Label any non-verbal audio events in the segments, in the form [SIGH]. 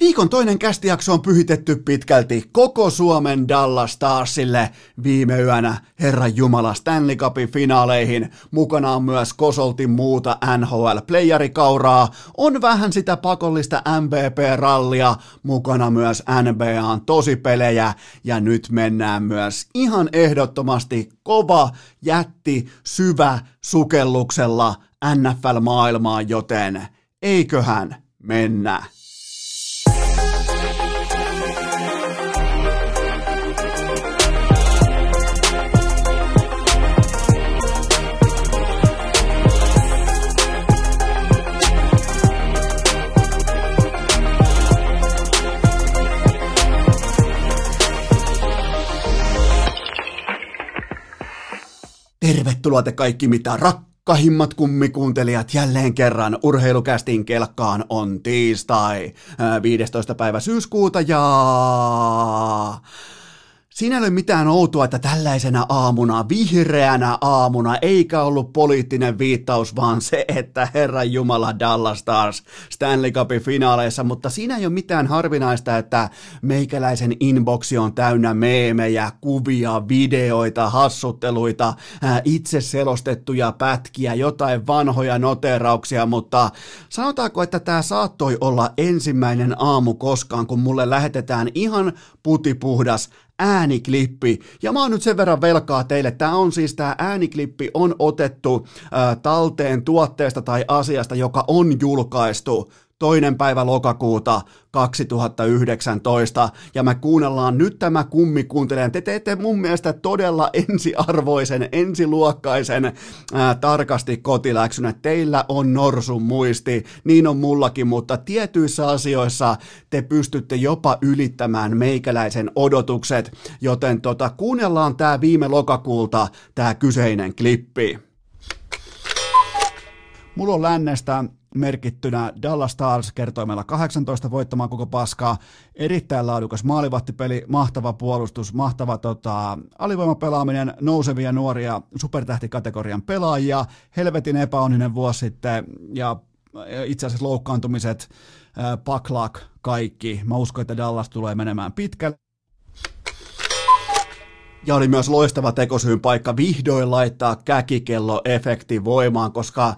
Viikon toinen kästijakso on pyhitetty pitkälti koko Suomen Dallas Starsille viime yönä Herran Jumala Stanley Cupin finaaleihin. Mukana on myös kosolti muuta NHL-playerikauraa. On vähän sitä pakollista MVP-rallia, mukana myös NBAn tosipelejä ja nyt mennään myös ihan ehdottomasti kova, jätti, syvä sukelluksella NFL-maailmaan, joten eiköhän mennä. Tervetuloa te kaikki mitä rakkahimmat kummikuuntelijat jälleen kerran urheilukästin kelkkaan on tiistai 15. päivä syyskuuta ja Siinä ei ole mitään outoa, että tällaisena aamuna, vihreänä aamuna, eikä ollut poliittinen viittaus, vaan se, että Herran Jumala Dallas Stars Stanley Cupin finaaleissa, mutta siinä ei ole mitään harvinaista, että meikäläisen inboxi on täynnä meemejä, kuvia, videoita, hassutteluita, itse selostettuja pätkiä, jotain vanhoja noterauksia, mutta sanotaanko, että tämä saattoi olla ensimmäinen aamu koskaan, kun mulle lähetetään ihan putipuhdas ääniklippi. Ja mä oon nyt sen verran velkaa teille. Tämä on siis, tämä ääniklippi on otettu äh, talteen tuotteesta tai asiasta, joka on julkaistu toinen päivä lokakuuta 2019, ja me kuunnellaan nyt tämä kummi kuuntelemaan. Te teette mun mielestä todella ensiarvoisen, ensiluokkaisen ää, tarkasti kotiläksyn, että teillä on norsun muisti, niin on mullakin, mutta tietyissä asioissa te pystytte jopa ylittämään meikäläisen odotukset, joten tota, kuunnellaan tämä viime lokakuulta, tämä kyseinen klippi. Mulla on lännestä merkittynä Dallas Stars kertoimella 18 voittamaan koko paskaa. Erittäin laadukas maalivahtipeli, mahtava puolustus, mahtava tota, alivoimapelaaminen, nousevia nuoria supertähtikategorian pelaajia, helvetin epäonninen vuosi sitten ja itse asiassa loukkaantumiset, paklak, kaikki. Mä uskon, että Dallas tulee menemään pitkälle. Ja oli myös loistava tekosyyn paikka vihdoin laittaa käkikello-efekti voimaan, koska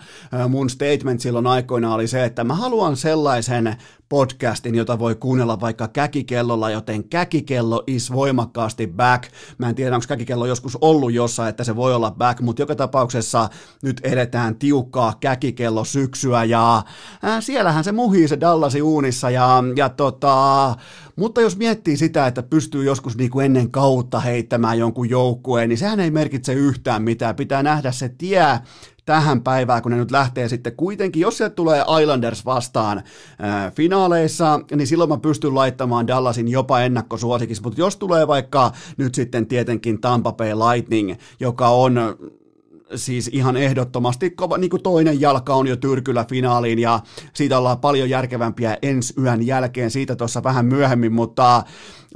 mun statement silloin aikoina oli se, että mä haluan sellaisen podcastin, jota voi kuunnella vaikka käkikellolla, joten käkikello is voimakkaasti back. Mä en tiedä, onko käkikello joskus ollut jossain, että se voi olla back, mutta joka tapauksessa nyt edetään tiukkaa käkikello syksyä ja ää, siellähän se muhii se Dallasi uunissa ja, ja tota, mutta jos miettii sitä, että pystyy joskus niin kuin ennen kautta heittämään jonkun joukkueen, niin sehän ei merkitse yhtään mitään. Pitää nähdä se tie tähän päivään, kun ne nyt lähtee sitten kuitenkin, jos se tulee Islanders vastaan ää, finaaleissa, niin silloin mä pystyn laittamaan Dallasin jopa ennakkosuosikiksi, mutta jos tulee vaikka nyt sitten tietenkin Tampa Bay Lightning, joka on siis ihan ehdottomasti kova, niin kuin toinen jalka on jo tyrkyllä finaaliin ja siitä ollaan paljon järkevämpiä ensi yön jälkeen, siitä tuossa vähän myöhemmin, mutta,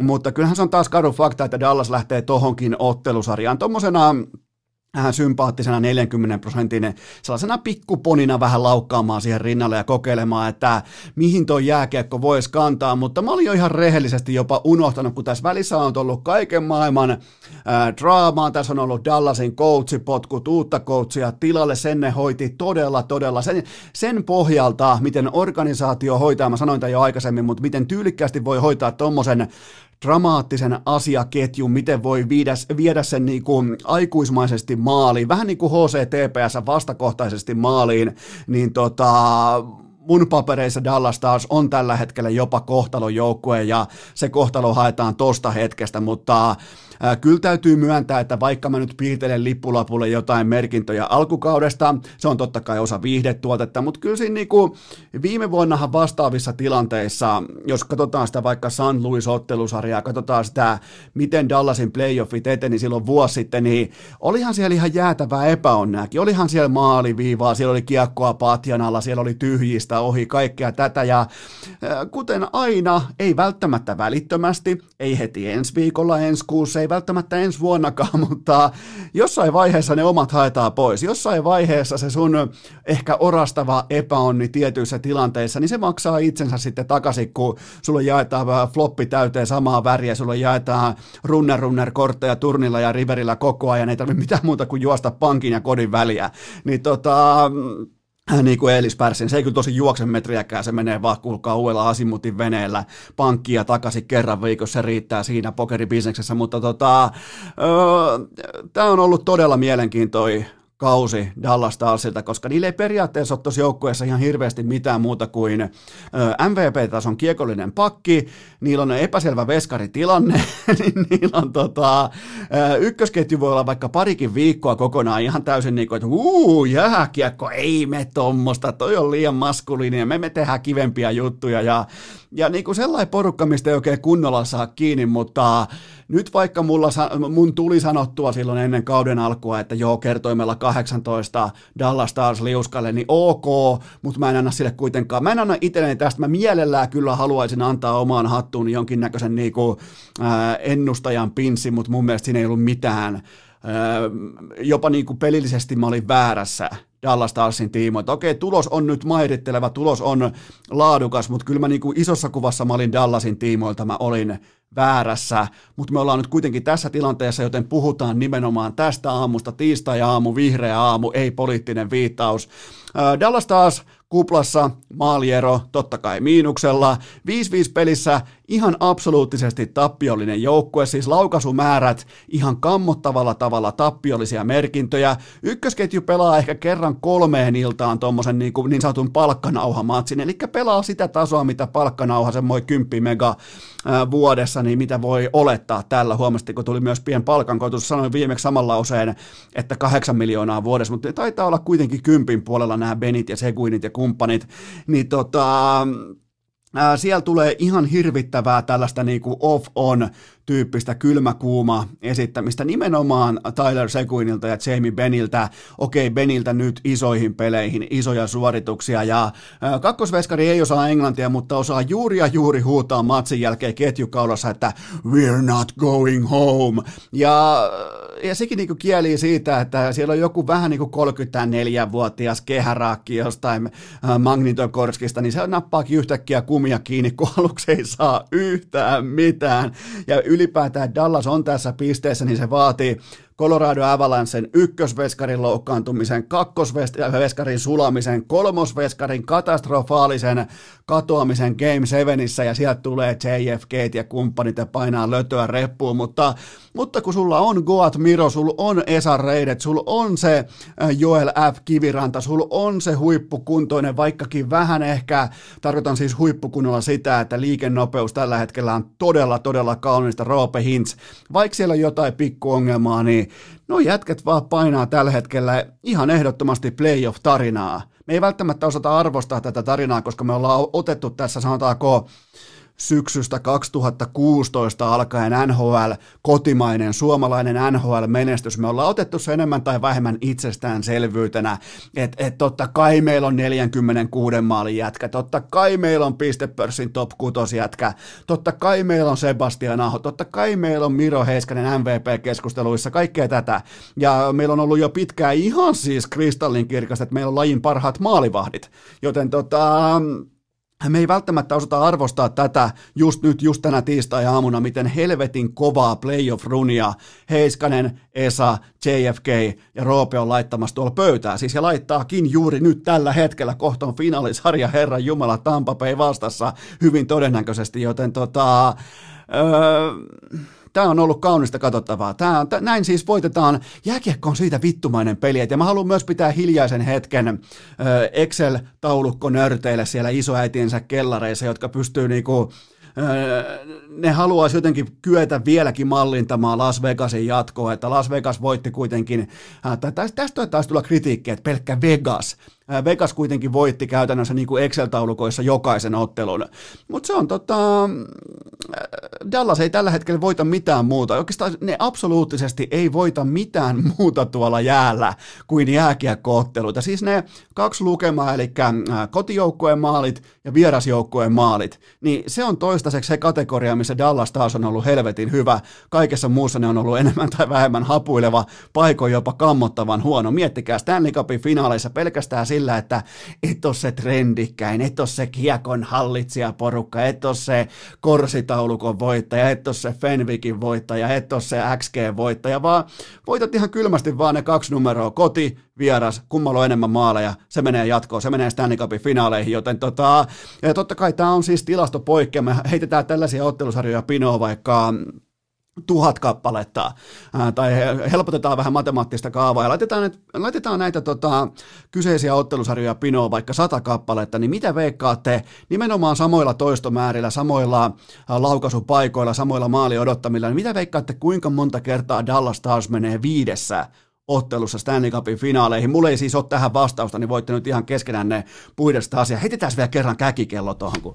mutta kyllähän se on taas kadun fakta, että Dallas lähtee tohonkin ottelusarjaan. Tuommoisena vähän sympaattisena 40 prosentin sellaisena pikkuponina vähän laukkaamaan siihen rinnalle ja kokeilemaan, että mihin tuo jääkiekko voisi kantaa, mutta mä olin jo ihan rehellisesti jopa unohtanut, kun tässä välissä on ollut kaiken maailman ää, draamaa, tässä on ollut Dallasin coachipotkut, uutta coachia. Tilalle, sen ne hoiti todella, todella. Sen, sen pohjalta, miten organisaatio hoitaa, mä sanoin tämän jo aikaisemmin, mutta miten tyylikkäästi voi hoitaa tuommoisen dramaattisen asiaketjun, miten voi viedä, viedä sen niin kuin aikuismaisesti maaliin, vähän niin kuin HCTPS vastakohtaisesti maaliin, niin tota, mun papereissa Dallas taas on tällä hetkellä jopa kohtalojoukkue ja se kohtalo haetaan tosta hetkestä, mutta Kyllä täytyy myöntää, että vaikka mä nyt piirtelen lippulapulle jotain merkintöjä alkukaudesta, se on totta kai osa viihdetuotetta, mutta kyllä siinä niinku viime vuonnahan vastaavissa tilanteissa, jos katsotaan sitä vaikka San Luis-ottelusarjaa, katsotaan sitä, miten Dallasin playoffit eteni silloin vuosi sitten, niin olihan siellä ihan jäätävää epäonneakin. Olihan siellä maaliviivaa, siellä oli kiekkoa patjan alla, siellä oli tyhjistä ohi kaikkea tätä ja kuten aina, ei välttämättä välittömästi, ei heti ensi viikolla, ensi kuussa, ei välttämättä ensi vuonnakaan, [LAUGHS] mutta jossain vaiheessa ne omat haetaan pois. Jossain vaiheessa se sun ehkä orastava epäonni tietyissä tilanteissa, niin se maksaa itsensä sitten takaisin, kun sulle jaetaan floppi täyteen samaa väriä, sulle jaetaan runner runner kortteja turnilla ja riverillä koko ajan, ei tarvitse mitään muuta kuin juosta pankin ja kodin väliä. Niin tota, niin kuin Eelis Pärsin. Se ei kyllä tosi juoksen metriäkään, se menee vaan kuulkaa uudella asimutin veneellä pankkia takaisin kerran viikossa, se riittää siinä pokeribisneksessä, mutta tota, öö, tämä on ollut todella mielenkiintoinen kausi Dallas Starsilta, koska niillä ei periaatteessa ole tuossa joukkueessa ihan hirveästi mitään muuta kuin MVP-tason kiekollinen pakki, niillä on epäselvä veskaritilanne, [LAUGHS] niin niillä on tota, ykkösketju voi olla vaikka parikin viikkoa kokonaan ihan täysin niin kuin, että uu, jääkiekko, ei me tommosta, toi on liian maskuliini me me tehdään kivempiä juttuja. Ja, ja niin kuin sellainen porukka, mistä ei oikein kunnolla saa kiinni, mutta nyt vaikka mulla, mun tuli sanottua silloin ennen kauden alkua, että joo, kertoimella 18 Dallas Stars liuskalle, niin ok, mutta mä en anna sille kuitenkaan, mä en anna itselleni tästä, mä mielellään kyllä haluaisin antaa omaan hattuun jonkinnäköisen niinku, ää, ennustajan pinssi, mutta mun mielestä siinä ei ollut mitään. Jopa niin kuin pelillisesti mä olin väärässä Dallas Starsin tiimoilta. Okei, tulos on nyt mairitteleva, tulos on laadukas, mutta kyllä mä niin kuin isossa kuvassa mä olin Dallasin tiimoilta, mä olin väärässä, mutta me ollaan nyt kuitenkin tässä tilanteessa, joten puhutaan nimenomaan tästä aamusta, tiistai-aamu, vihreä aamu, ei poliittinen viittaus. Dallas taas kuplassa, maaliero totta kai miinuksella, 5-5 pelissä ihan absoluuttisesti tappiollinen joukkue, siis laukaisumäärät ihan kammottavalla tavalla tappiollisia merkintöjä. Ykkösketju pelaa ehkä kerran kolmeen iltaan tuommoisen niin, niin sanotun palkkanauhamatsin, eli pelaa sitä tasoa, mitä palkkanauha, semmoinen 10 mega vuodessa, niin mitä voi olettaa tällä. Huomasti, kun tuli myös pien palkankoitus, sanoin viimeksi samalla lauseen, että kahdeksan miljoonaa vuodessa, mutta taitaa olla kuitenkin kympin puolella nämä Benit ja Seguinit ja kumppanit, niin tota, siellä tulee ihan hirvittävää tällaista niin off-on tyyppistä kylmäkuuma esittämistä nimenomaan Tyler Seguinilta ja Jamie Beniltä. Okei, Beniltä nyt isoihin peleihin, isoja suorituksia ja kakkosveskari ei osaa englantia, mutta osaa juuri ja juuri huutaa matsin jälkeen ketjukaulassa, että we're not going home. Ja, ja sekin niin kieli siitä, että siellä on joku vähän niin kuin 34-vuotias kehäraakki jostain Magnitokorskista, niin se nappaakin yhtäkkiä kumia kiinni, kun aluksi ei saa yhtään mitään. Ja ylipäätään Dallas on tässä pisteessä, niin se vaatii Colorado Avalancen ykkösveskarin loukkaantumisen, kakkosveskarin sulamisen, kolmosveskarin katastrofaalisen katoamisen Game 7 ja sieltä tulee JFK ja kumppanit ja painaa lötöä reppuun, mutta, mutta kun sulla on Goat Miro, sulla on Esa Reidet, sulla on se äh, Joel F. Kiviranta, sulla on se huippukuntoinen, vaikkakin vähän ehkä, tarkoitan siis huippukunnolla sitä, että liikennopeus tällä hetkellä on todella, todella kaunista, Roope Hintz, vaikka siellä on jotain pikkuongelmaa, niin no jätket vaan painaa tällä hetkellä ihan ehdottomasti playoff-tarinaa. Me ei välttämättä osata arvostaa tätä tarinaa, koska me ollaan otettu tässä, sanotaanko, syksystä 2016 alkaen NHL, kotimainen suomalainen NHL-menestys. Me ollaan otettu se enemmän tai vähemmän itsestäänselvyytenä, että et totta kai meillä on 46 maalin jätkä, totta kai meillä on pistepörssin top 6 jätkä, totta kai meillä on Sebastian Aho, totta kai meillä on Miro Heiskanen MVP-keskusteluissa, kaikkea tätä. Ja meillä on ollut jo pitkään ihan siis kristallinkirkasta, että meillä on lajin parhaat maalivahdit. Joten tota, me ei välttämättä osata arvostaa tätä just nyt, just tänä tiistai-aamuna, miten helvetin kovaa playoff-runia Heiskanen, Esa, JFK ja Roope on laittamassa tuolla pöytää. Siis ja laittaakin juuri nyt tällä hetkellä kohton finaalisarja Herran Jumala Tampa Bay vastassa hyvin todennäköisesti, joten tota... Öö, Tämä on ollut kaunista katsottavaa. Tämä, t- näin siis voitetaan. Jääkiekko on siitä vittumainen peli. Ja mä haluan myös pitää hiljaisen hetken Excel-taulukko nörteille siellä isoäitiensä kellareissa, jotka pystyy niinku ne haluaisi jotenkin kyetä vieläkin mallintamaan Las Vegasin jatkoa, että Las Vegas voitti kuitenkin, tästä taisi tulla kritiikkiä, että pelkkä Vegas, Vegas kuitenkin voitti käytännössä niin kuin Excel-taulukoissa jokaisen ottelun. Mutta se on tota, Dallas ei tällä hetkellä voita mitään muuta. Oikeastaan ne absoluuttisesti ei voita mitään [LAUGHS] muuta tuolla jäällä kuin jääkiekkootteluita. Siis ne kaksi lukemaa, eli kotijoukkueen maalit ja vierasjoukkueen maalit, niin se on toistaiseksi se kategoria, missä Dallas taas on ollut helvetin hyvä. Kaikessa muussa ne on ollut enemmän tai vähemmän hapuileva, paikoin jopa kammottavan huono. Miettikää Stanley Cupin finaaleissa pelkästään sillä, että et ole se trendikkäin, et ole se kiekon hallitsijaporukka, et ole se korsitaulukon voittaja, et ole se Fenvikin voittaja, et ole se XG-voittaja, vaan voitat ihan kylmästi vaan ne kaksi numeroa, koti, vieras, kummalla on enemmän maaleja, se menee jatkoon, se menee Stanley Cupin finaaleihin, joten tota, ja totta kai tämä on siis tilastopoikkea, me heitetään tällaisia ottelusarjoja pinoa vaikka tuhat kappaletta, ää, tai helpotetaan vähän matemaattista kaavaa ja laitetaan, laitetaan näitä tota, kyseisiä ottelusarjoja pinoa vaikka sata kappaletta, niin mitä veikkaatte nimenomaan samoilla toistomäärillä, samoilla laukaisupaikoilla, samoilla maali odottamilla, niin mitä veikkaatte kuinka monta kertaa Dallas taas menee viidessä ottelussa Stanley Cupin finaaleihin. Mulla ei siis ole tähän vastausta, niin voitte nyt ihan keskenään ne puida sitä asiaa. Heitetään vielä kerran käkikello tuohon, kun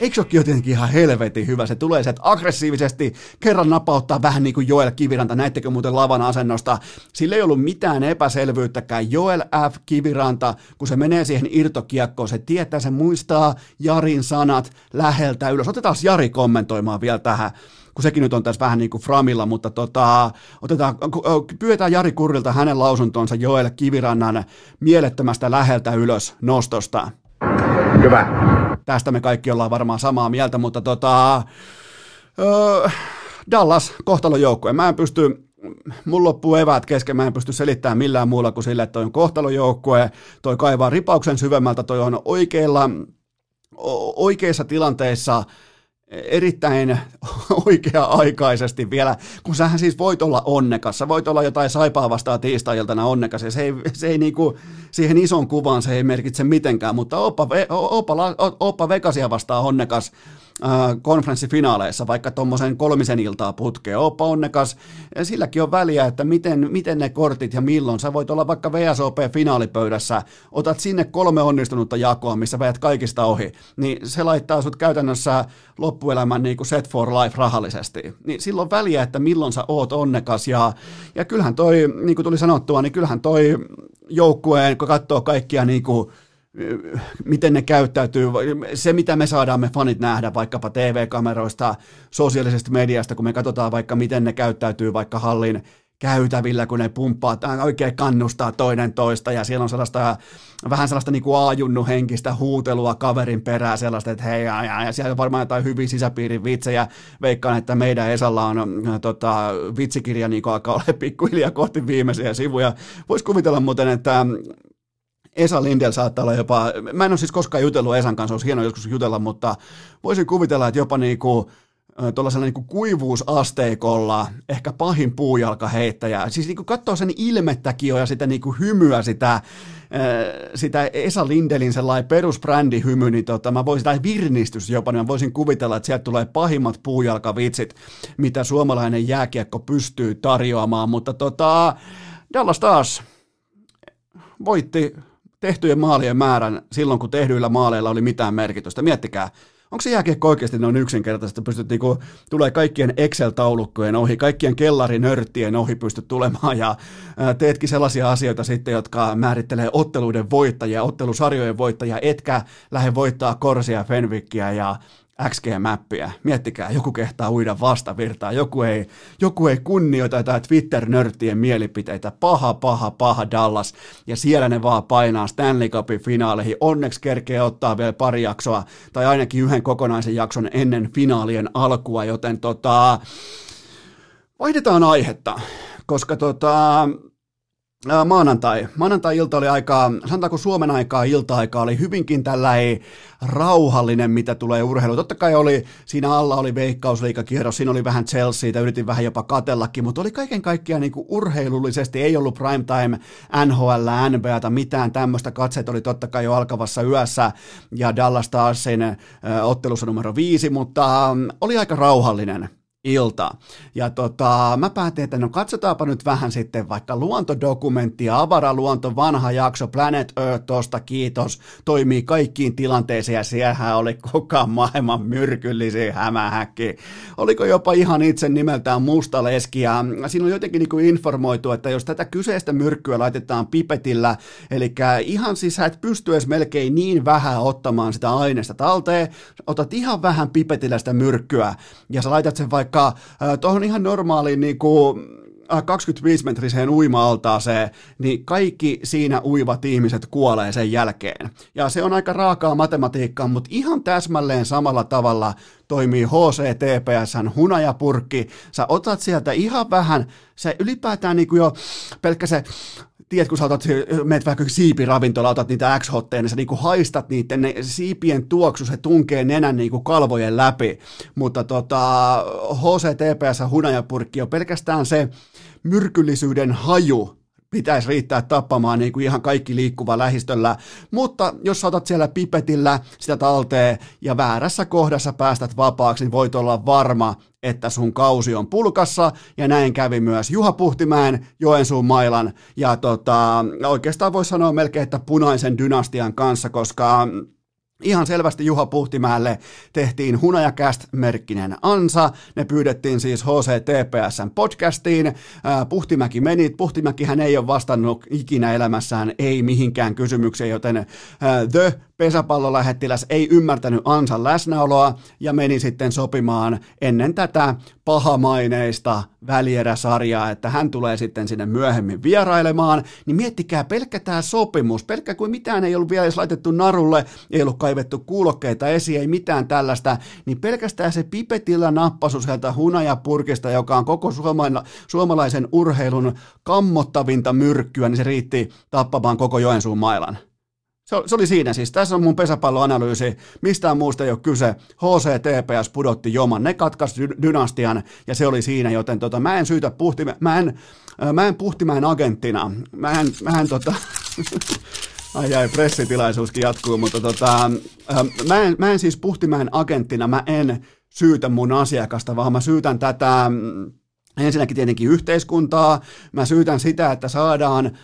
Se ole jotenkin ihan helvetin hyvä? Se tulee sieltä aggressiivisesti kerran napauttaa vähän niin kuin Joel Kiviranta. Näittekö muuten lavan asennosta? Sillä ei ollut mitään epäselvyyttäkään. Joel F. Kiviranta, kun se menee siihen irtokiekkoon, se tietää, se muistaa Jarin sanat läheltä ylös. Otetaan Jari kommentoimaan vielä tähän kun sekin nyt on tässä vähän niin kuin framilla, mutta tota, otetaan, pyydetään Jari Kurrilta hänen lausuntonsa Joel Kivirannan mielettömästä läheltä ylös nostosta. Hyvä. Tästä me kaikki ollaan varmaan samaa mieltä, mutta tota, öö, Dallas kohtalojoukkue. Mä en pysty, mulla loppuu eväät kesken, mä en pysty selittämään millään muulla kuin sille, että toi on kohtalojoukkue, toi kaivaa ripauksen syvemmältä, toi on oikeilla, oikeissa tilanteissa erittäin [LAUGHS] oikea-aikaisesti vielä, kun sähän siis voit olla onnekas, sä voit olla jotain saipaa vastaan tiistai-iltana onnekas, ja se ei, se ei niinku, siihen ison kuvaan se ei merkitse mitenkään, mutta oppa, oppa, oppa Vegasia vastaan onnekas konferenssifinaaleissa, vaikka tuommoisen kolmisen iltaa putkeen. Oppa onnekas, silläkin on väliä, että miten, miten ne kortit ja milloin. Sä voit olla vaikka VSOP-finaalipöydässä, otat sinne kolme onnistunutta jakoa, missä veät kaikista ohi, niin se laittaa sut käytännössä loppuelämän niin kuin set for life rahallisesti. Niin silloin väliä, että milloin sä oot onnekas, ja, ja kyllähän toi, niin kuin tuli sanottua, niin kyllähän toi joukkueen, kun katsoo kaikkia niin kuin miten ne käyttäytyy, se mitä me saadaan me fanit nähdä vaikkapa TV-kameroista, sosiaalisesta mediasta, kun me katsotaan vaikka miten ne käyttäytyy vaikka hallin käytävillä, kun ne pumppaa, oikein kannustaa toinen toista ja siellä on sellaista vähän sellaista niin kuin henkistä huutelua kaverin perään sellaista, että hei, ja, ja, ja siellä on varmaan jotain hyviä sisäpiirin vitsejä. Veikkaan, että meidän Esalla on äh, tota, vitsikirja niin alkaa olla pikkuhiljaa kohti viimeisiä sivuja. Voisi kuvitella muuten, että Esa Lindel saattaa olla jopa, mä en ole siis koskaan jutellut Esan kanssa, olisi hienoa joskus jutella, mutta voisin kuvitella, että jopa niinku, tuollaisella niinku kuivuusasteikolla ehkä pahin puujalkaheittäjä. Siis niinku katsoo sen ilmettäkin jo ja sitä niinku hymyä, sitä, sitä Esa Lindelin sellainen perusbrändihymy, niin tota, mä voisin, tai virnistys jopa, niin mä voisin kuvitella, että sieltä tulee pahimmat puujalkavitsit, mitä suomalainen jääkiekko pystyy tarjoamaan, mutta tota, Dallas taas voitti tehtyjen maalien määrän silloin, kun tehdyillä maaleilla oli mitään merkitystä. Miettikää, onko se jääkiekko oikeasti noin yksinkertaisesti, että pystyt niinku, tulee kaikkien Excel-taulukkojen ohi, kaikkien kellarinörttien ohi pystyt tulemaan ja teetkin sellaisia asioita sitten, jotka määrittelee otteluiden voittajia, ottelusarjojen voittajia, etkä lähde voittaa Korsia, Fenwickia ja XG-mäppiä. Miettikää, joku kehtaa uida vastavirtaa, joku ei, joku ei kunnioita jotain Twitter-nörttien mielipiteitä. Paha, paha, paha Dallas. Ja siellä ne vaan painaa Stanley Cupin finaaleihin. Onneksi kerkee ottaa vielä pari jaksoa, tai ainakin yhden kokonaisen jakson ennen finaalien alkua, joten tota, vaihdetaan aihetta, koska tota, maanantai. Maanantai-ilta oli aika, sanotaanko Suomen aikaa ilta-aika oli hyvinkin tällainen rauhallinen, mitä tulee urheiluun. Totta kai oli, siinä alla oli veikkausliikakierros, siinä oli vähän Chelsea, yritin vähän jopa katellakin, mutta oli kaiken kaikkiaan niin kuin urheilullisesti, ei ollut primetime NHL, NBAta, mitään tämmöistä. Katseet oli totta kai jo alkavassa yössä ja Dallas taas sen ottelussa numero viisi, mutta oli aika rauhallinen ilta. Ja tota, mä päätin, että no katsotaanpa nyt vähän sitten vaikka luontodokumenttia, avaraluonto, vanha jakso, Planet Earth, tosta kiitos, toimii kaikkiin tilanteisiin ja siellä oli koko maailman myrkyllisin hämähäkki. Oliko jopa ihan itse nimeltään musta leski ja siinä on jotenkin niin informoitu, että jos tätä kyseistä myrkkyä laitetaan pipetillä, eli ihan siis sä et pysty edes melkein niin vähän ottamaan sitä aineesta talteen, otat ihan vähän pipetillä sitä myrkkyä ja sä laitat sen vaikka vaikka tuohon ihan normaaliin niin kuin 25-metriseen uima-altaaseen, niin kaikki siinä uivat ihmiset kuolee sen jälkeen. Ja se on aika raakaa matematiikkaa, mutta ihan täsmälleen samalla tavalla toimii HCTPSn hunajapurkki. Sä otat sieltä ihan vähän, se ylipäätään niin kuin jo pelkkä se tiedät, kun sä otat, meet vaikka siipiravintola, otat niitä x niin sä niinku haistat niiden, ne siipien tuoksu, se tunkee nenän niinku kalvojen läpi, mutta tota, HCTPS hunajapurkki on pelkästään se myrkyllisyyden haju, pitäisi riittää tappamaan niin kuin ihan kaikki liikkuva lähistöllä, mutta jos otat siellä pipetillä sitä talteen ja väärässä kohdassa päästät vapaaksi, niin voit olla varma, että sun kausi on pulkassa, ja näin kävi myös Juha Puhtimäen, Joensuun mailan, ja tota, oikeastaan voisi sanoa melkein, että punaisen dynastian kanssa, koska Ihan selvästi Juha Puhtimäelle tehtiin Hunajakäst-merkkinen ansa. Ne pyydettiin siis HCTPSn podcastiin. Puhtimäki meni. Puhtimäkihän ei ole vastannut ikinä elämässään ei mihinkään kysymykseen, joten The pesäpallolähettiläs ei ymmärtänyt Ansan läsnäoloa ja meni sitten sopimaan ennen tätä pahamaineista välieräsarjaa, että hän tulee sitten sinne myöhemmin vierailemaan, niin miettikää pelkkä tämä sopimus, pelkkä kuin mitään ei ollut vielä edes laitettu narulle, ei ollut kaivettu kuulokkeita esiin, ei mitään tällaista, niin pelkästään se pipetillä nappasu sieltä hunajapurkista, joka on koko suomalaisen urheilun kammottavinta myrkkyä, niin se riitti tappamaan koko Joensuun mailan. Se, se oli siinä siis. Tässä on mun pesäpalloanalyysi. Mistään muusta ei ole kyse. HCTPS pudotti joman. Ne katkaisi dynastian ja se oli siinä, joten tota, mä en syytä puhti, mä en, mä en puhtimäen agenttina. Mä en, mä en tota, [LAUGHS] Ai ai, pressitilaisuuskin jatkuu, mutta tota, mä, en, mä en siis puhtimäen agenttina, mä en syytä mun asiakasta, vaan mä syytän tätä Ensinnäkin tietenkin yhteiskuntaa. Mä syytän sitä, että saadaan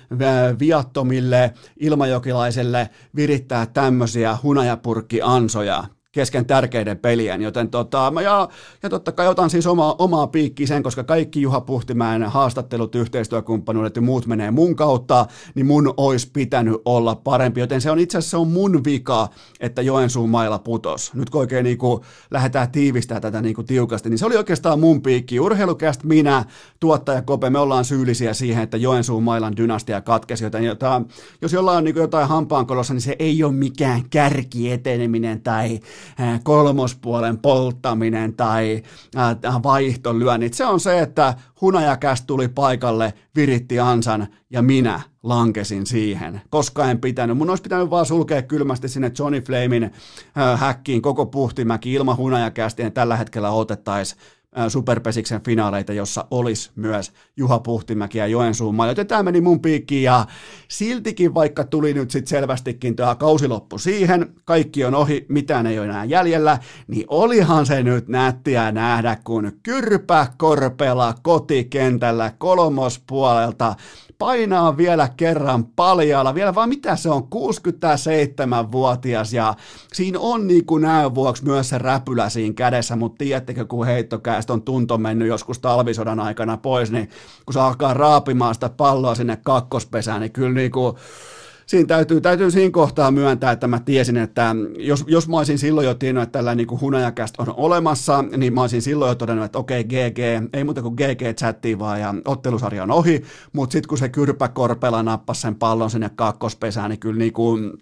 viattomille ilmajokilaiselle virittää tämmöisiä hunajapurkki-ansoja kesken tärkeiden pelien, joten tota, ja, ja totta kai otan siis oma, omaa piikkiä sen, koska kaikki Juha Puhtimäen haastattelut, yhteistyökumppanuudet ja muut menee mun kautta, niin mun olisi pitänyt olla parempi, joten se on itse asiassa se on mun vika, että Joensuun mailla putos. Nyt kun oikein niin kuin lähdetään tiivistämään tätä niin kuin tiukasti, niin se oli oikeastaan mun piikki. Urheilukästä minä, tuottaja Kope, me ollaan syyllisiä siihen, että Joensuun mailan dynastia katkesi, joten jota, jos jollain on niin jotain hampaankolossa, niin se ei ole mikään kärkieteneminen tai kolmospuolen polttaminen tai vaihtolyönnit. Se on se, että hunajakäs tuli paikalle, viritti ansan ja minä lankesin siihen, koska en pitänyt. Mun olisi pitänyt vaan sulkea kylmästi sinne Johnny Flamein häkkiin koko puhtimäki ilman hunajakästiä. Tällä hetkellä otettaisiin Superpesiksen finaaleita, jossa olisi myös Juha Puhtimäki ja Joensuun maa. Joten tämä meni mun piikkiin ja siltikin vaikka tuli nyt sitten selvästikin tämä kausi loppu siihen, kaikki on ohi, mitään ei ole enää jäljellä, niin olihan se nyt nättiä nähdä, kun Kyrpä Korpela kotikentällä kolmospuolelta painaa vielä kerran paljalla, vielä vaan mitä se on, 67-vuotias ja siinä on niin kuin näön vuoksi myös se räpylä siinä kädessä, mutta tiedättekö, kun heittokäästä on tunto mennyt joskus talvisodan aikana pois, niin kun se alkaa raapimaan sitä palloa sinne kakkospesään, niin kyllä niin kuin siinä täytyy, täytyy siinä kohtaa myöntää, että mä tiesin, että jos, jos mä olisin silloin jo tiennyt, että tällä niin hunajakästä on olemassa, niin mä olisin silloin jo todennut, että okei, GG, ei muuta kuin GG-chatti vaan ja ottelusarja on ohi, mutta sitten kun se kyrpä korpela nappasi sen pallon sinne kakkospesään, niin kyllä niin kuin,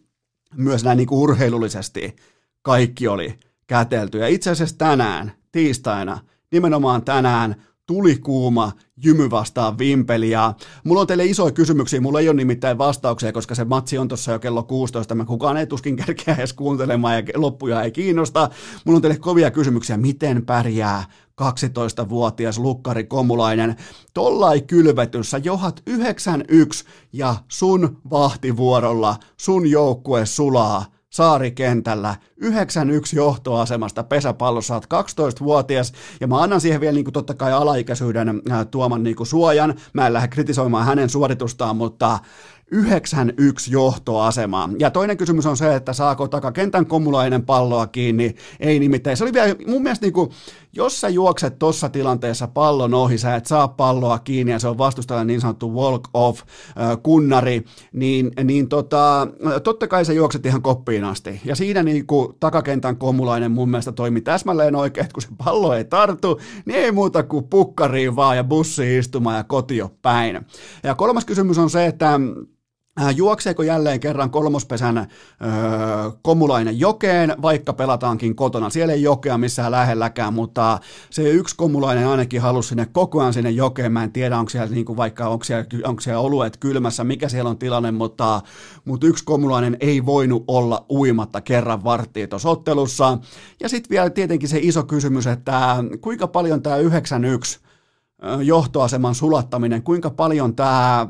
myös näin niin kuin urheilullisesti kaikki oli kätelty. Ja itse asiassa tänään, tiistaina, nimenomaan tänään, tuli kuuma jymy vastaan vimpeli. Ja mulla on teille isoja kysymyksiä, mulla ei ole nimittäin vastauksia, koska se matsi on tuossa jo kello 16. Mä kukaan ei tuskin kerkeä edes kuuntelemaan ja loppuja ei kiinnosta. Mulla on teille kovia kysymyksiä, miten pärjää 12-vuotias Lukkari Komulainen. Tollai kylvetyssä johat 91 ja sun vahtivuorolla sun joukkue sulaa saarikentällä 9-1 9-1 johtoasemasta pesäpallossa, olet 12-vuotias, ja mä annan siihen vielä niin kuin totta kai alaikäisyyden äh, tuoman niin kuin suojan, mä en lähde kritisoimaan hänen suoritustaan, mutta 9-1 johtoasema. Ja toinen kysymys on se, että saako takakentän komulainen palloa kiinni. Ei nimittäin. Se oli vielä mun mielestä niin kuin, jos sä juokset tuossa tilanteessa pallon ohi, sä et saa palloa kiinni ja se on vastustajan niin sanottu walk off kunnari, niin, niin tota, totta kai sä juokset ihan koppiin asti. Ja siinä niin kuin takakentän komulainen mun mielestä toimi täsmälleen oikein, että kun se pallo ei tartu, niin ei muuta kuin pukkariin vaan ja bussi istumaan ja kotio päin. Ja kolmas kysymys on se, että juokseeko jälleen kerran kolmospesän öö, komulainen jokeen, vaikka pelataankin kotona? Siellä ei jokea missään lähelläkään, mutta se yksi komulainen ainakin halusi sinne koko ajan sinne jokeen. Mä en tiedä, onko siellä, niin kuin vaikka, onko siellä, onko siellä oluet kylmässä, mikä siellä on tilanne, mutta, mutta yksi komulainen ei voinut olla uimatta kerran varttia tuossa ottelussa. Ja sitten vielä tietenkin se iso kysymys, että kuinka paljon tämä 91 johtoaseman sulattaminen, kuinka paljon tämä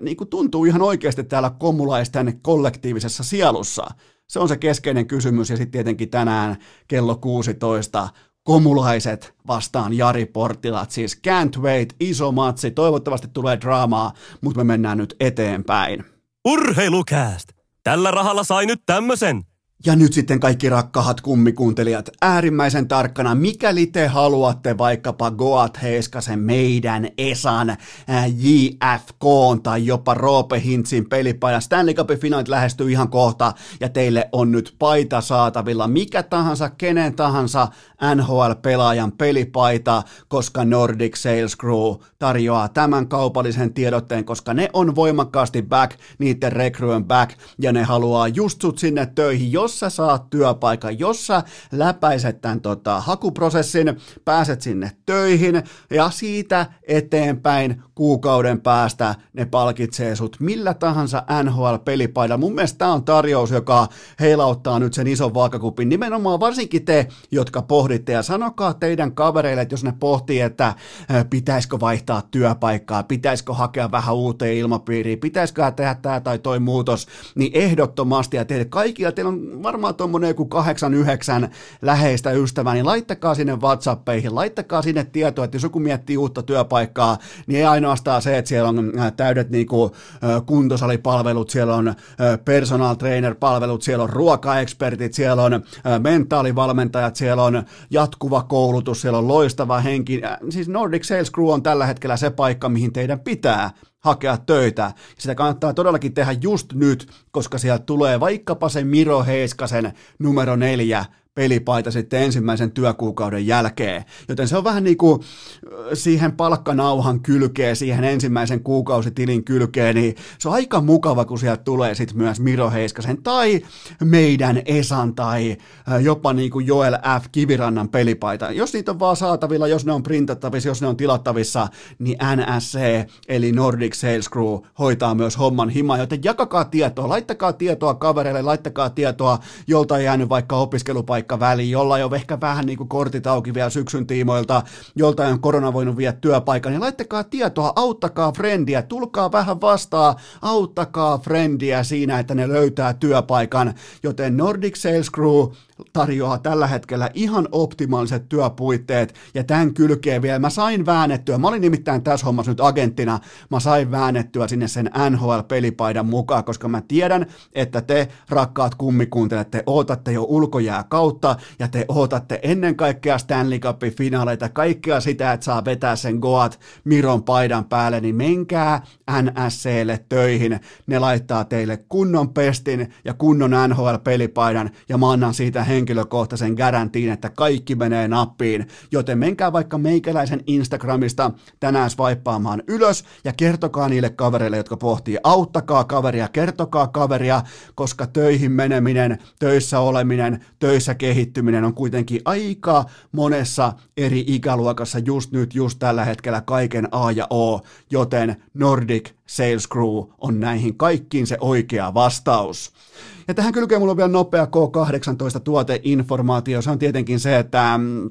niin kuin tuntuu ihan oikeasti täällä komulaisten kollektiivisessa sielussa. Se on se keskeinen kysymys ja sitten tietenkin tänään kello 16 komulaiset vastaan Jari Portilat, siis can't wait, iso matsi, toivottavasti tulee draamaa, mutta me mennään nyt eteenpäin. Urheilukääst! Tällä rahalla sai nyt tämmösen. Ja nyt sitten kaikki rakkahat kummikuuntelijat, äärimmäisen tarkkana, mikäli te haluatte vaikkapa Goat Heiskasen, meidän Esan, äh, JFK tai jopa Roope Hintsin pelipaita. Stanley Cupin finaalit lähestyy ihan kohta ja teille on nyt paita saatavilla. Mikä tahansa, kenen tahansa NHL-pelaajan pelipaita, koska Nordic Sales Crew tarjoaa tämän kaupallisen tiedotteen, koska ne on voimakkaasti back, niiden rekryön back ja ne haluaa just sut sinne töihin, jos sä saat työpaikan, jos sä läpäiset tämän tota, hakuprosessin, pääset sinne töihin ja siitä eteenpäin kuukauden päästä ne palkitsee sut millä tahansa NHL-pelipaidalla. Mun mielestä tämä on tarjous, joka heilauttaa nyt sen ison vaakakupin. Nimenomaan varsinkin te, jotka pohditte ja sanokaa teidän kavereille, että jos ne pohtii, että pitäisikö vaihtaa työpaikkaa, pitäisikö hakea vähän uuteen ilmapiiriin, pitäisikö tehdä tämä tai toi muutos, niin ehdottomasti ja teille kaikilla, teillä on varmaan tuommoinen joku kahdeksan, yhdeksän läheistä ystävää, niin laittakaa sinne WhatsAppeihin, laittakaa sinne tietoa, että jos joku miettii uutta työpaikkaa, niin ei ainoastaan se, että siellä on äh, täydet niin kuin, äh, kuntosalipalvelut, siellä on äh, personal trainer-palvelut, siellä on ruokaekspertit, siellä on mentaalivalmentajat, siellä on jatkuva koulutus, siellä on loistava henki. Siis Nordic Sales Crew on tällä hetkellä se paikka, mihin teidän pitää hakea töitä. Sitä kannattaa todellakin tehdä just nyt, koska sieltä tulee vaikkapa se Miro Heiskasen numero neljä pelipaita sitten ensimmäisen työkuukauden jälkeen. Joten se on vähän niin kuin siihen palkkanauhan kylkeen, siihen ensimmäisen kuukausitilin kylkeen, niin se on aika mukava, kun sieltä tulee sitten myös Miro Heiskasen tai meidän Esan tai jopa niin kuin Joel F. Kivirannan pelipaita. Jos niitä on vaan saatavilla, jos ne on printattavissa, jos ne on tilattavissa, niin NSC eli Nordic Sales Crew hoitaa myös homman hima, joten jakakaa tietoa, laittakaa tietoa kavereille, laittakaa tietoa, jolta on jäänyt vaikka opiskelupaikka paikka väliin, jolla on ehkä vähän niin kuin kortit auki vielä syksyn tiimoilta, jolta on korona voinut viedä työpaikan, niin laittakaa tietoa, auttakaa frendiä, tulkaa vähän vastaan, auttakaa frendiä siinä, että ne löytää työpaikan, joten Nordic Sales Crew tarjoaa tällä hetkellä ihan optimaaliset työpuitteet ja tämän kylkeen vielä. Mä sain väännettyä, mä olin nimittäin tässä hommassa nyt agenttina, mä sain väännettyä sinne sen NHL-pelipaidan mukaan, koska mä tiedän, että te rakkaat kummikuuntelijat, te ootatte jo ulkojää kautta ja te ootatte ennen kaikkea Stanley Cupin finaaleita, kaikkea sitä, että saa vetää sen Goat Miron paidan päälle, niin menkää NSClle töihin, ne laittaa teille kunnon pestin ja kunnon NHL-pelipaidan ja mä annan siitä henkilökohtaisen garantiin, että kaikki menee nappiin, joten menkää vaikka meikäläisen Instagramista tänään swipeaamaan ylös ja kertokaa niille kavereille, jotka pohtii, auttakaa kaveria, kertokaa kaveria, koska töihin meneminen, töissä oleminen, töissä kehittyminen on kuitenkin aika monessa eri ikäluokassa just nyt, just tällä hetkellä kaiken A ja O, joten Nordic Sales Crew on näihin kaikkiin se oikea vastaus. Ja tähän kylkeen mulla on vielä nopea K18 tuoteinformaatio. Se on tietenkin se, että mm,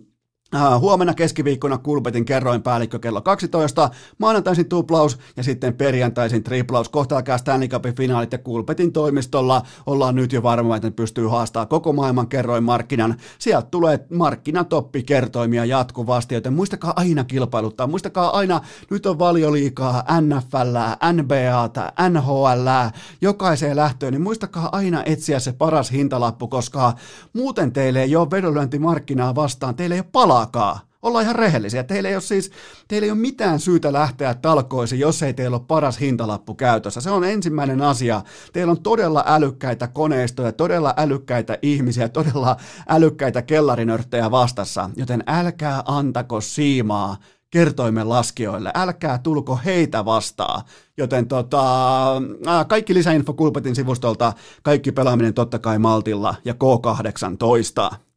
Uh, huomenna keskiviikkona Kulpetin kerroinpäällikkö kello 12, maanantaisin tuplaus ja sitten perjantaisin triplaus. Kohta alkaa Stanley Cupin finaalit ja Kulpetin toimistolla ollaan nyt jo varma, että pystyy haastamaan koko maailman kerroinmarkkinan. Sieltä tulee markkinatoppi kertoimia jatkuvasti, joten muistakaa aina kilpailuttaa. Muistakaa aina, nyt on valioliikaa, NFL, NBA, NHL, jokaiseen lähtöön, niin muistakaa aina etsiä se paras hintalappu, koska muuten teille ei ole vedonlyöntimarkkinaa vastaan, teille ei ole palaa palaakaan. Ollaan ihan rehellisiä. Teillä ei ole siis, teillä ei ole mitään syytä lähteä talkoisiin, jos ei teillä ole paras hintalappu käytössä. Se on ensimmäinen asia. Teillä on todella älykkäitä koneistoja, todella älykkäitä ihmisiä, todella älykkäitä kellarinörttejä vastassa, joten älkää antako siimaa kertoimen laskijoille. Älkää tulko heitä vastaan. Joten tota, kaikki lisäinfo Kulpetin sivustolta, kaikki pelaaminen totta kai Maltilla ja K18.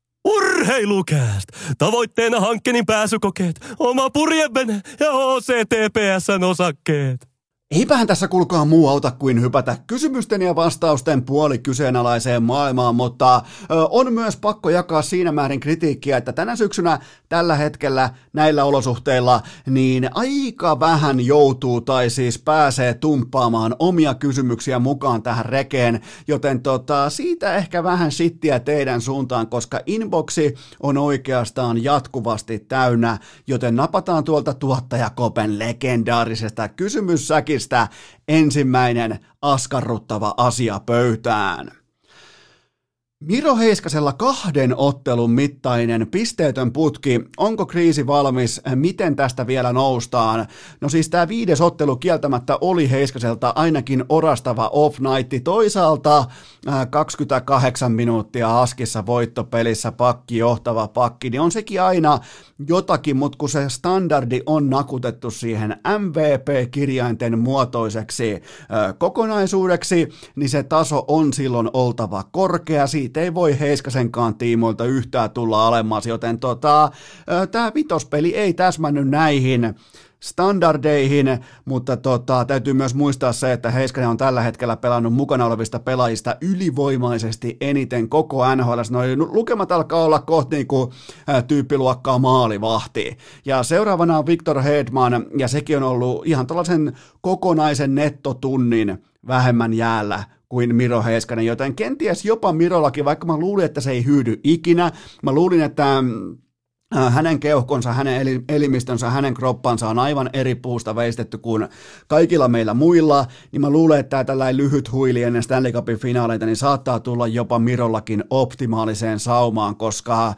Urheilukääst! Tavoitteena hankkeenin pääsykokeet, oma purjevene ja OCTPSn osakkeet. Eipähän tässä kulkaa muu auta kuin hypätä kysymysten ja vastausten puoli kyseenalaiseen maailmaan, mutta on myös pakko jakaa siinä määrin kritiikkiä, että tänä syksynä tällä hetkellä näillä olosuhteilla niin aika vähän joutuu tai siis pääsee tumppaamaan omia kysymyksiä mukaan tähän rekeen, joten tota, siitä ehkä vähän sittiä teidän suuntaan, koska inboxi on oikeastaan jatkuvasti täynnä, joten napataan tuolta tuottajakopen legendaarisesta kysymyssäkin Henkistä ensimmäinen askarruttava asia pöytään. Miro Heiskasella kahden ottelun mittainen pisteetön putki. Onko kriisi valmis? Miten tästä vielä noustaan? No siis tämä viides ottelu kieltämättä oli Heiskaselta ainakin orastava off night. Toisaalta 28 äh, minuuttia askissa voittopelissä pakki, johtava pakki, niin on sekin aina jotakin, mutta kun se standardi on nakutettu siihen MVP-kirjainten muotoiseksi äh, kokonaisuudeksi, niin se taso on silloin oltava korkea. Siitä ei voi Heiskasenkaan tiimoilta yhtään tulla alemmas, joten tota, tämä vitospeli ei täsmännyt näihin standardeihin, mutta tota, täytyy myös muistaa se, että Heiskanen on tällä hetkellä pelannut mukana olevista pelaajista ylivoimaisesti eniten koko NHL. Noin lukemat alkaa olla kohti niin kuin, ä, tyyppiluokkaa maalivahti. Ja seuraavana on Victor Hedman, ja sekin on ollut ihan tällaisen kokonaisen nettotunnin vähemmän jäällä kuin Miro Heiskanen, joten kenties jopa Mirollakin, vaikka mä luulin, että se ei hyydy ikinä, mä luulin, että mm, hänen keuhkonsa, hänen elimistönsä, hänen kroppansa on aivan eri puusta veistetty kuin kaikilla meillä muilla, niin mä luulen, että tällainen lyhyt huili ennen Stanley Cupin finaaleita, niin saattaa tulla jopa Mirollakin optimaaliseen saumaan, koska äh,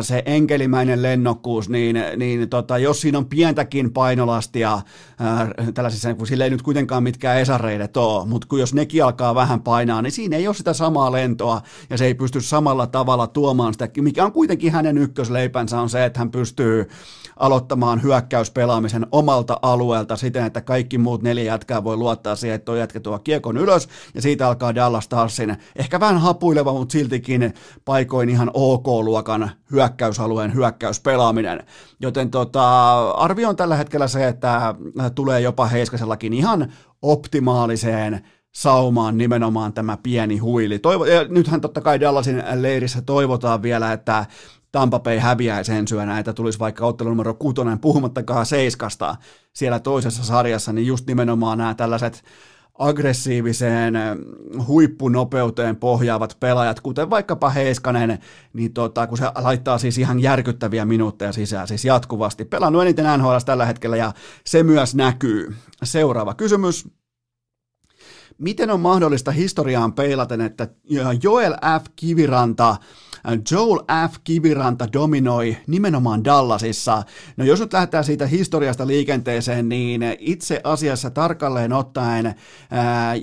se enkelimäinen lennokkuus, niin, niin tota, jos siinä on pientäkin painolastia, äh, tällaisissa, kun sillä ei nyt kuitenkaan mitkään esareidet ole, mutta kun jos nekin alkaa vähän painaa, niin siinä ei ole sitä samaa lentoa, ja se ei pysty samalla tavalla tuomaan sitä, mikä on kuitenkin hänen ykkösleipänsä on se, että hän pystyy aloittamaan hyökkäyspelaamisen omalta alueelta siten, että kaikki muut neljä jätkää voi luottaa siihen, että tuo jätkä tuo kiekon ylös ja siitä alkaa Dallas Starsin ehkä vähän hapuileva, mutta siltikin paikoin ihan OK-luokan hyökkäysalueen hyökkäyspelaaminen. Joten tota, arvio on tällä hetkellä se, että tulee jopa Heiskasellakin ihan optimaaliseen saumaan nimenomaan tämä pieni huili. Toivo, ja nythän totta kai Dallasin leirissä toivotaan vielä, että Tampa Bay häviäisi ensi yönä, että tulisi vaikka ottelu numero kuutonen, puhumattakaan seiskasta siellä toisessa sarjassa, niin just nimenomaan nämä tällaiset aggressiiviseen huippunopeuteen pohjaavat pelaajat, kuten vaikkapa Heiskanen, niin tota, kun se laittaa siis ihan järkyttäviä minuutteja sisään, siis jatkuvasti. Pelannut eniten NHL tällä hetkellä ja se myös näkyy. Seuraava kysymys. Miten on mahdollista historiaan peilaten, että Joel F. Kiviranta Joel F. Kiviranta dominoi nimenomaan Dallasissa. No jos nyt lähdetään siitä historiasta liikenteeseen, niin itse asiassa tarkalleen ottaen ää,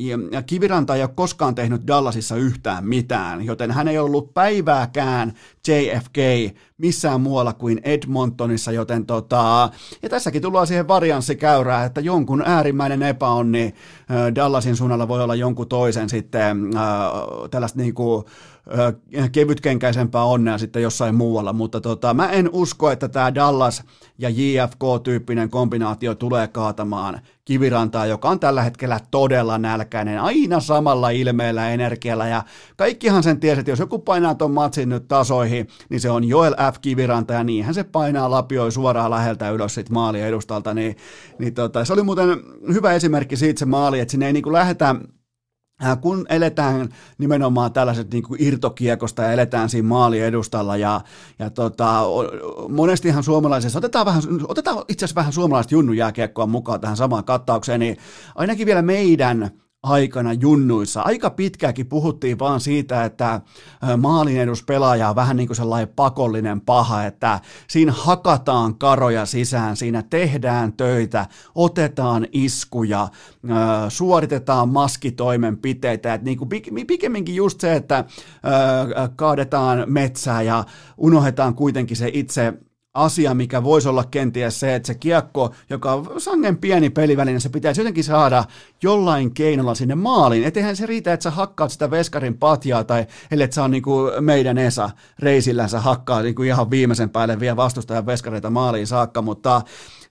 Kiviranta ei ole koskaan tehnyt Dallasissa yhtään mitään, joten hän ei ollut päivääkään JFK missään muualla kuin Edmontonissa, joten tota, ja tässäkin tullaan siihen varianssikäyrään, että jonkun äärimmäinen epäonni Dallasin suunnalla voi olla jonkun toisen sitten äh, tällaista niinku kevytkenkäisempää onnea sitten jossain muualla, mutta tota, mä en usko, että tämä Dallas ja JFK-tyyppinen kombinaatio tulee kaatamaan Kivirantaa, joka on tällä hetkellä todella nälkäinen, aina samalla ilmeellä energialla, ja kaikkihan sen tiesi, että jos joku painaa ton matsin nyt tasoihin, niin se on Joel F. Kiviranta, ja niinhän se painaa lapioi suoraan läheltä ylös sit maalia edustalta, niin, niin tota, se oli muuten hyvä esimerkki siitä se maali, että sinne ei niinku lähdetä Äh, kun eletään nimenomaan tällaiset niin kuin irtokiekosta ja eletään siinä maali edustalla ja, ja tota, monestihan suomalaisessa, otetaan, vähän, otetaan itse asiassa vähän suomalaista junnujääkiekkoa mukaan tähän samaan kattaukseen, niin ainakin vielä meidän aikana junnuissa. Aika pitkääkin puhuttiin vaan siitä, että maalin eduspelaaja on vähän niin kuin sellainen pakollinen paha, että siinä hakataan karoja sisään, siinä tehdään töitä, otetaan iskuja, suoritetaan maskitoimenpiteitä, että niin kuin pikemminkin just se, että kaadetaan metsää ja unohdetaan kuitenkin se itse asia, mikä voisi olla kenties se, että se kiekko, joka on sangen pieni peliväline, se pitäisi jotenkin saada jollain keinolla sinne maaliin. Etteihän se riitä, että sä hakkaat sitä veskarin patjaa tai ellei sä on niin kuin meidän Esa reisillänsä hakkaa niin kuin ihan viimeisen päälle vielä vastustajan veskareita maaliin saakka, mutta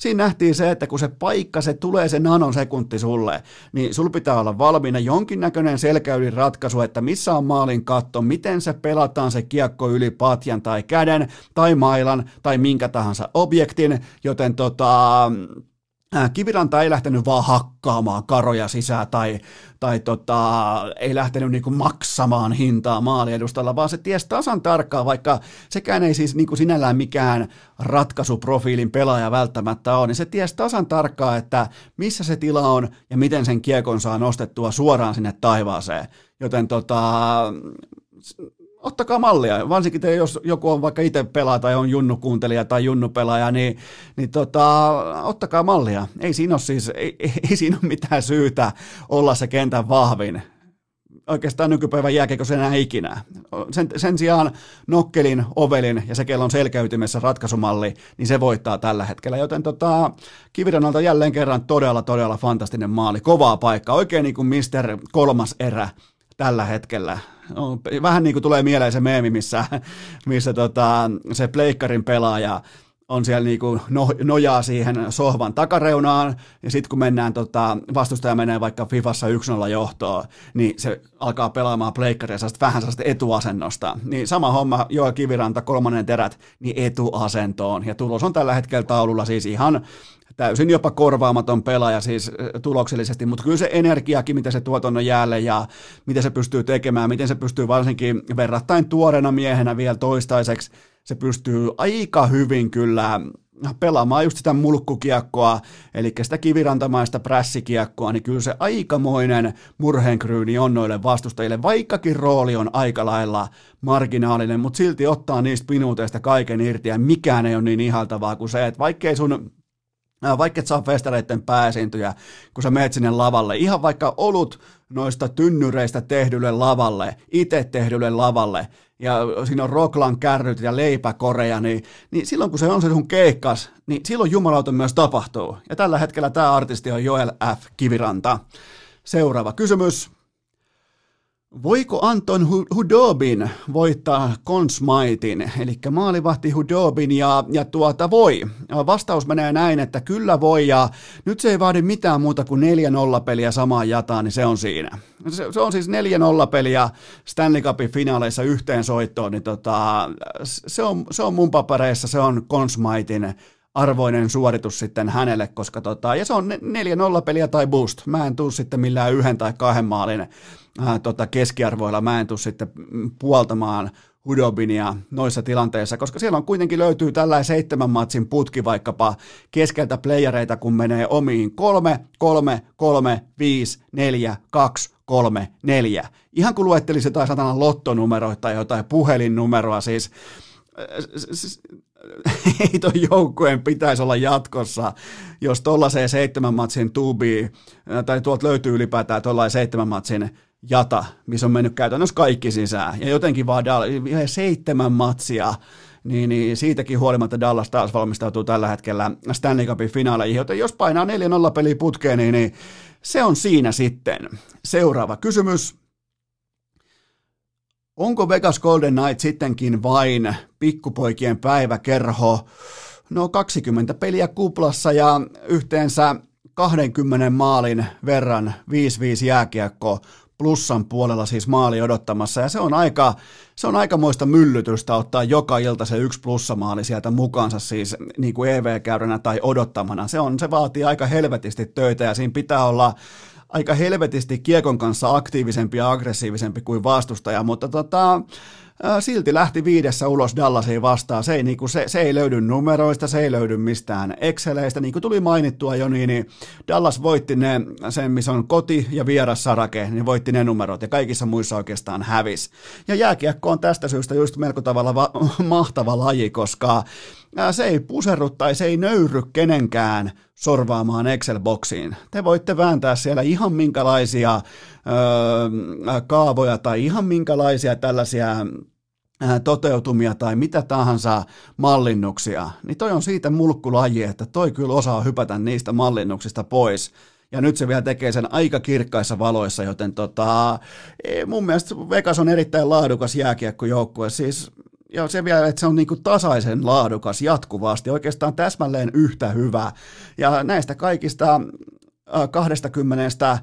siinä nähtiin se, että kun se paikka, se tulee se nanosekunti sulle, niin sul pitää olla valmiina jonkinnäköinen selkäydin ratkaisu, että missä on maalin katto, miten se pelataan se kiekko yli patjan tai käden tai mailan tai minkä tahansa objektin, joten tota, Kiviranta ei lähtenyt vaan hakkaamaan karoja sisään tai, tai tota, ei lähtenyt niinku maksamaan hintaa maaliedustalla, vaan se ties tasan tarkkaan, vaikka sekään ei siis niinku sinällään mikään ratkaisuprofiilin pelaaja välttämättä ole, niin se ties tasan tarkkaan, että missä se tila on ja miten sen kiekon saa nostettua suoraan sinne taivaaseen. Joten tota, ottakaa mallia, varsinkin te, jos joku on vaikka itse pelaa tai on junnukuuntelija tai junnupelaaja, niin, niin tota, ottakaa mallia. Ei siinä ole siis, ei, ei siinä ole mitään syytä olla se kentän vahvin. Oikeastaan nykypäivän jääkeikö enää ikinä. Sen, sen sijaan nokkelin, ovelin ja se, kello on selkäytymessä ratkaisumalli, niin se voittaa tällä hetkellä. Joten tota, Kivirannalta jälleen kerran todella, todella fantastinen maali. Kovaa paikka, oikein niin kuin Mister kolmas erä tällä hetkellä vähän niin kuin tulee mieleen se meemi, missä, missä tota, se pleikkarin pelaaja on siellä niin kuin no, nojaa siihen sohvan takareunaan, ja sitten kun mennään, tota, vastustaja menee vaikka Fifassa 1-0 johtoon, niin se alkaa pelaamaan pleikkaria vähän sellaista etuasennosta. Niin sama homma, Joel Kiviranta, kolmannen terät, niin etuasentoon, ja tulos on tällä hetkellä taululla siis ihan täysin jopa korvaamaton pelaaja siis tuloksellisesti, mutta kyllä se energiakin, mitä se tuo tuonne jäälle ja miten se pystyy tekemään, miten se pystyy varsinkin verrattain tuoreena miehenä vielä toistaiseksi, se pystyy aika hyvin kyllä pelaamaan just sitä mulkkukiekkoa, eli sitä kivirantamaista prässikiekkoa, niin kyllä se aikamoinen murheenkryyni on noille vastustajille, vaikkakin rooli on aika lailla marginaalinen, mutta silti ottaa niistä minuuteista kaiken irti, ja mikään ei ole niin ihaltavaa kuin se, että vaikkei sun vaikka et saa festareiden pääesiintyjä, kun sä meet sinne lavalle, ihan vaikka olut noista tynnyreistä tehdylle lavalle, itse tehdylle lavalle, ja siinä on rocklan kärryt ja leipäkoreja, niin, niin silloin kun se on se sun keikkas, niin silloin jumalauta myös tapahtuu. Ja tällä hetkellä tämä artisti on Joel F. Kiviranta. Seuraava kysymys. Voiko Anton Hudobin voittaa Consmaitin, eli maalivahti Hudobin, ja, ja tuota voi. Vastaus menee näin, että kyllä voi, ja nyt se ei vaadi mitään muuta kuin 4-0 peliä samaan jataan, niin se on siinä. Se, se on siis 4-0 peliä Stanley Cupin finaaleissa yhteen soittoon, niin tota, se, on, se on mun papereissa, se on Consmaitin arvoinen suoritus sitten hänelle, koska tota, ja se on 4-0 peliä tai boost. Mä en tuu sitten millään yhden tai kahden maalin äh, tota keskiarvoilla, mä en tuu sitten puoltamaan Hudobinia noissa tilanteissa, koska siellä on kuitenkin löytyy tällainen seitsemän matsin putki vaikkapa keskeltä playereita, kun menee omiin kolme, kolme, kolme, viisi, neljä, kaksi, kolme, neljä. Ihan kun luettelisi jotain satana lottonumeroita tai jotain puhelinnumeroa, siis ei ton joukkueen pitäisi olla jatkossa, jos tuollaiseen seitsemän matsin tuubiin, tai tuolta löytyy ylipäätään tuollainen seitsemän matsin jata, missä on mennyt käytännössä kaikki sisään, ja jotenkin vaan Dall- seitsemän matsia, niin, niin siitäkin huolimatta Dallas taas valmistautuu tällä hetkellä Stanley Cupin finaaleihin, joten jos painaa 4-0 peliä putkeen, niin, niin se on siinä sitten. Seuraava kysymys. Onko Vegas Golden Knight sittenkin vain pikkupoikien päiväkerho? No 20 peliä kuplassa ja yhteensä 20 maalin verran 5-5 jääkiekko plussan puolella siis maali odottamassa, ja se on aika, se on aikamoista myllytystä ottaa joka ilta se yksi plussamaali sieltä mukaansa siis niin kuin EV-käyränä tai odottamana. Se, on, se vaatii aika helvetisti töitä, ja siinä pitää olla aika helvetisti kiekon kanssa aktiivisempi ja aggressiivisempi kuin vastustaja, mutta tota, silti lähti viidessä ulos Dallasiin vastaan. Se ei, niin kuin, se, se ei löydy numeroista, se ei löydy mistään Exceleistä. Niin kuin tuli mainittua jo, niin, niin Dallas voitti ne, sen missä on koti- ja sarake, niin voitti ne numerot ja kaikissa muissa oikeastaan hävis. Ja jääkiekko on tästä syystä just melko tavalla va- mahtava laji, koska se ei puserru tai se ei nöyry kenenkään sorvaamaan Excel-boksiin. Te voitte vääntää siellä ihan minkälaisia öö, kaavoja tai ihan minkälaisia tällaisia toteutumia tai mitä tahansa mallinnuksia, niin toi on siitä mulkkulaji, että toi kyllä osaa hypätä niistä mallinnuksista pois. Ja nyt se vielä tekee sen aika kirkkaissa valoissa, joten tota, mun mielestä Vegas on erittäin laadukas jääkiekkojoukkue. Siis ja se vielä, että se on niin kuin tasaisen laadukas jatkuvasti, oikeastaan täsmälleen yhtä hyvä. Ja näistä kaikista 20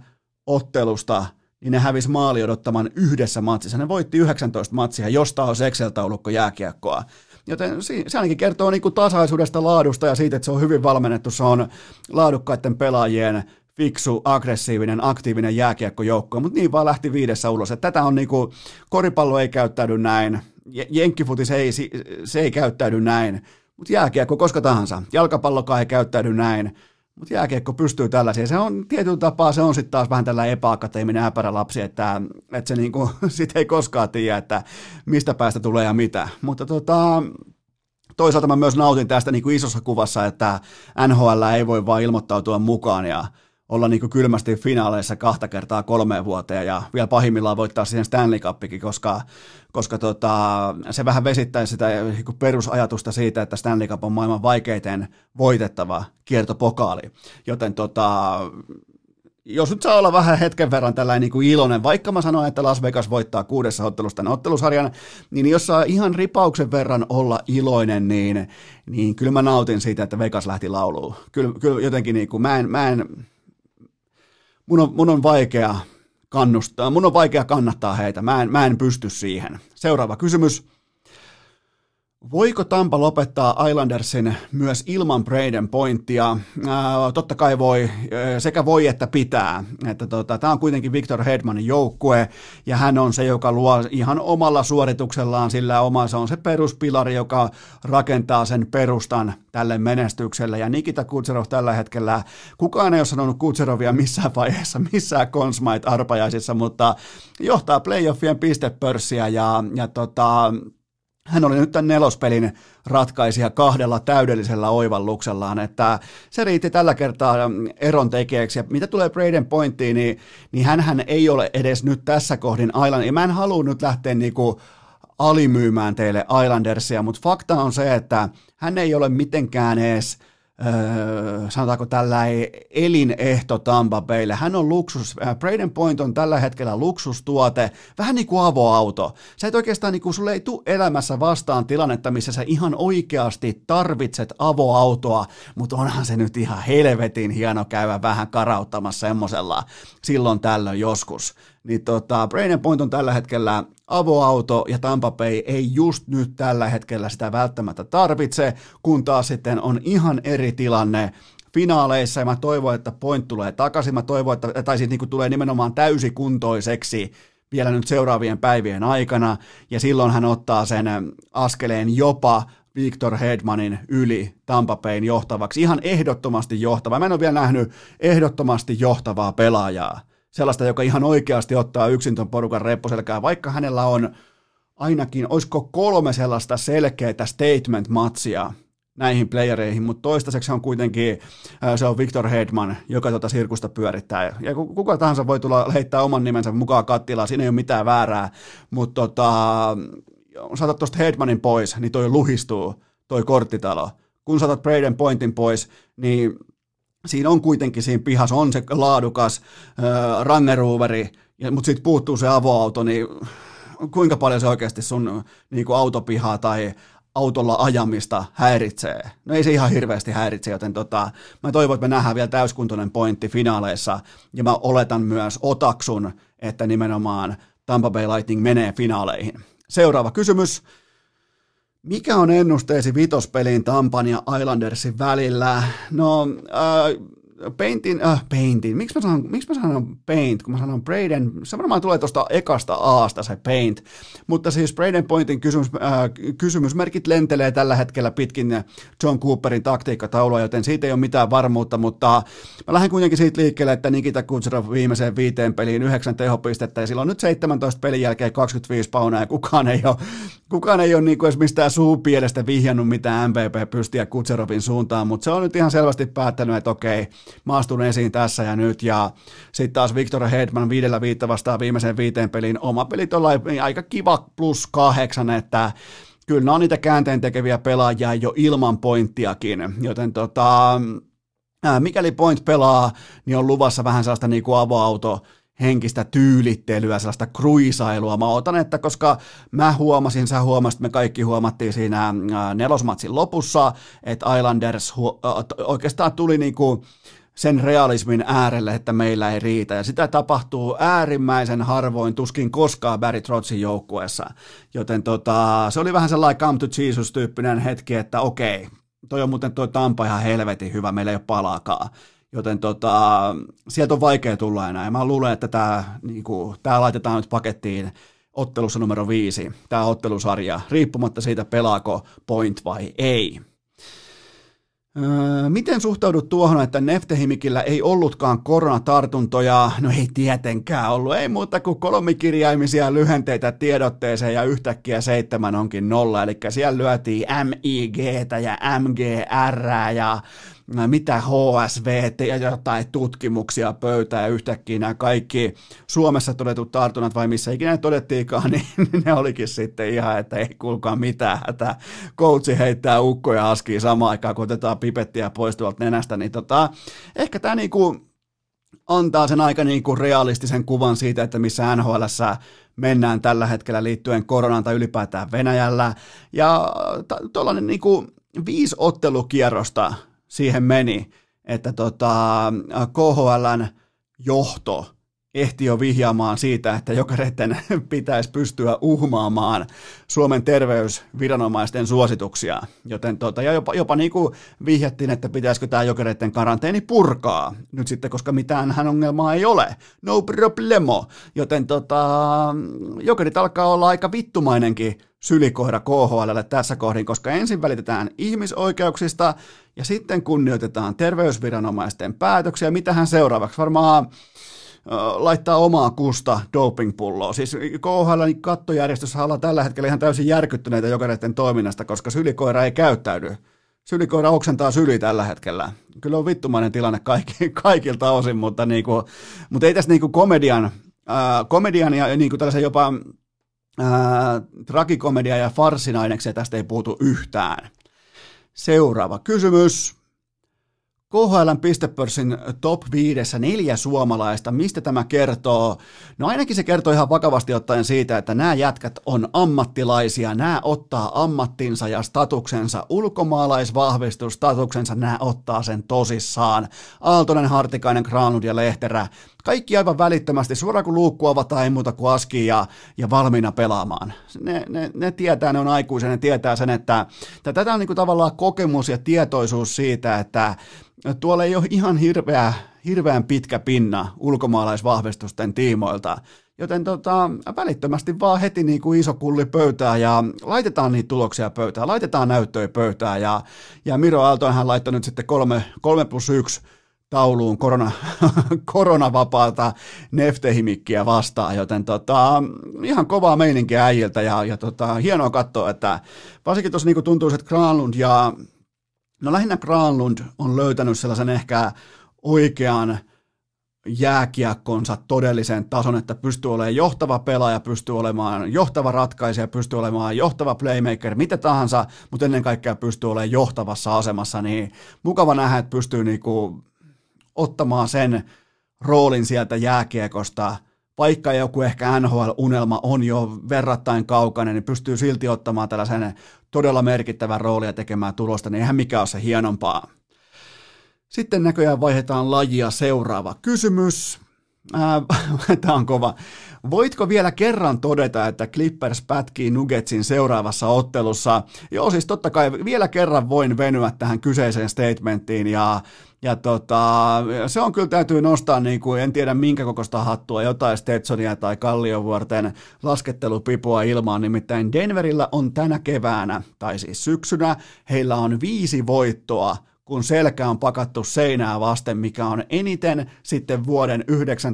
ottelusta, niin ne hävisi maali odottaman yhdessä matsissa. Ne voitti 19 matsia, josta on Excel-taulukko jääkiekkoa. Joten se ainakin kertoo niin kuin tasaisuudesta, laadusta ja siitä, että se on hyvin valmennettu. Se on laadukkaiden pelaajien fiksu, aggressiivinen, aktiivinen jääkiekkojoukko, mutta niin vaan lähti viidessä ulos. Että tätä on niin kuin, koripallo ei käyttäydy näin, jenkkifutis ei, se ei käyttäydy näin, mutta jääkiekko koska tahansa, jalkapallokaan ei käyttäydy näin, mutta jääkiekko pystyy tällaisiin. Se on tietyllä tapaa, se on sitten taas vähän tällä epäakateeminen äpärälapsi, että, että se niinku, [LAUGHS] sit ei koskaan tiedä, että mistä päästä tulee ja mitä. Mutta tota, toisaalta mä myös nautin tästä niin isossa kuvassa, että NHL ei voi vaan ilmoittautua mukaan ja olla niin kuin kylmästi finaaleissa kahta kertaa kolmeen vuoteen ja vielä pahimmillaan voittaa siihen Stanley Cupikin, koska, koska tota, se vähän vesittää sitä niin perusajatusta siitä, että Stanley Cup on maailman vaikeiten voitettava kiertopokaali. Joten tota, jos nyt saa olla vähän hetken verran tällainen niin kuin iloinen, vaikka mä sanoin, että Las Vegas voittaa kuudessa ottelussa tämän ottelusarjan, niin jos saa ihan ripauksen verran olla iloinen, niin, niin kyllä mä nautin siitä, että Vegas lähti lauluun. Kyllä, kyllä jotenkin niin kuin, mä en, mä en mun on, mun on vaikea kannustaa, mun on vaikea kannattaa heitä, mä en, mä en pysty siihen. Seuraava kysymys. Voiko Tampa lopettaa Islandersin myös ilman Braden pointtia? Ää, totta kai voi, sekä voi että pitää. Että tota, Tämä on kuitenkin Victor Hedmanin joukkue, ja hän on se, joka luo ihan omalla suorituksellaan, sillä oma se on se peruspilari, joka rakentaa sen perustan tälle menestykselle. Ja Nikita Kutserov tällä hetkellä, kukaan ei ole sanonut Kutserovia missään vaiheessa, missään Consmite arpajaisissa, mutta johtaa playoffien pistepörssiä, ja, ja tota, hän oli nyt tämän nelospelin ratkaisija kahdella täydellisellä oivalluksellaan, että se riitti tällä kertaa eron tekijäksi. Ja mitä tulee Braden Pointtiin, niin, niin hän ei ole edes nyt tässä kohdin Island. Ja mä en halua nyt lähteä niinku alimyymään teille Islandersia, mutta fakta on se, että hän ei ole mitenkään edes – öö, sanotaanko tällä elinehto Tampa Baylle. Hän on luksus, äh, Braden Point on tällä hetkellä luksustuote, vähän niin kuin avoauto. Sä et oikeastaan, niin kuin, sulle ei tule elämässä vastaan tilannetta, missä sä ihan oikeasti tarvitset avoautoa, mutta onhan se nyt ihan helvetin hieno käydä vähän karauttamassa semmoisella silloin tällöin joskus niin tota, Braden Point on tällä hetkellä avoauto ja Tampa Bay ei just nyt tällä hetkellä sitä välttämättä tarvitse, kun taas sitten on ihan eri tilanne finaaleissa. Ja mä toivon, että Point tulee takaisin, mä toivon, että, tai siis niin tulee nimenomaan täysikuntoiseksi vielä nyt seuraavien päivien aikana, ja silloin hän ottaa sen askeleen jopa Victor Hedmanin yli Tampa Bayn johtavaksi, ihan ehdottomasti johtava. Mä en ole vielä nähnyt ehdottomasti johtavaa pelaajaa sellaista, joka ihan oikeasti ottaa yksin tuon porukan repposelkää, vaikka hänellä on ainakin, olisiko kolme sellaista selkeää statement-matsia näihin playereihin, mutta toistaiseksi on kuitenkin, se on Victor Hedman, joka tuota sirkusta pyörittää. Ja kuka tahansa voi tulla heittää oman nimensä mukaan kattilaan, siinä ei ole mitään väärää, mutta tota, saatat tuosta Hedmanin pois, niin toi luhistuu, toi korttitalo. Kun saatat Braden Pointin pois, niin siinä on kuitenkin siinä pihassa on se laadukas äh, rangeruuveri, mutta sitten puuttuu se avoauto, niin kuinka paljon se oikeasti sun niin kuin autopihaa tai autolla ajamista häiritsee. No ei se ihan hirveästi häiritse, joten tota, mä toivon, että me nähdään vielä täyskuntoinen pointti finaaleissa, ja mä oletan myös otaksun, että nimenomaan Tampa Bay Lightning menee finaaleihin. Seuraava kysymys. Mikä on ennusteesi vitospeliin Tampan ja Islandersin välillä? No, äh, Paintin, äh, Paintin, miksi mä, sanon, miksi mä sanon Paint, kun mä sanon Braden, se varmaan tulee tuosta ekasta Aasta se Paint, mutta siis Braden Pointin kysymys, äh, kysymysmerkit lentelee tällä hetkellä pitkin John Cooperin taktiikkataulua, joten siitä ei ole mitään varmuutta, mutta mä lähden kuitenkin siitä liikkeelle, että Nikita Kutsarov viimeiseen viiteen peliin yhdeksän tehopistettä ja silloin nyt 17 pelin jälkeen 25 paunaa ja kukaan ei ole, kukaan ei ole niin kuin edes mistään suupielestä vihjannut mitään MVP pystiä Kutserovin suuntaan, mutta se on nyt ihan selvästi päättänyt, että okei, mä astun esiin tässä ja nyt, ja sitten taas Victor Hedman viidellä viitta vastaan viimeiseen viiteen peliin, oma pelit on aika kiva plus kahdeksan, että kyllä nämä on niitä käänteen tekeviä pelaajia jo ilman pointtiakin, joten tota, mikäli point pelaa, niin on luvassa vähän sellaista niin kuin avoauto henkistä tyylittelyä, sellaista kruisailua. Mä otan, että koska mä huomasin, sä huomasit, me kaikki huomattiin siinä nelosmatsin lopussa, että Islanders oikeastaan tuli niinku sen realismin äärelle, että meillä ei riitä. Ja sitä tapahtuu äärimmäisen harvoin, tuskin koskaan Barry Trotzin joukkueessa. Joten tota, se oli vähän sellainen come to Jesus-tyyppinen hetki, että okei, toi on muuten toi Tampa ihan helvetin hyvä, meillä ei ole palaakaan. Joten tota, sieltä on vaikea tulla enää. Ja mä luulen, että tämä niinku, laitetaan nyt pakettiin ottelussa numero viisi, tämä ottelusarja, riippumatta siitä pelaako point vai ei. Öö, miten suhtaudut tuohon, että Neftehimikillä ei ollutkaan koronatartuntoja? No ei tietenkään ollut, ei muuta kuin kolmikirjaimisia lyhenteitä tiedotteeseen ja yhtäkkiä seitsemän onkin nolla, eli siellä lyötiin MIG ja MGR ja mitä HSV ja jotain tutkimuksia pöytään ja yhtäkkiä nämä kaikki Suomessa todetut tartunnat vai missä ikinä todettiinkaan, [LAUGHS] niin ne olikin sitten ihan, että ei kuulkaa mitään että Coachi heittää ukkoja askiin samaan aikaan, kun otetaan pipettiä pois tuolta nenästä, niin tota, ehkä tämä niinku antaa sen aika niinku realistisen kuvan siitä, että missä NHL mennään tällä hetkellä liittyen koronaan tai ylipäätään Venäjällä. Ja tuollainen niinku viisi ottelukierrosta siihen meni, että tota, KHLn johto ehti jo vihjaamaan siitä, että jokareiden [LAUGHS] pitäisi pystyä uhmaamaan Suomen terveysviranomaisten suosituksia. Joten tota, ja jopa, jopa niin kuin vihjattiin, että pitäisikö tämä jokareiden karanteeni purkaa nyt sitten, koska mitään hän ongelmaa ei ole. No problemo. Joten tota, jokerit alkaa olla aika vittumainenkin sylikoira KHLlle tässä kohdin, koska ensin välitetään ihmisoikeuksista ja sitten kunnioitetaan terveysviranomaisten päätöksiä. Mitähän seuraavaksi? Varmaan laittaa omaa kusta dopingpulloa. Siis KHL niin kattojärjestössä ollaan tällä hetkellä ihan täysin järkyttyneitä jokaisen toiminnasta, koska sylikoira ei käyttäydy. Sylikoira oksentaa syli tällä hetkellä. Kyllä on vittumainen tilanne kaikki, [LAUGHS] kaikilta osin, mutta, niinku, mutta ei tässä niinku komedian, äh, komedian ja niinku tällaisen jopa äh, trakikomedia ja farssinaineksia tästä ei puutu yhtään. Seuraava kysymys. KHLn pistepörssin top 5 neljä suomalaista. Mistä tämä kertoo? No ainakin se kertoo ihan vakavasti ottaen siitä, että nämä jätkät on ammattilaisia, nämä ottaa ammattinsa ja statuksensa, ulkomaalaisvahvistusstatuksensa, nämä ottaa sen tosissaan. Aaltonen, Hartikainen, Granlund ja Lehterä, kaikki aivan välittömästi, suoraan kun luukku avataan, ei muuta kuin aski ja, ja valmiina pelaamaan. Ne, ne, ne tietää, ne on aikuisia, ne tietää sen, että tätä on niin kuin tavallaan kokemus ja tietoisuus siitä, että tuolla ei ole ihan hirveä, hirveän pitkä pinna ulkomaalaisvahvistusten tiimoilta. Joten tota, välittömästi vaan heti niin kuin iso pulli pöytää ja laitetaan niitä tuloksia pöytään, laitetaan näyttöjä pöytään. Ja, ja Miro Aalto hän laittoi nyt sitten kolme, kolme plus yksi tauluun korona, [LAUGHS] koronavapaata neftehimikkiä vastaan, joten tota, ihan kovaa meininkiä äijiltä ja, ja tota, hienoa katsoa, että varsinkin tuossa niin tuntuu, että Granlund ja No lähinnä Granlund on löytänyt sellaisen ehkä oikean jääkiekkonsa todellisen tason, että pystyy olemaan johtava pelaaja, pystyy olemaan johtava ratkaisija, pystyy olemaan johtava playmaker, mitä tahansa, mutta ennen kaikkea pystyy olemaan johtavassa asemassa, niin mukava nähdä, että pystyy niinku ottamaan sen roolin sieltä jääkiekosta vaikka joku ehkä NHL-unelma on jo verrattain kaukainen, niin pystyy silti ottamaan tällaisen todella merkittävän roolia tekemään tulosta, niin eihän mikä ole se hienompaa. Sitten näköjään vaihdetaan lajia seuraava kysymys. [LAUGHS] Tämä on kova. Voitko vielä kerran todeta, että Clippers pätkii Nuggetsin seuraavassa ottelussa? Joo, siis totta kai vielä kerran voin venyä tähän kyseiseen statementtiin ja ja tota, se on kyllä täytyy nostaa, niin kuin, en tiedä minkä kokoista hattua, jotain Stetsonia tai Kalliovuorten laskettelupipua ilmaan, nimittäin Denverillä on tänä keväänä, tai siis syksynä, heillä on viisi voittoa kun selkä on pakattu seinää vasten, mikä on eniten sitten vuoden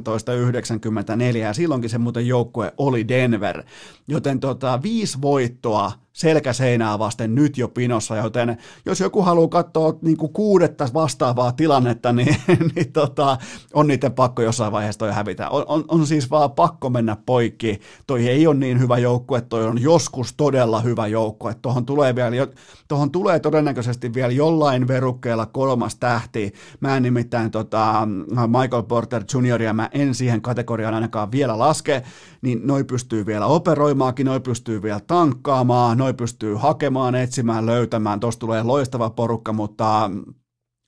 1994, ja silloinkin se muuten joukkue oli Denver. Joten tota, viisi voittoa selkäseinää vasten nyt jo pinossa, joten jos joku haluaa katsoa niin kuin kuudetta vastaavaa tilannetta, [LAUGHS] niin, niin tota, on niiden pakko jossain vaiheessa toi hävitä. On, on, on, siis vaan pakko mennä poikki. Toi ei ole niin hyvä joukkue, toi on joskus todella hyvä joukkue. Tuohon tulee, vielä, tuohon tulee todennäköisesti vielä jollain verukkeella kolmas tähti. Mä en nimittäin tota, Michael Porter Junioria, mä en siihen kategoriaan ainakaan vielä laske, niin noi pystyy vielä operoimaakin, noi pystyy vielä tankkaamaan, noi pystyy hakemaan, etsimään, löytämään, tuossa tulee loistava porukka, mutta,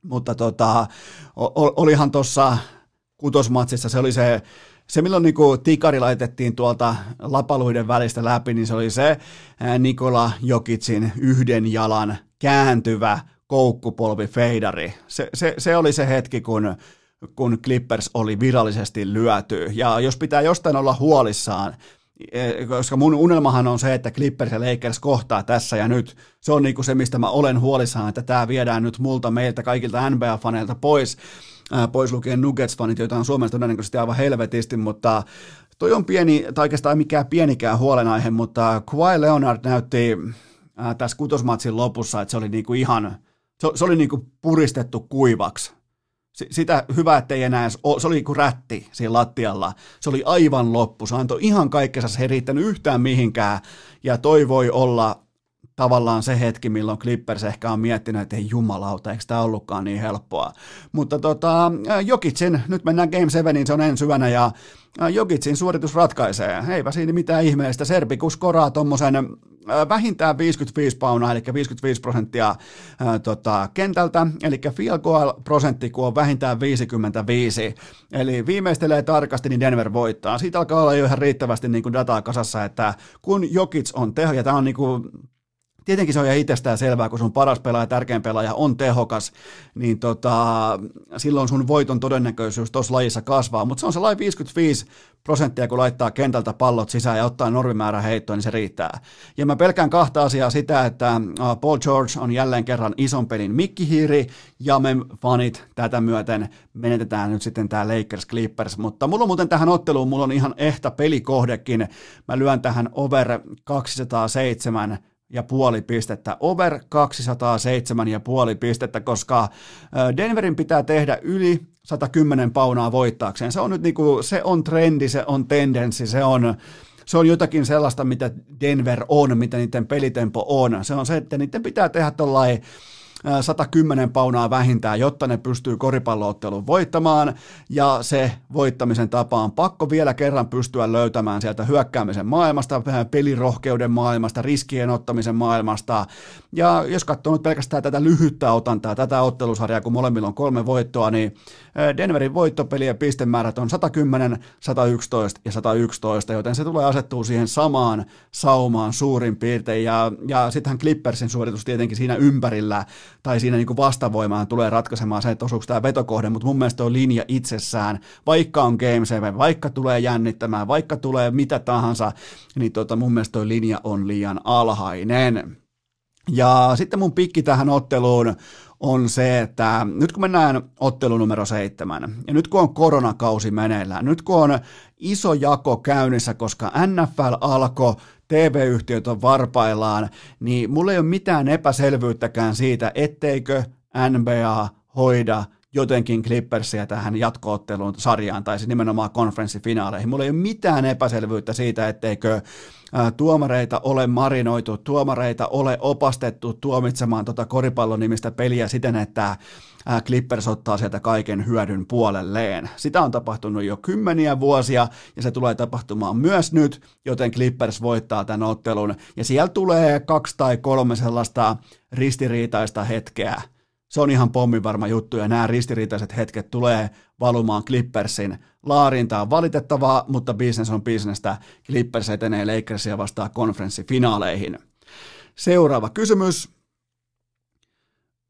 mutta tota, olihan tuossa kutosmatsissa, se oli se, se milloin niin kuin tikari laitettiin tuolta lapaluiden välistä läpi, niin se oli se Nikola Jokitsin yhden jalan kääntyvä koukkupolvi feidari. Se, se, se oli se hetki, kun kun Clippers oli virallisesti lyöty. Ja jos pitää jostain olla huolissaan, koska mun unelmahan on se, että Clippers ja Lakers kohtaa tässä ja nyt. Se on niinku se, mistä mä olen huolissaan, että tämä viedään nyt multa, meiltä, kaikilta NBA-faneilta pois, pois lukien Nuggets-fanit, joita on Suomessa todennäköisesti aivan helvetisti, mutta toi on pieni, tai oikeastaan mikään pienikään huolenaihe, mutta Kawhi Leonard näytti tässä kutosmatsin lopussa, että se oli niinku ihan, se, se oli niinku puristettu kuivaksi sitä hyvä, että ei enää se oli kuin rätti siinä lattialla. Se oli aivan loppu. Se antoi ihan kaikkensa, se ei riittänyt yhtään mihinkään. Ja toi voi olla tavallaan se hetki, milloin Clippers ehkä on miettinyt, että ei jumalauta, eikö tämä ollutkaan niin helppoa. Mutta tota, Jokitsin, nyt mennään Game 7, se on ensi syvänä ja Jokitsin suoritus ratkaisee. Eipä siinä mitään ihmeellistä. Serbi, kun skoraa tuommoisen vähintään 55 paunaa, eli 55 prosenttia ää, tota, kentältä, eli field goal prosentti, kun on vähintään 55, eli viimeistelee tarkasti, niin Denver voittaa. Siitä alkaa olla jo ihan riittävästi niin kuin dataa kasassa, että kun Jokits on teho, ja tämä on niin kuin tietenkin se on ihan itsestään selvää, kun sun paras pelaaja, tärkein pelaaja on tehokas, niin tota, silloin sun voiton todennäköisyys tuossa lajissa kasvaa, mutta se on sellainen 55 prosenttia, kun laittaa kentältä pallot sisään ja ottaa normimäärä heittoa, niin se riittää. Ja mä pelkään kahta asiaa sitä, että Paul George on jälleen kerran ison pelin mikkihiiri, ja me fanit tätä myöten menetetään nyt sitten tämä Lakers Clippers, mutta mulla on muuten tähän otteluun, mulla on ihan ehtä pelikohdekin, mä lyön tähän over 207 ja puoli pistettä, over 207 ja puoli pistettä, koska Denverin pitää tehdä yli 110 paunaa voittaakseen. Se on nyt niinku, se on trendi, se on tendenssi, se on, se on jotakin sellaista, mitä Denver on, mitä niiden pelitempo on. Se on se, että niiden pitää tehdä tuollainen 110 paunaa vähintään, jotta ne pystyy koripalloottelun voittamaan, ja se voittamisen tapa on pakko vielä kerran pystyä löytämään sieltä hyökkäämisen maailmasta, pelirohkeuden maailmasta, riskien ottamisen maailmasta, ja jos katsoo nyt pelkästään tätä lyhyttä otantaa, tätä ottelusarjaa, kun molemmilla on kolme voittoa, niin Denverin voittopelien pistemäärät on 110, 111 ja 111, joten se tulee asettua siihen samaan saumaan suurin piirtein, ja, ja sittenhän Clippersin suoritus tietenkin siinä ympärillä, tai siinä niin kuin vastavoimaan tulee ratkaisemaan se, että osuuko tämä vetokohde, mutta mun mielestä on linja itsessään, vaikka on Game 7, vaikka tulee jännittämään, vaikka tulee mitä tahansa, niin tota, mun mielestä linja on liian alhainen. Ja sitten mun pikki tähän otteluun on se, että nyt kun mennään ottelu numero seitsemän, ja nyt kun on koronakausi meneillään, nyt kun on iso jako käynnissä, koska NFL alkoi, TV-yhtiöt on varpaillaan, niin mulla ei ole mitään epäselvyyttäkään siitä, etteikö NBA hoida jotenkin Clippersia tähän jatkootteluun sarjaan tai siis nimenomaan konferenssifinaaleihin. Mulla ei ole mitään epäselvyyttä siitä, etteikö tuomareita ole marinoitu, tuomareita ole opastettu tuomitsemaan tota koripallon nimistä peliä siten, että Clippers ottaa sieltä kaiken hyödyn puolelleen. Sitä on tapahtunut jo kymmeniä vuosia ja se tulee tapahtumaan myös nyt, joten Clippers voittaa tämän ottelun ja siellä tulee kaksi tai kolme sellaista ristiriitaista hetkeä. Se on ihan pommivarma juttu ja nämä ristiriitaiset hetket tulee valumaan Clippersin laariin. Tämä on valitettavaa, mutta business on businessta. Clippers etenee Lakersia vastaan konferenssifinaaleihin. Seuraava kysymys.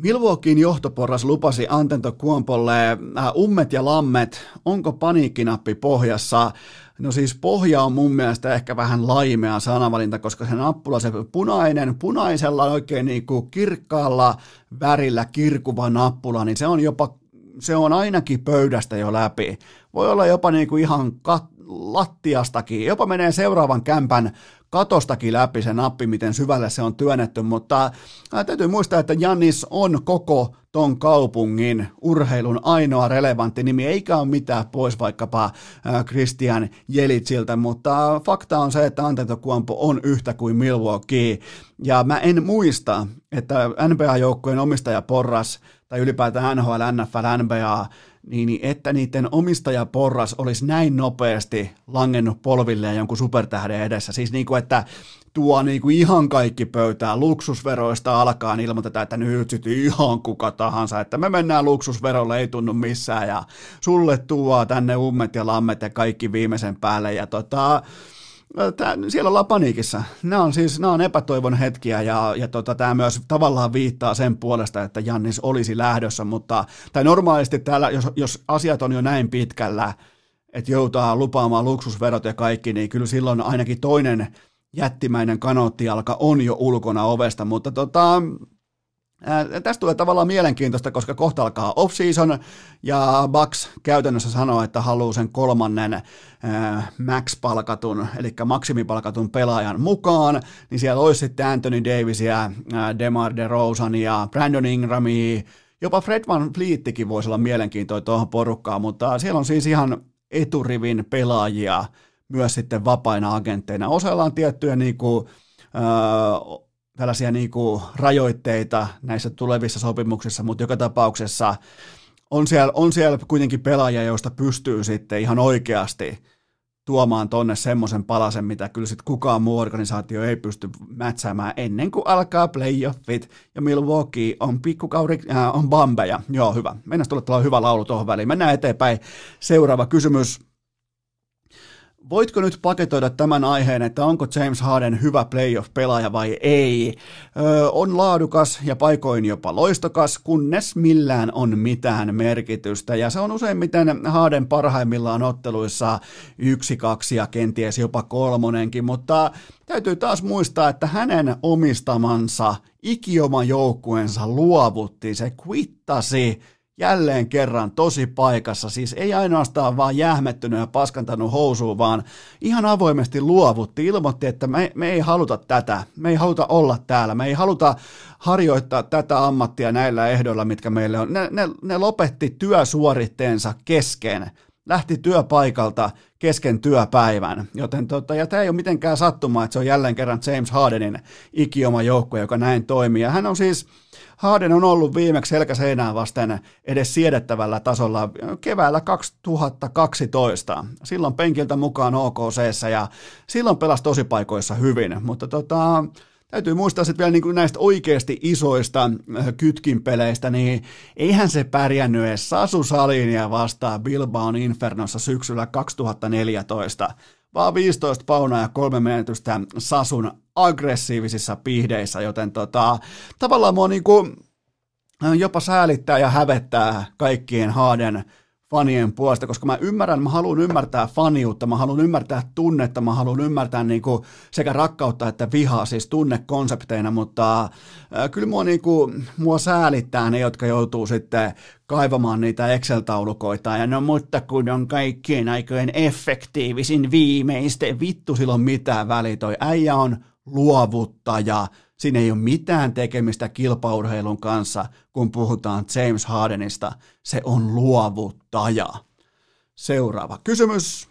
Milwaukeein johtoporras lupasi Antento Kuompolle äh, ummet ja lammet, onko paniikkinappi pohjassa? No siis pohja on mun mielestä ehkä vähän laimea sanavalinta, koska se nappula, se punainen, punaisella oikein niin kuin kirkkaalla värillä kirkuva nappula, niin se on jopa, se on ainakin pöydästä jo läpi. Voi olla jopa niin kuin ihan kat- lattiastakin, jopa menee seuraavan kämpän katostakin läpi se nappi, miten syvälle se on työnnetty, mutta ää, täytyy muistaa, että Jannis on koko ton kaupungin urheilun ainoa relevantti nimi, eikä ole mitään pois vaikkapa ää, Christian Jelitsiltä, mutta fakta on se, että Antetokuampo on yhtä kuin Milwaukee, ja mä en muista, että NBA-joukkojen omistajaporras tai ylipäätään NHL, NFL, NBA niin, että niiden omistajaporras olisi näin nopeasti langennut polvilleen jonkun supertähden edessä. Siis niin kuin, että tuo niin kuin ihan kaikki pöytää, luksusveroista alkaa ilmoitetaan, että nyt sitten ihan kuka tahansa, että me mennään luksusverolle, ei tunnu missään, ja sulle tuo tänne ummet ja lammet ja kaikki viimeisen päälle, ja tota, Tää, siellä ollaan paniikissa. Nämä on siis nämä on epätoivon hetkiä ja, ja tota, tämä myös tavallaan viittaa sen puolesta, että Jannis olisi lähdössä, mutta tai normaalisti täällä, jos, jos asiat on jo näin pitkällä, että joutaa lupaamaan luksusverot ja kaikki, niin kyllä silloin ainakin toinen jättimäinen kanoottijalka on jo ulkona ovesta, mutta tota, tästä tulee tavallaan mielenkiintoista, koska kohta alkaa off-season ja Bucks käytännössä sanoo, että haluaa sen kolmannen max-palkatun, eli maksimipalkatun pelaajan mukaan, niin siellä olisi sitten Anthony Davisia, ää, DeMar DeRozania, Brandon Ingramia, jopa Fred Van Fleettikin voisi olla mielenkiintoinen tuohon porukkaan, mutta siellä on siis ihan eturivin pelaajia myös sitten vapaina agentteina. Osalla on tiettyjä niin kuin, tällaisia niin kuin rajoitteita näissä tulevissa sopimuksissa, mutta joka tapauksessa on siellä, on siellä kuitenkin pelaajia, joista pystyy sitten ihan oikeasti tuomaan tonne semmoisen palasen, mitä kyllä sitten kukaan muu organisaatio ei pysty mätsäämään ennen kuin alkaa playoffit ja Milwaukee on pikkukauri, äh, on bambeja. Joo, hyvä. Mennään tulla hyvä laulu tuohon väliin. Mennään eteenpäin. Seuraava kysymys voitko nyt paketoida tämän aiheen, että onko James Harden hyvä playoff-pelaaja vai ei? Öö, on laadukas ja paikoin jopa loistokas, kunnes millään on mitään merkitystä. Ja se on useimmiten Harden parhaimmillaan otteluissa yksi, kaksi ja kenties jopa kolmonenkin, mutta täytyy taas muistaa, että hänen omistamansa ikioma joukkueensa luovutti, se kvittasi jälleen kerran tosi paikassa, siis ei ainoastaan vaan jähmettynyt ja paskantanut housuun, vaan ihan avoimesti luovutti, ilmoitti, että me, me ei haluta tätä, me ei haluta olla täällä, me ei haluta harjoittaa tätä ammattia näillä ehdoilla, mitkä meille on. Ne, ne, ne lopetti työsuoritteensa kesken, lähti työpaikalta kesken työpäivän, joten tota, ja tämä ei ole mitenkään sattumaa, että se on jälleen kerran James Hardenin ikioma joukkue, joka näin toimii, ja hän on siis Harden on ollut viimeksi selkäseinään vasten edes siedettävällä tasolla keväällä 2012. Silloin penkiltä mukaan OKC ja silloin pelasi paikoissa hyvin, mutta tota, täytyy muistaa sitten vielä niin näistä oikeasti isoista äh, kytkinpeleistä, niin eihän se pärjännyt edes Sasu Salinia vastaan Bilbaon Infernossa syksyllä 2014 vaan 15 paunaa ja kolme menetystä Sasun aggressiivisissa pihdeissä, joten tota, tavallaan mua niinku jopa säälittää ja hävettää kaikkien Haaden fanien puolesta, koska mä ymmärrän, mä haluan ymmärtää faniutta, mä haluan ymmärtää tunnetta, mä haluan ymmärtää niin kuin sekä rakkautta että vihaa, siis tunnekonsepteina, mutta äh, kyllä mua, niin kuin, mua säälittää ne, jotka joutuu sitten kaivamaan niitä Excel-taulukoita, ja no mutta kun on kaikkien aikojen effektiivisin viimeisten, vittu silloin mitään väliä, toi äijä on luovuttaja. Siinä ei ole mitään tekemistä kilpaurheilun kanssa, kun puhutaan James Hardenista. Se on luovuttaja. Seuraava kysymys.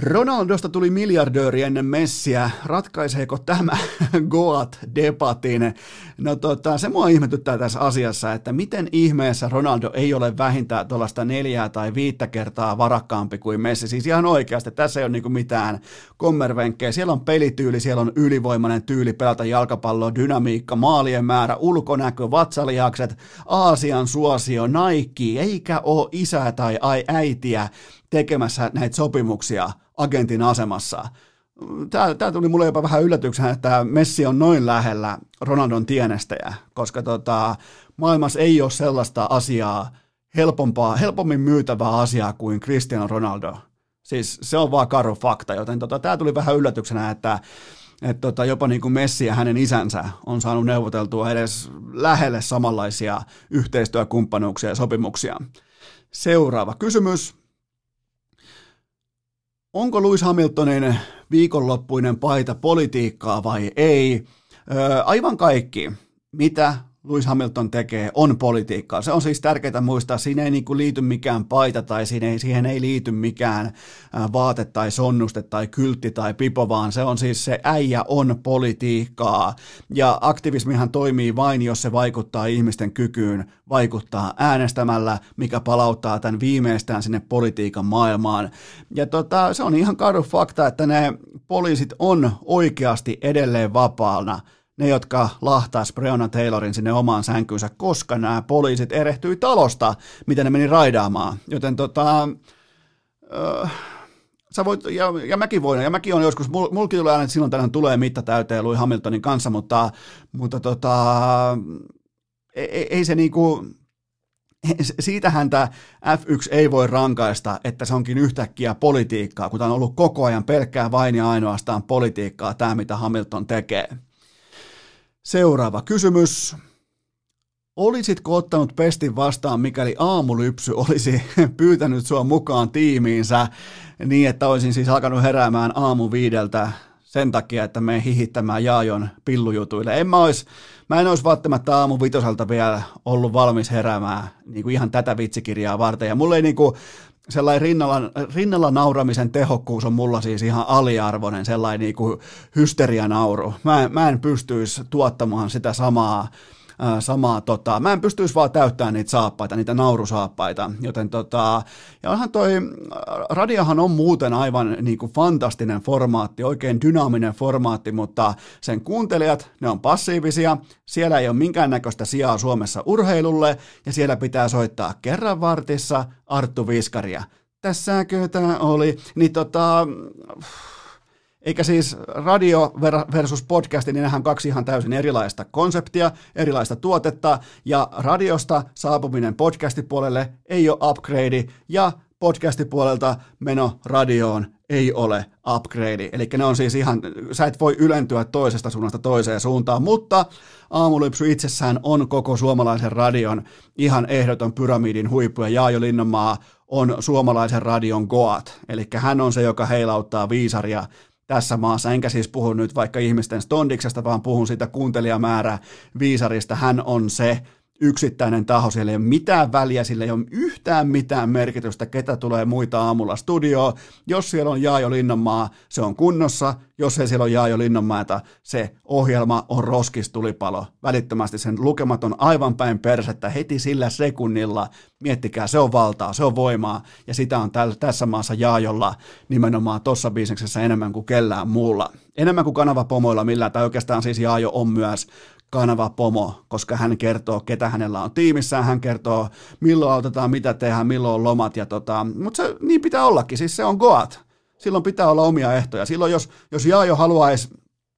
Ronaldosta tuli miljardööri ennen messiä. Ratkaiseeko tämä [LAUGHS] Goat-debatin? No tota, se mua ihmetyttää tässä asiassa, että miten ihmeessä Ronaldo ei ole vähintään tuollaista neljää tai viittä kertaa varakkaampi kuin Messi. Siis ihan oikeasti, tässä ei ole niinku mitään kommervenkkejä. Siellä on pelityyli, siellä on ylivoimainen tyyli pelata jalkapalloa, dynamiikka, maalien määrä, ulkonäkö, vatsalihakset, Aasian suosio, Nike, eikä ole isää tai ai äitiä tekemässä näitä sopimuksia agentin asemassa. Tämä, tämä tuli mulle jopa vähän yllätyksenä, että Messi on noin lähellä Ronaldon tienestäjä, koska tota, maailmassa ei ole sellaista asiaa, helpompaa, helpommin myytävää asiaa kuin Cristiano Ronaldo. Siis se on vaan karu fakta, joten tota, tämä tuli vähän yllätyksenä, että että tota, jopa niin kuin Messi ja hänen isänsä on saanut neuvoteltua edes lähelle samanlaisia yhteistyökumppanuuksia ja sopimuksia. Seuraava kysymys onko Lewis Hamiltonin viikonloppuinen paita politiikkaa vai ei? Aivan kaikki, mitä Lewis Hamilton tekee, on politiikkaa. Se on siis tärkeää muistaa, siinä ei niin kuin liity mikään paita tai siinä ei, siihen ei liity mikään vaate tai sonnuste tai kyltti tai pipo, vaan se on siis se äijä on politiikkaa. Ja aktivismihan toimii vain, jos se vaikuttaa ihmisten kykyyn vaikuttaa äänestämällä, mikä palauttaa tämän viimeistään sinne politiikan maailmaan. Ja tota, se on ihan kadu fakta, että ne poliisit on oikeasti edelleen vapaana ne, jotka lahtaisi Breonna Taylorin sinne omaan sänkynsä, koska nämä poliisit erehtyi talosta, mitä ne meni raidaamaan. Joten tota, äh, sä voit, ja, ja mäkin voin, ja mäkin on joskus, mul, mulkin tulee aina, että silloin tällöin tulee mitta täyteen Louis Hamiltonin kanssa, mutta, mutta tota, ei, ei se niinku, [LAUGHS] siitähän tämä F1 ei voi rankaista, että se onkin yhtäkkiä politiikkaa, kun tämä on ollut koko ajan pelkkää vain ja ainoastaan politiikkaa, tämä mitä Hamilton tekee. Seuraava kysymys. Olisitko ottanut pestin vastaan, mikäli aamulypsy olisi [LAUGHS] pyytänyt sua mukaan tiimiinsä niin, että olisin siis alkanut heräämään aamu viideltä sen takia, että me hihittämään Jaajon pillujutuille. En mä, ois, mä en olisi välttämättä aamu vitoselta vielä ollut valmis heräämään niin kuin ihan tätä vitsikirjaa varten. Ja mulla ei niin kuin, sellainen rinnalla, rinnalla nauramisen tehokkuus on mulla siis ihan aliarvoinen, sellainen niin kuin hysterianauru. Mä, mä en pystyisi tuottamaan sitä samaa samaa, tota, mä en pystyisi vaan täyttämään niitä saappaita, niitä naurusaappaita, joten tota, ja onhan toi, radiohan on muuten aivan niin kuin fantastinen formaatti, oikein dynaaminen formaatti, mutta sen kuuntelijat, ne on passiivisia, siellä ei ole minkäännäköistä sijaa Suomessa urheilulle, ja siellä pitää soittaa kerran vartissa Arttu Viskaria. Tässäkö tämä oli? Niin tota, eikä siis radio versus podcasti, niin nehän kaksi ihan täysin erilaista konseptia, erilaista tuotetta, ja radiosta saapuminen podcastipuolelle ei ole upgrade, ja podcastipuolelta meno radioon ei ole upgrade. Eli ne on siis ihan, sä et voi ylentyä toisesta suunnasta toiseen suuntaan, mutta aamulypsy itsessään on koko suomalaisen radion ihan ehdoton pyramidin huippu, ja Jaajo Linnanmaa on suomalaisen radion Goat, eli hän on se, joka heilauttaa viisaria tässä maassa, enkä siis puhu nyt vaikka ihmisten stondiksesta, vaan puhun siitä kuuntelijamäärä viisarista. Hän on se yksittäinen taho, siellä ei ole mitään väliä, sillä ei ole yhtään mitään merkitystä, ketä tulee muita aamulla studioon. Jos siellä on Jaajo Linnanmaa, se on kunnossa. Jos ei siellä ole Jaajo Linnanmaata, se ohjelma on roskistulipalo. Välittömästi sen lukemat on aivan päin persettä heti sillä sekunnilla. Miettikää, se on valtaa, se on voimaa, ja sitä on täl, tässä maassa Jaajolla nimenomaan tuossa bisneksessä enemmän kuin kellään muulla. Enemmän kuin kanavapomoilla millään, tai oikeastaan siis Jaajo on myös kanava pomo, koska hän kertoo, ketä hänellä on tiimissään, hän kertoo, milloin autetaan, mitä tehdään, milloin on lomat, ja tota, mutta se, niin pitää ollakin, siis se on Goat. Silloin pitää olla omia ehtoja. Silloin jos, jos Jaajo haluaisi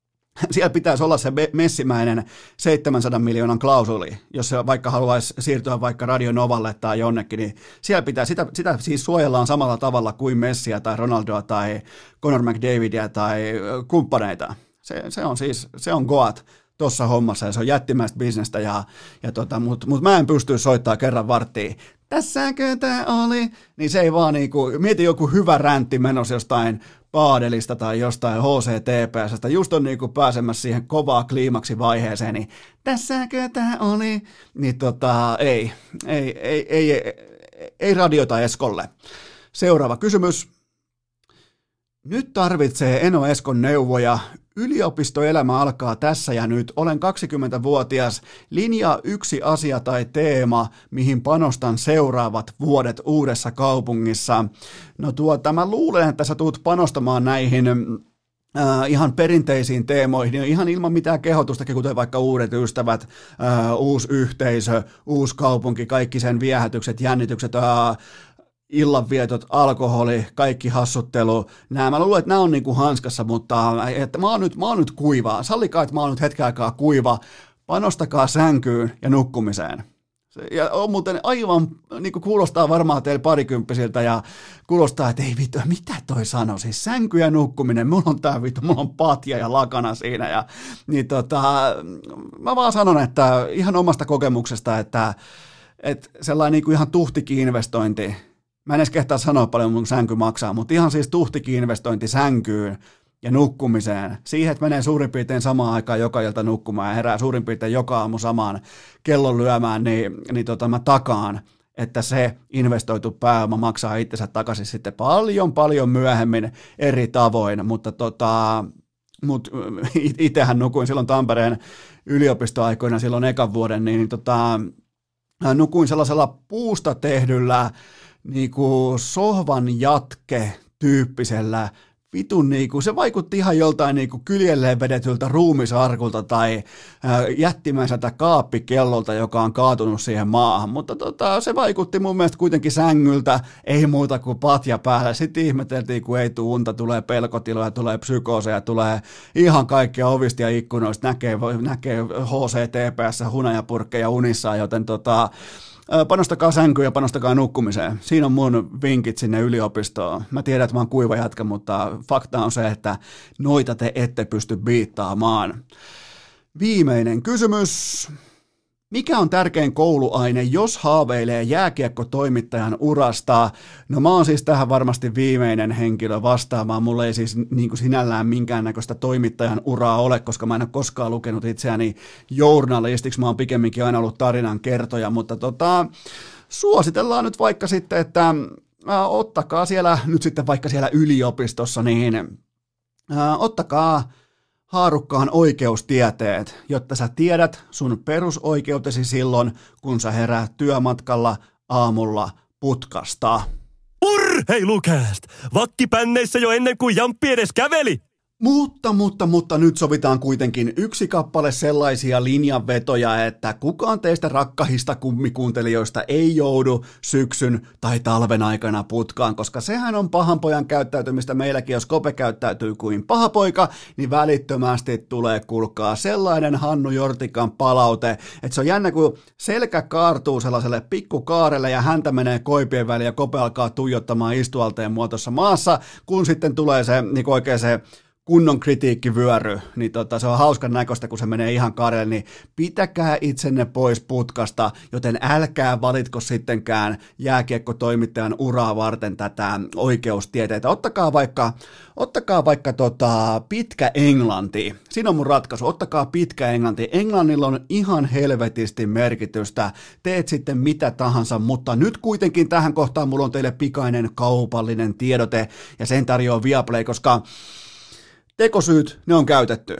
[LAUGHS] siellä pitäisi olla se messimäinen 700 miljoonan klausuli, jos se vaikka haluaisi siirtyä vaikka Radio Novalle tai jonnekin, niin siellä pitää, sitä, sitä siis suojellaan samalla tavalla kuin Messiä tai Ronaldoa tai Conor McDavidia tai kumppaneita. Se, se on siis, se on Goat tuossa hommassa ja se on jättimäistä bisnestä, ja, ja tota, mutta mut mä en pysty soittamaan kerran varttiin. Tässäkö tämä oli? Niin se ei vaan niinku, mieti joku hyvä räntti menossa jostain paadelista tai jostain HCTPSstä, just on niin kuin pääsemässä siihen kovaa kliimaksi vaiheeseen, niin tässäkö tämä oli? Niin tota, ei, ei, ei, ei, ei, ei radiota Eskolle. Seuraava kysymys. Nyt tarvitsee Eno Eskon neuvoja. Yliopistoelämä alkaa tässä ja nyt. Olen 20-vuotias. Linja yksi asia tai teema, mihin panostan seuraavat vuodet uudessa kaupungissa. No tuota, mä luulen, että sä tuut panostamaan näihin Uh, ihan perinteisiin teemoihin, ihan ilman mitään kehotustakin, kuten vaikka uudet ystävät, uh, uusi yhteisö, uusi kaupunki, kaikki sen viehätykset, jännitykset, uh, illanvietot, alkoholi, kaikki hassuttelu, nämä, mä luulen, että nämä on niin kuin hanskassa, mutta että mä, oon nyt, mä oon nyt kuiva, sallikaa, että mä oon nyt hetken aikaa kuiva, panostakaa sänkyyn ja nukkumiseen. Ja on muuten aivan, niin kuin kuulostaa varmaan teille parikymppisiltä ja kuulostaa, että ei vittu, mitä toi sanoi, siis sänky ja nukkuminen, mulla on tää vittu, mulla on patja ja lakana siinä ja niin tota, mä vaan sanon, että ihan omasta kokemuksesta, että, että sellainen niin kuin ihan tuhtikin investointi, Mä en edes kehtaa sanoa paljon mun sänky maksaa, mutta ihan siis tuhtikin investointi sänkyyn ja nukkumiseen. Siihen, että menee suurin piirtein samaan aikaan joka ilta nukkumaan ja herää suurin piirtein joka aamu samaan kellon lyömään, niin, niin tota, mä takaan, että se investoitu pääoma maksaa itsensä takaisin sitten paljon paljon myöhemmin eri tavoin, mutta tota, mut [LAUGHS] itsehän nukuin silloin Tampereen yliopistoaikoina silloin ekan vuoden, niin tota, nukuin sellaisella puusta tehdyllä niinku sohvan jatke tyyppisellä vitun niinku, se vaikutti ihan joltain niinku kyljelleen vedetyltä ruumisarkulta tai jättimäiseltä kaappikellolta, joka on kaatunut siihen maahan, mutta tota, se vaikutti mun mielestä kuitenkin sängyltä, ei muuta kuin patja päällä. Sitten ihmeteltiin, kun ei tule unta, tulee pelkotiloja, tulee psykooseja, tulee ihan kaikkia ovista ja ikkunoista, näkee, näkee HCTPS, hunajapurkkeja unissaan, joten tota, panostakaa sänkyyn ja panostakaa nukkumiseen. Siinä on mun vinkit sinne yliopistoon. Mä tiedän, että mä oon kuiva jatka, mutta fakta on se, että noita te ette pysty biittaamaan. Viimeinen kysymys. Mikä on tärkein kouluaine, jos haaveilee jääkiekkotoimittajan urasta? No mä oon siis tähän varmasti viimeinen henkilö vastaamaan. Mulla ei siis niin kuin sinällään minkäännäköistä toimittajan uraa ole, koska mä en ole koskaan lukenut itseäni journalistiksi. Mä oon pikemminkin aina ollut tarinan kertoja, mutta tota, suositellaan nyt vaikka sitten, että äh, ottakaa siellä nyt sitten vaikka siellä yliopistossa, niin äh, ottakaa haarukkaan oikeustieteet, jotta sä tiedät sun perusoikeutesi silloin, kun sä heräät työmatkalla aamulla putkasta. Urheilukääst! Vakkipänneissä jo ennen kuin Jamppi edes käveli! Mutta, mutta, mutta nyt sovitaan kuitenkin yksi kappale sellaisia linjanvetoja, että kukaan teistä rakkahista kummikuuntelijoista ei joudu syksyn tai talven aikana putkaan, koska sehän on pahan pojan käyttäytymistä. Meilläkin, jos Kope käyttäytyy kuin paha poika, niin välittömästi tulee kulkaa sellainen Hannu Jortikan palaute, että se on jännä, kun selkä kaartuu sellaiselle pikkukaarelle ja häntä menee koipien väliin ja Kope alkaa tuijottamaan istualteen muotossa maassa, kun sitten tulee se niin oikein se kunnon kritiikkivyöry, niin tota, se on hauskan näköistä, kun se menee ihan karelle, niin pitäkää itsenne pois putkasta, joten älkää valitko sittenkään jääkiekkotoimittajan uraa varten tätä oikeustieteitä. Ottakaa vaikka, ottakaa vaikka tota, pitkä englanti. Siinä on mun ratkaisu. Ottakaa pitkä englanti. Englannilla on ihan helvetisti merkitystä. Teet sitten mitä tahansa, mutta nyt kuitenkin tähän kohtaan mulla on teille pikainen kaupallinen tiedote, ja sen tarjoaa Viaplay, koska tekosyyt, ne on käytetty.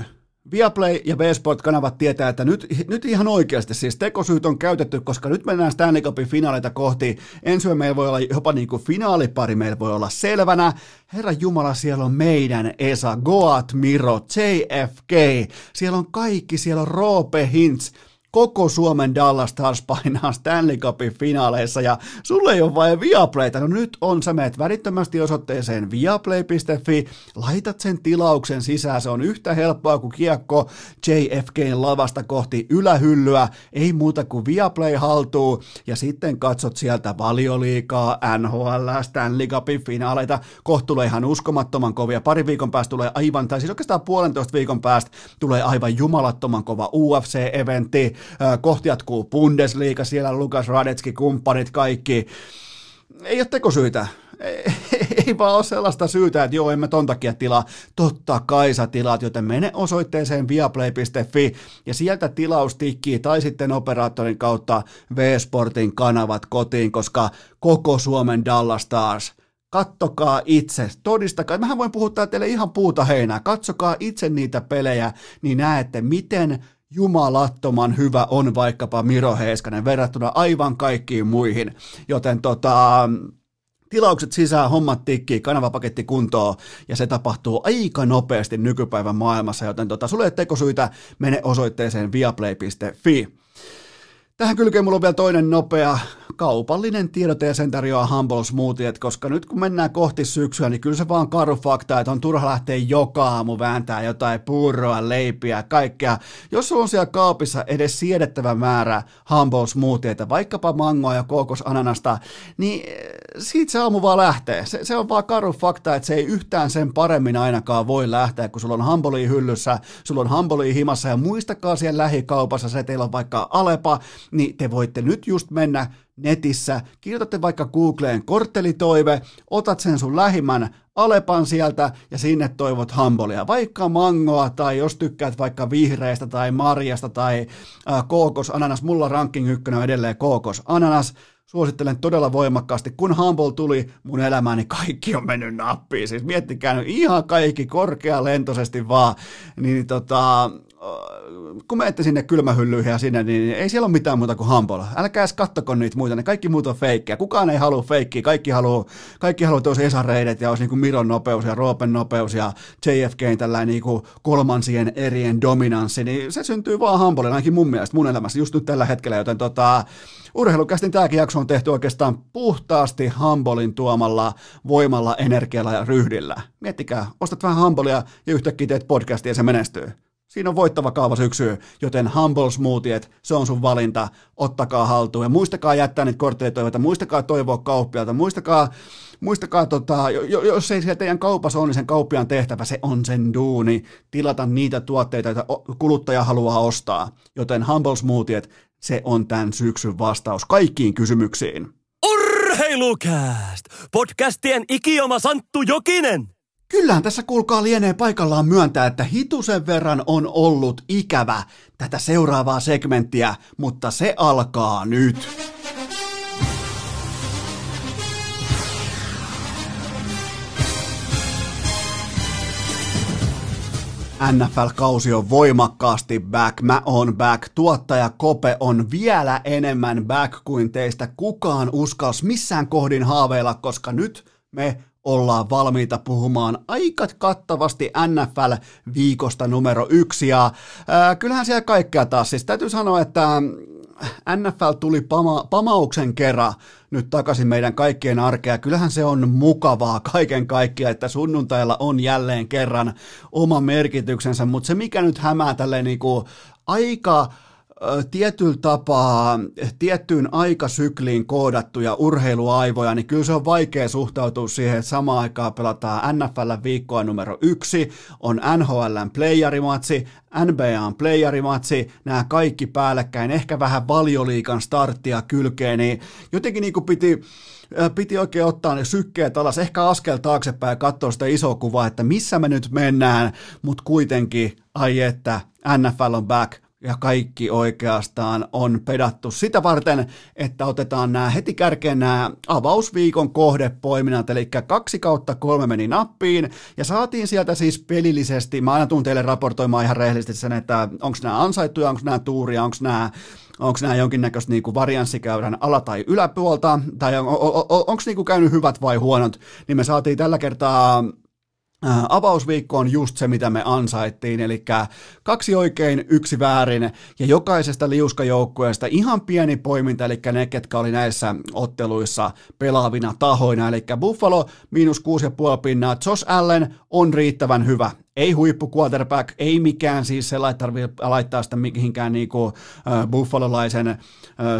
Viaplay ja V-Sport-kanavat tietää, että nyt, nyt ihan oikeasti siis tekosyyt on käytetty, koska nyt mennään Stanley Cupin finaaleita kohti. Ensi meillä voi olla jopa niin kuin finaalipari, meillä voi olla selvänä. Herra Jumala, siellä on meidän Esa, Goat Miro, JFK, siellä on kaikki, siellä on Roope Hintz, koko Suomen Dallas Stars painaa Stanley Cupin finaaleissa ja sulle ei ole vain Viaplayta. No nyt on, sä meet välittömästi osoitteeseen viaplay.fi, laitat sen tilauksen sisään, se on yhtä helppoa kuin kiekko JFKn lavasta kohti ylähyllyä, ei muuta kuin Viaplay haltuu ja sitten katsot sieltä valioliikaa, NHL, Stanley Cupin finaaleita, kohta tulee ihan uskomattoman kovia, pari viikon päästä tulee aivan, tai siis oikeastaan puolentoista viikon päästä tulee aivan jumalattoman kova UFC-eventti, kohti jatkuu Bundesliga, siellä Lukas Radetski, kumppanit, kaikki. Ei ole tekosyitä. ei, [LAUGHS] ei vaan ole sellaista syytä, että joo, emme ton takia tilaa. Totta kai sä tilaat, joten mene osoitteeseen viaplay.fi ja sieltä tilaus tikkii tai sitten operaattorin kautta V-Sportin kanavat kotiin, koska koko Suomen Dallas Stars – kattokaa itse, todistakaa, mähän voin puhua teille ihan puuta heinää, katsokaa itse niitä pelejä, niin näette, miten jumalattoman hyvä on vaikkapa Miro Heiskanen verrattuna aivan kaikkiin muihin. Joten tota, tilaukset sisään, hommat tikkii, kanavapaketti kuntoon ja se tapahtuu aika nopeasti nykypäivän maailmassa, joten tota, sulle tekosyitä, mene osoitteeseen viaplay.fi. Tähän kylkeen mulla on vielä toinen nopea kaupallinen tiedote ja sen tarjoaa Humble Smoothie, koska nyt kun mennään kohti syksyä, niin kyllä se vaan karu fakta, että on turha lähteä joka aamu vääntää jotain puuroa, leipiä, kaikkea. Jos sulla on siellä kaapissa edes siedettävä määrä Humble Smoothieita, vaikkapa mangoa ja kokosananasta, niin eh, siitä se aamu vaan lähtee. Se, se on vaan karu fakta, että se ei yhtään sen paremmin ainakaan voi lähteä, kun sulla on Humble hyllyssä, sulla on Humble himassa ja muistakaa siellä lähikaupassa se, teillä on vaikka Alepa, niin te voitte nyt just mennä netissä, kirjoitatte vaikka Googleen korttelitoive, otat sen sun lähimmän Alepan sieltä ja sinne toivot hambolia, vaikka mangoa tai jos tykkäät vaikka vihreästä tai marjasta tai äh, kookos ananas, mulla ranking ykkönen on edelleen kookos ananas, suosittelen todella voimakkaasti. Kun Humble tuli mun elämääni, niin kaikki on mennyt nappiin. Siis miettikää nyt ihan kaikki korkealentoisesti vaan. Niin tota, kun menette sinne kylmähyllyihin ja sinne, niin ei siellä ole mitään muuta kuin hampola. Älkää edes kattoko niitä muita, ne kaikki muut on feikkejä. Kukaan ei halua feikkiä, kaikki haluaa, kaikki haluaa, olisi Esa-reidet ja olisi niin kuin Miron nopeus ja Roopen nopeus ja JFKin tällainen niin kuin kolmansien erien dominanssi, niin se syntyy vaan hampolle, ainakin mun mielestä, mun elämässä just nyt tällä hetkellä, joten tota, Urheilukästin tämäkin jakso on tehty oikeastaan puhtaasti Hambolin tuomalla voimalla, energialla ja ryhdillä. Miettikää, ostat vähän Hambolia ja yhtäkkiä teet podcastia ja se menestyy. Siinä on voittava kaava syksy, joten Humble Smoothiet, se on sun valinta, ottakaa haltuun. Ja muistakaa jättää niitä korttelitoiveita, muistakaa toivoa kauppialta, muistakaa, muistakaa tota, jos ei siellä teidän kaupassa ole, niin sen kauppiaan tehtävä, se on sen duuni, tilata niitä tuotteita, joita kuluttaja haluaa ostaa. Joten Humble Smoothiet, se on tämän syksyn vastaus kaikkiin kysymyksiin. Urheilukääst! Podcastien ikioma Santtu Jokinen! Kyllähän tässä kuulkaa lienee paikallaan myöntää, että hitusen verran on ollut ikävä tätä seuraavaa segmenttiä, mutta se alkaa nyt. NFL-kausi on voimakkaasti back, mä oon back, tuottaja Kope on vielä enemmän back kuin teistä. Kukaan uskals missään kohdin haaveilla, koska nyt me ollaan valmiita puhumaan aika kattavasti NFL-viikosta numero yksi. Ja ää, kyllähän siellä kaikkea taas. Siis täytyy sanoa, että NFL tuli pama, pamauksen kerran nyt takaisin meidän kaikkien arkea. Kyllähän se on mukavaa kaiken kaikkiaan, että sunnuntailla on jälleen kerran oma merkityksensä, mutta se mikä nyt hämää tälleen niin kuin aika tietyllä tapaa tiettyyn aikasykliin koodattuja urheiluaivoja, niin kyllä se on vaikea suhtautua siihen, että samaan aikaan pelataan NFL viikkoa numero yksi, on NHLn playerimatsi, NBAn playerimatsi, nämä kaikki päällekkäin, ehkä vähän valioliikan starttia kylkeen, niin jotenkin niin kuin piti piti oikein ottaa ne sykkeet alas, ehkä askel taaksepäin ja katsoa sitä isoa kuvaa, että missä me nyt mennään, mutta kuitenkin, ai että, NFL on back, ja kaikki oikeastaan on pedattu sitä varten, että otetaan nämä heti kärkeen nämä avausviikon kohdepoiminnat, eli kaksi kautta kolme meni nappiin, ja saatiin sieltä siis pelillisesti, mä aina tuun teille raportoimaan ihan rehellisesti sen, että onko nämä ansaittuja, onko nämä tuuria, onko nämä onko nämä jonkinnäköistä niinku varianssikäyrän ala- tai yläpuolta, tai on, on, on, onko niinku käynyt hyvät vai huonot, niin me saatiin tällä kertaa avausviikko on just se, mitä me ansaittiin, eli kaksi oikein, yksi väärin, ja jokaisesta liuskajoukkueesta ihan pieni poiminta, eli ne, ketkä oli näissä otteluissa pelaavina tahoina, eli Buffalo miinus 6,5 pinnaa, Josh Allen on riittävän hyvä, ei huippu quarterback, ei mikään siis sellainen tarvitse laittaa sitä mihinkään niinku, äh, buffalolaisen äh,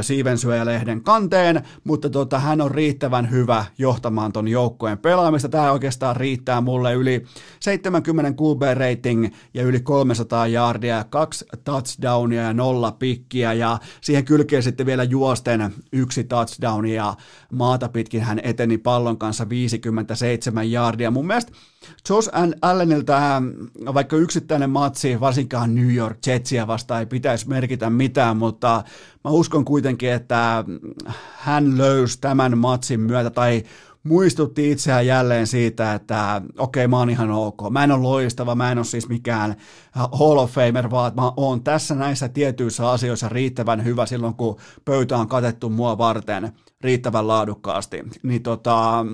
siivensyöjälehden kanteen, mutta tota, hän on riittävän hyvä johtamaan ton joukkueen pelaamista. Tämä oikeastaan riittää mulle yli 70 QB rating ja yli 300 yardia, kaksi touchdownia ja nolla pikkiä ja siihen kylkee sitten vielä juosten yksi touchdownia ja maata pitkin hän eteni pallon kanssa 57 yardia. Mun mielestä Josh Allenilta, vaikka yksittäinen matsi, varsinkaan New York Jetsiä vastaan ei pitäisi merkitä mitään, mutta mä uskon kuitenkin, että hän löysi tämän matsin myötä tai muistutti itseään jälleen siitä, että okei, okay, mä oon ihan ok. Mä en ole loistava, mä en ole siis mikään Hall of Famer, vaan mä oon tässä näissä tietyissä asioissa riittävän hyvä silloin, kun pöytä on katettu mua varten riittävän laadukkaasti. Niin tota,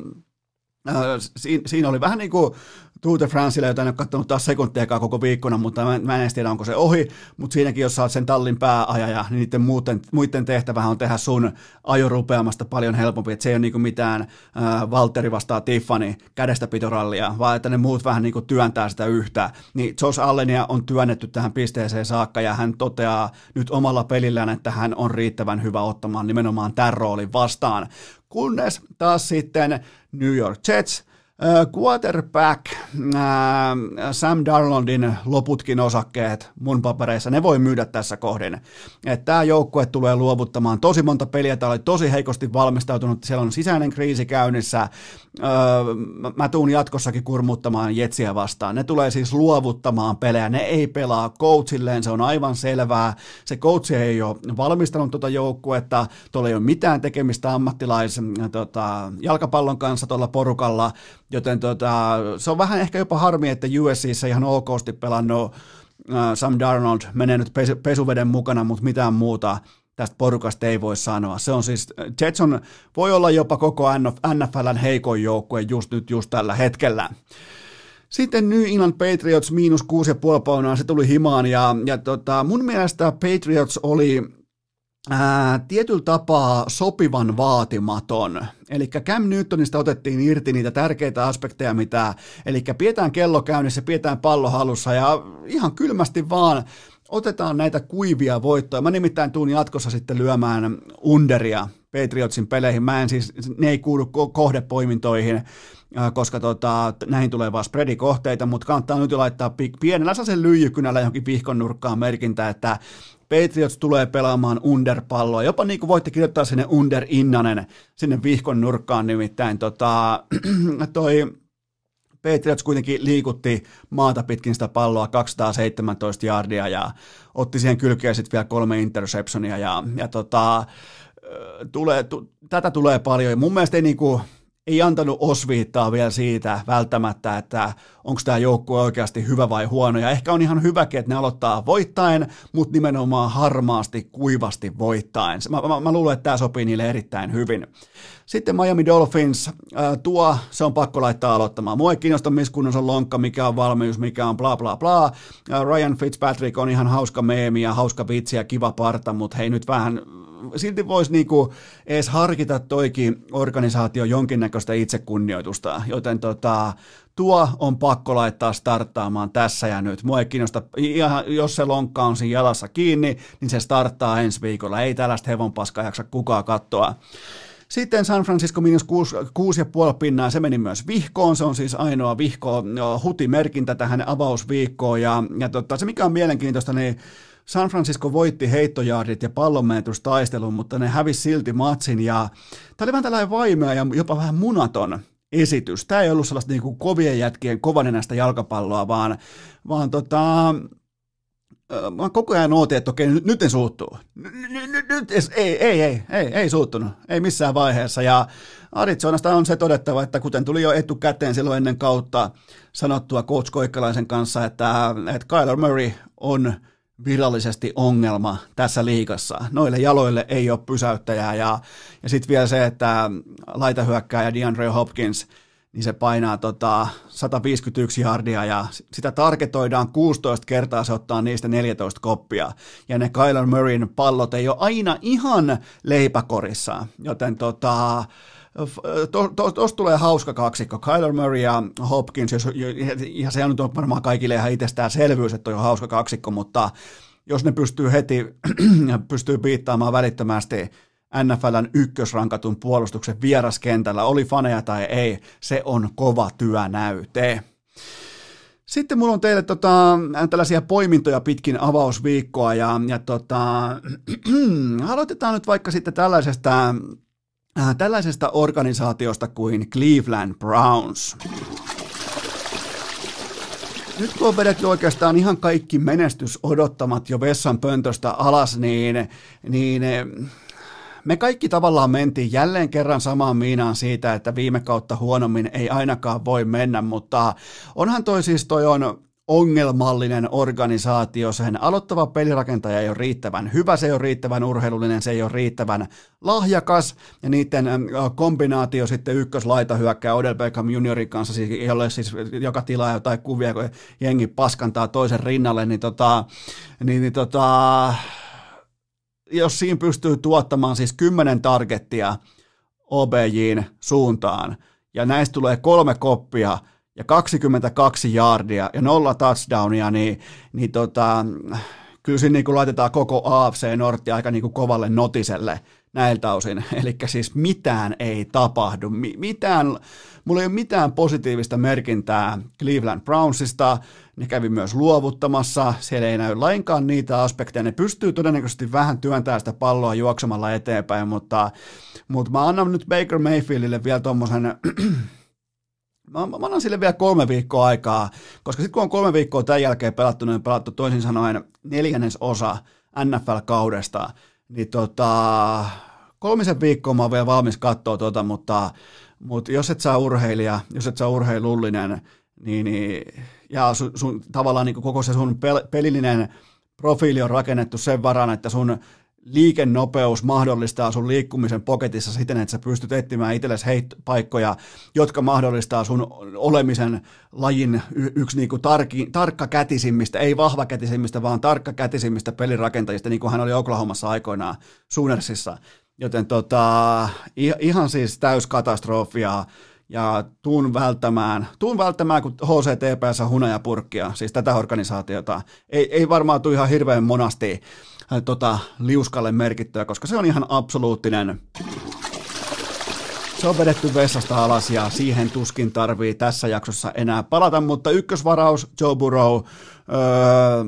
Äh, siinä, siinä oli vähän niin kuin Tour de Franceille, jota en ole katsonut taas sekuntiakaan koko viikkona, mutta mä, mä en edes tiedä, onko se ohi, mutta siinäkin, jos sä oot sen tallin pääajaja, niin niiden muuten, muiden tehtävä on tehdä sun ajorupeamasta paljon helpompi, että se ei ole kuin mitään äh, Valtteri vastaa Tiffany kädestä pitorallia, vaan että ne muut vähän niin kuin työntää sitä yhtä, niin Josh Allenia on työnnetty tähän pisteeseen saakka, ja hän toteaa nyt omalla pelillään, että hän on riittävän hyvä ottamaan nimenomaan tämän roolin vastaan, kunnes taas sitten New York Jets Quarterback, Sam Darnoldin loputkin osakkeet mun papereissa, ne voi myydä tässä kohdin. Tämä joukkue tulee luovuttamaan tosi monta peliä, tämä oli tosi heikosti valmistautunut, siellä on sisäinen kriisi käynnissä, mä tuun jatkossakin kurmuttamaan Jetsiä vastaan. Ne tulee siis luovuttamaan pelejä, ne ei pelaa coachilleen, se on aivan selvää. Se coach ei ole valmistanut tuota joukkuetta, tuolla ei ole mitään tekemistä ammattilais tota, jalkapallon kanssa tuolla porukalla, Joten tota, se on vähän ehkä jopa harmi, että USCissä ihan okosti pelannut uh, Sam Darnold menee nyt pesu, pesuveden mukana, mutta mitään muuta tästä porukasta ei voi sanoa. Se on siis, Jetson voi olla jopa koko NFLn heikoin joukkue just nyt, just tällä hetkellä. Sitten New England Patriots miinus 6,5 paunaa, se tuli himaan ja, ja tota, mun mielestä Patriots oli ää, tietyllä tapaa sopivan vaatimaton. Eli Cam Newtonista otettiin irti niitä tärkeitä aspekteja, mitä, eli pidetään kello käynnissä, pidetään pallo halussa ja ihan kylmästi vaan otetaan näitä kuivia voittoja. Mä nimittäin tuun jatkossa sitten lyömään underia Patriotsin peleihin. Mä en siis, ne ei kuulu kohdepoimintoihin, koska tota, näihin tulee vaan spreadikohteita, mutta kannattaa nyt laittaa pienellä sen lyijykynällä johonkin vihkon nurkkaan merkintä, että Patriots tulee pelaamaan underpalloa. Jopa niin kuin voitte kirjoittaa sinne under innanen sinne vihkon nurkkaan nimittäin. Tota, [CLEARS THROAT] toi Patriots kuitenkin liikutti maata pitkin sitä palloa 217 yardia ja otti siihen kylkeen sitten vielä kolme interceptionia ja, ja tota, tulee, tu, tätä tulee paljon. Mun mielestä ei niinku, ei antanut osviittaa vielä siitä välttämättä, että onko tämä joukkue oikeasti hyvä vai huono. Ja ehkä on ihan hyväkin, että ne aloittaa voittaen, mutta nimenomaan harmaasti, kuivasti voittaen. Mä, mä, mä luulen, että tämä sopii niille erittäin hyvin. Sitten Miami Dolphins, äh, tuo, se on pakko laittaa aloittamaan. Mua ei kiinnosta, missä kunnossa on lonkka, mikä on valmius, mikä on bla bla bla. Ryan Fitzpatrick on ihan hauska meemi ja hauska vitsi ja kiva parta, mutta hei nyt vähän silti voisi niinku edes harkita toikin organisaatio jonkinnäköistä itsekunnioitusta, joten tota, tuo on pakko laittaa starttaamaan tässä ja nyt. Mua ei kiinnosta, jos se lonkka on siinä jalassa kiinni, niin se starttaa ensi viikolla. Ei tällaista hevonpaskaa jaksa kukaan katsoa. Sitten San Francisco miinus 6,5 pinnaa, se meni myös vihkoon, se on siis ainoa vihko, hutimerkintä tähän avausviikkoon, ja, ja tota, se mikä on mielenkiintoista, niin San Francisco voitti heittojaardit ja pallonmenetystaistelun, mutta ne hävisi silti matsin ja tämä oli vähän tällainen vaimea ja jopa vähän munaton esitys. Tämä ei ollut sellaista niin kuin kovien jätkien kovanenäistä jalkapalloa, vaan, vaan tota, mä koko ajan ootin, että okei, nyt, ne suuttuu. Nyt ei, ei, ei, ei, ei suuttunut, ei missään vaiheessa. Ja Arizonasta on se todettava, että kuten tuli jo etukäteen silloin ennen kautta sanottua Coach Koikkalaisen kanssa, että, että Kyler Murray on virallisesti ongelma tässä liigassa. Noille jaloille ei ole pysäyttäjää ja, ja sitten vielä se, että laitahyökkääjä DeAndre Hopkins, niin se painaa tota 151 jardia ja sitä targetoidaan 16 kertaa, se ottaa niistä 14 koppia. Ja ne Kyler Murrayn pallot ei ole aina ihan leipäkorissa, joten tota, tuossa to, to, tulee hauska kaksikko, Kyler Murray ja Hopkins, jos, ja se on nyt varmaan kaikille ihan itsestäänselvyys, että on hauska kaksikko, mutta jos ne pystyy heti, [CLEARS THROAT] pystyy piittaamaan välittömästi NFLn ykkösrankatun puolustuksen vieraskentällä, oli faneja tai ei, se on kova työnäyte. Sitten mulla on teille tota, tällaisia poimintoja pitkin avausviikkoa ja, ja tota, [CLEARS THROAT] aloitetaan nyt vaikka sitten tällaisesta, äh, tällaisesta organisaatiosta kuin Cleveland Browns. Nyt kun on vedetty oikeastaan ihan kaikki menestysodottamat jo vessan pöntöstä alas, niin, niin me kaikki tavallaan mentiin jälleen kerran samaan miinaan siitä, että viime kautta huonommin ei ainakaan voi mennä, mutta onhan toi siis toi on ongelmallinen organisaatio, sen aloittava pelirakentaja ei ole riittävän hyvä, se ei ole riittävän urheilullinen, se ei ole riittävän lahjakas, ja niiden kombinaatio sitten ykköslaita hyökkää Odell Beckham juniorin kanssa, siis, jolle siis joka tilaa jotain kuvia, kun jengi paskantaa toisen rinnalle, niin, tota, niin, niin tota, jos siinä pystyy tuottamaan siis 10 targettia OBJin suuntaan, ja näistä tulee kolme koppia, ja 22 yardia ja nolla touchdownia, niin, niin tota, kyllä siinä niin laitetaan koko AFC Nortti aika niin kuin kovalle notiselle näiltä osin. [LAUGHS] Eli siis mitään ei tapahdu, mitään, mulla ei ole mitään positiivista merkintää Cleveland Brownsista, ne kävi myös luovuttamassa, siellä ei näy lainkaan niitä aspekteja, ne pystyy todennäköisesti vähän työntämään sitä palloa juoksemalla eteenpäin, mutta, mutta mä annan nyt Baker Mayfieldille vielä tuommoisen [CLEARS THROAT] Mä, mä annan sille vielä kolme viikkoa aikaa, koska sitten kun on kolme viikkoa tämän jälkeen pelattu, niin on pelattu toisin sanoen neljännes osa NFL-kaudesta, niin tota, kolmisen viikkoa mä oon vielä valmis katsoa tota, mutta, mutta jos et saa urheilija, jos et saa urheilullinen, niin, niin ja sun, sun tavallaan niin koko se sun pel, pelillinen profiili on rakennettu sen varan, että sun liikennopeus mahdollistaa sun liikkumisen poketissa siten, että sä pystyt etsimään itsellesi heit- paikkoja, jotka mahdollistaa sun olemisen lajin y- yksi niinku tarki, tarkkakätisimmistä, ei vahvakätisimmistä, vaan tarkkakätisimmistä pelirakentajista, niin kuin hän oli Oklahomassa aikoinaan Soonersissa. Joten tota, ihan siis täyskatastrofia ja tuun välttämään, tuun välttämään kun HCTPssä hunajapurkkia, siis tätä organisaatiota. Ei, ei varmaan tule ihan hirveän monasti äh, tota, liuskalle merkittyä, koska se on ihan absoluuttinen se on vedetty vessasta alas ja siihen tuskin tarvii tässä jaksossa enää palata, mutta ykkösvaraus Joe Burrow, öö,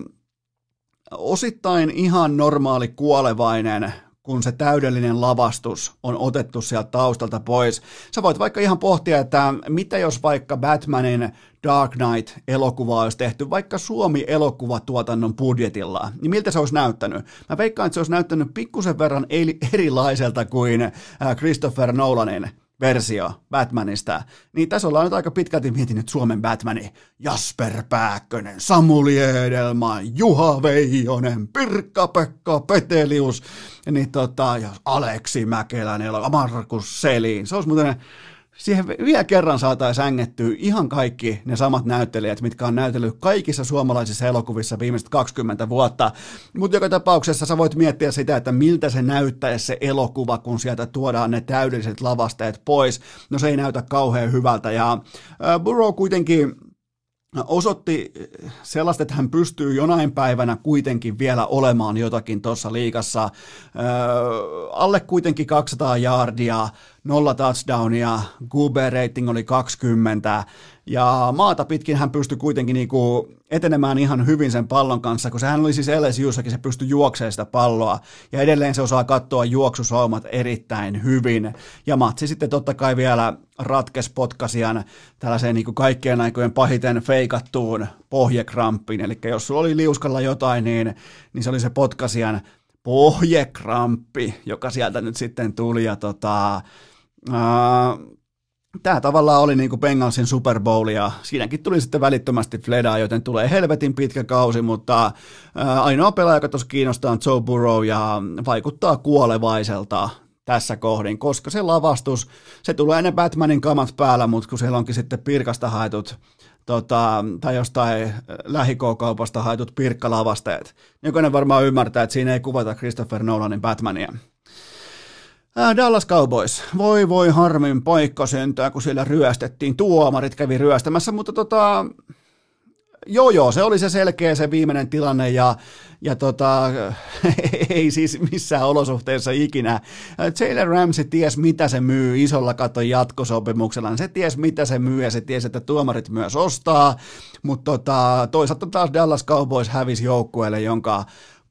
osittain ihan normaali kuolevainen kun se täydellinen lavastus on otettu sieltä taustalta pois. Sä voit vaikka ihan pohtia, että mitä jos vaikka Batmanin Dark Knight-elokuva olisi tehty vaikka Suomi-elokuvatuotannon budjetilla, niin miltä se olisi näyttänyt? Mä veikkaan, että se olisi näyttänyt pikkusen verran erilaiselta kuin äh, Christopher Nolanin versio Batmanista, niin tässä ollaan nyt aika pitkälti miettinyt Suomen Batmani. Jasper Pääkkönen, Samuli Edelman, Juha Veijonen, Pirkka-Pekka Petelius, niin tota, ja Aleksi Mäkelänen, Markus Selin. Se olisi muuten siihen vielä kerran saataisiin ängettyä ihan kaikki ne samat näyttelijät, mitkä on näytellyt kaikissa suomalaisissa elokuvissa viimeiset 20 vuotta. Mutta joka tapauksessa sä voit miettiä sitä, että miltä se näyttäisi se elokuva, kun sieltä tuodaan ne täydelliset lavasteet pois. No se ei näytä kauhean hyvältä ja Burrow kuitenkin osoitti sellaista, että hän pystyy jonain päivänä kuitenkin vielä olemaan jotakin tuossa liikassa. Öö, alle kuitenkin 200 yardia, nolla touchdownia, QB rating oli 20, ja maata pitkin hän pystyi kuitenkin niinku etenemään ihan hyvin sen pallon kanssa, kun sehän oli siis LSUssakin, se pystyi juoksemaan sitä palloa, ja edelleen se osaa katsoa juoksusaumat erittäin hyvin. Ja matsi sitten totta kai vielä ratkes potkasian tällaiseen niinku kaikkien aikojen pahiten feikattuun pohjekramppiin, eli jos sulla oli liuskalla jotain, niin, niin se oli se potkasian pohjekramppi, joka sieltä nyt sitten tuli, ja tota, Tämä tavallaan oli niin kuin Bengalsin Super Bowl ja siinäkin tuli sitten välittömästi Fledaa, joten tulee helvetin pitkä kausi, mutta ainoa pelaaja, joka tuossa kiinnostaa on Joe Burrow ja vaikuttaa kuolevaiselta tässä kohdin, koska se lavastus, se tulee ne Batmanin kamat päällä, mutta kun siellä onkin sitten pirkasta haetut tota, tai jostain lähikokaupasta haetut pirkkalavasteet, jokainen varmaan ymmärtää, että siinä ei kuvata Christopher Nolanin Batmania. Dallas Cowboys. Voi voi harmin paikka sentää, kun siellä ryöstettiin. Tuomarit kävi ryöstämässä, mutta tota, Joo, joo, se oli se selkeä se viimeinen tilanne ja, ja tota, [LAUGHS] ei siis missään olosuhteissa ikinä. Taylor Ramsey ties, mitä se myy isolla katon jatkosopimuksella. Se ties, mitä se myy ja se ties, että tuomarit myös ostaa, mutta tota, toisaalta taas Dallas Cowboys hävisi joukkueelle, jonka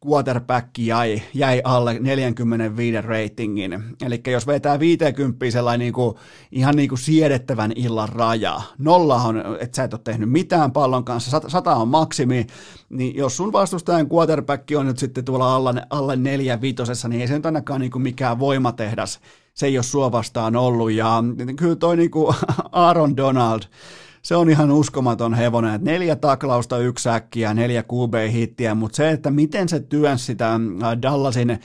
quarterback jäi, jäi alle 45 ratingin. Eli jos vetää 50 sellainen niin kuin, ihan niin kuin siedettävän illan raja, nolla on, että sä et ole tehnyt mitään pallon kanssa, sata on maksimi, niin jos sun vastustajan quarterback on nyt sitten tuolla alle neljä vitosessa, niin ei se nyt ainakaan niin kuin mikään voimatehdas, se ei ole sua vastaan ollut. Ja kyllä toi niin kuin [LAUGHS] Aaron Donald, se on ihan uskomaton hevonen, että neljä taklausta, yksi äkkiä, neljä QB-hittiä, mutta se, että miten se työnsi sitä äh, Dallasin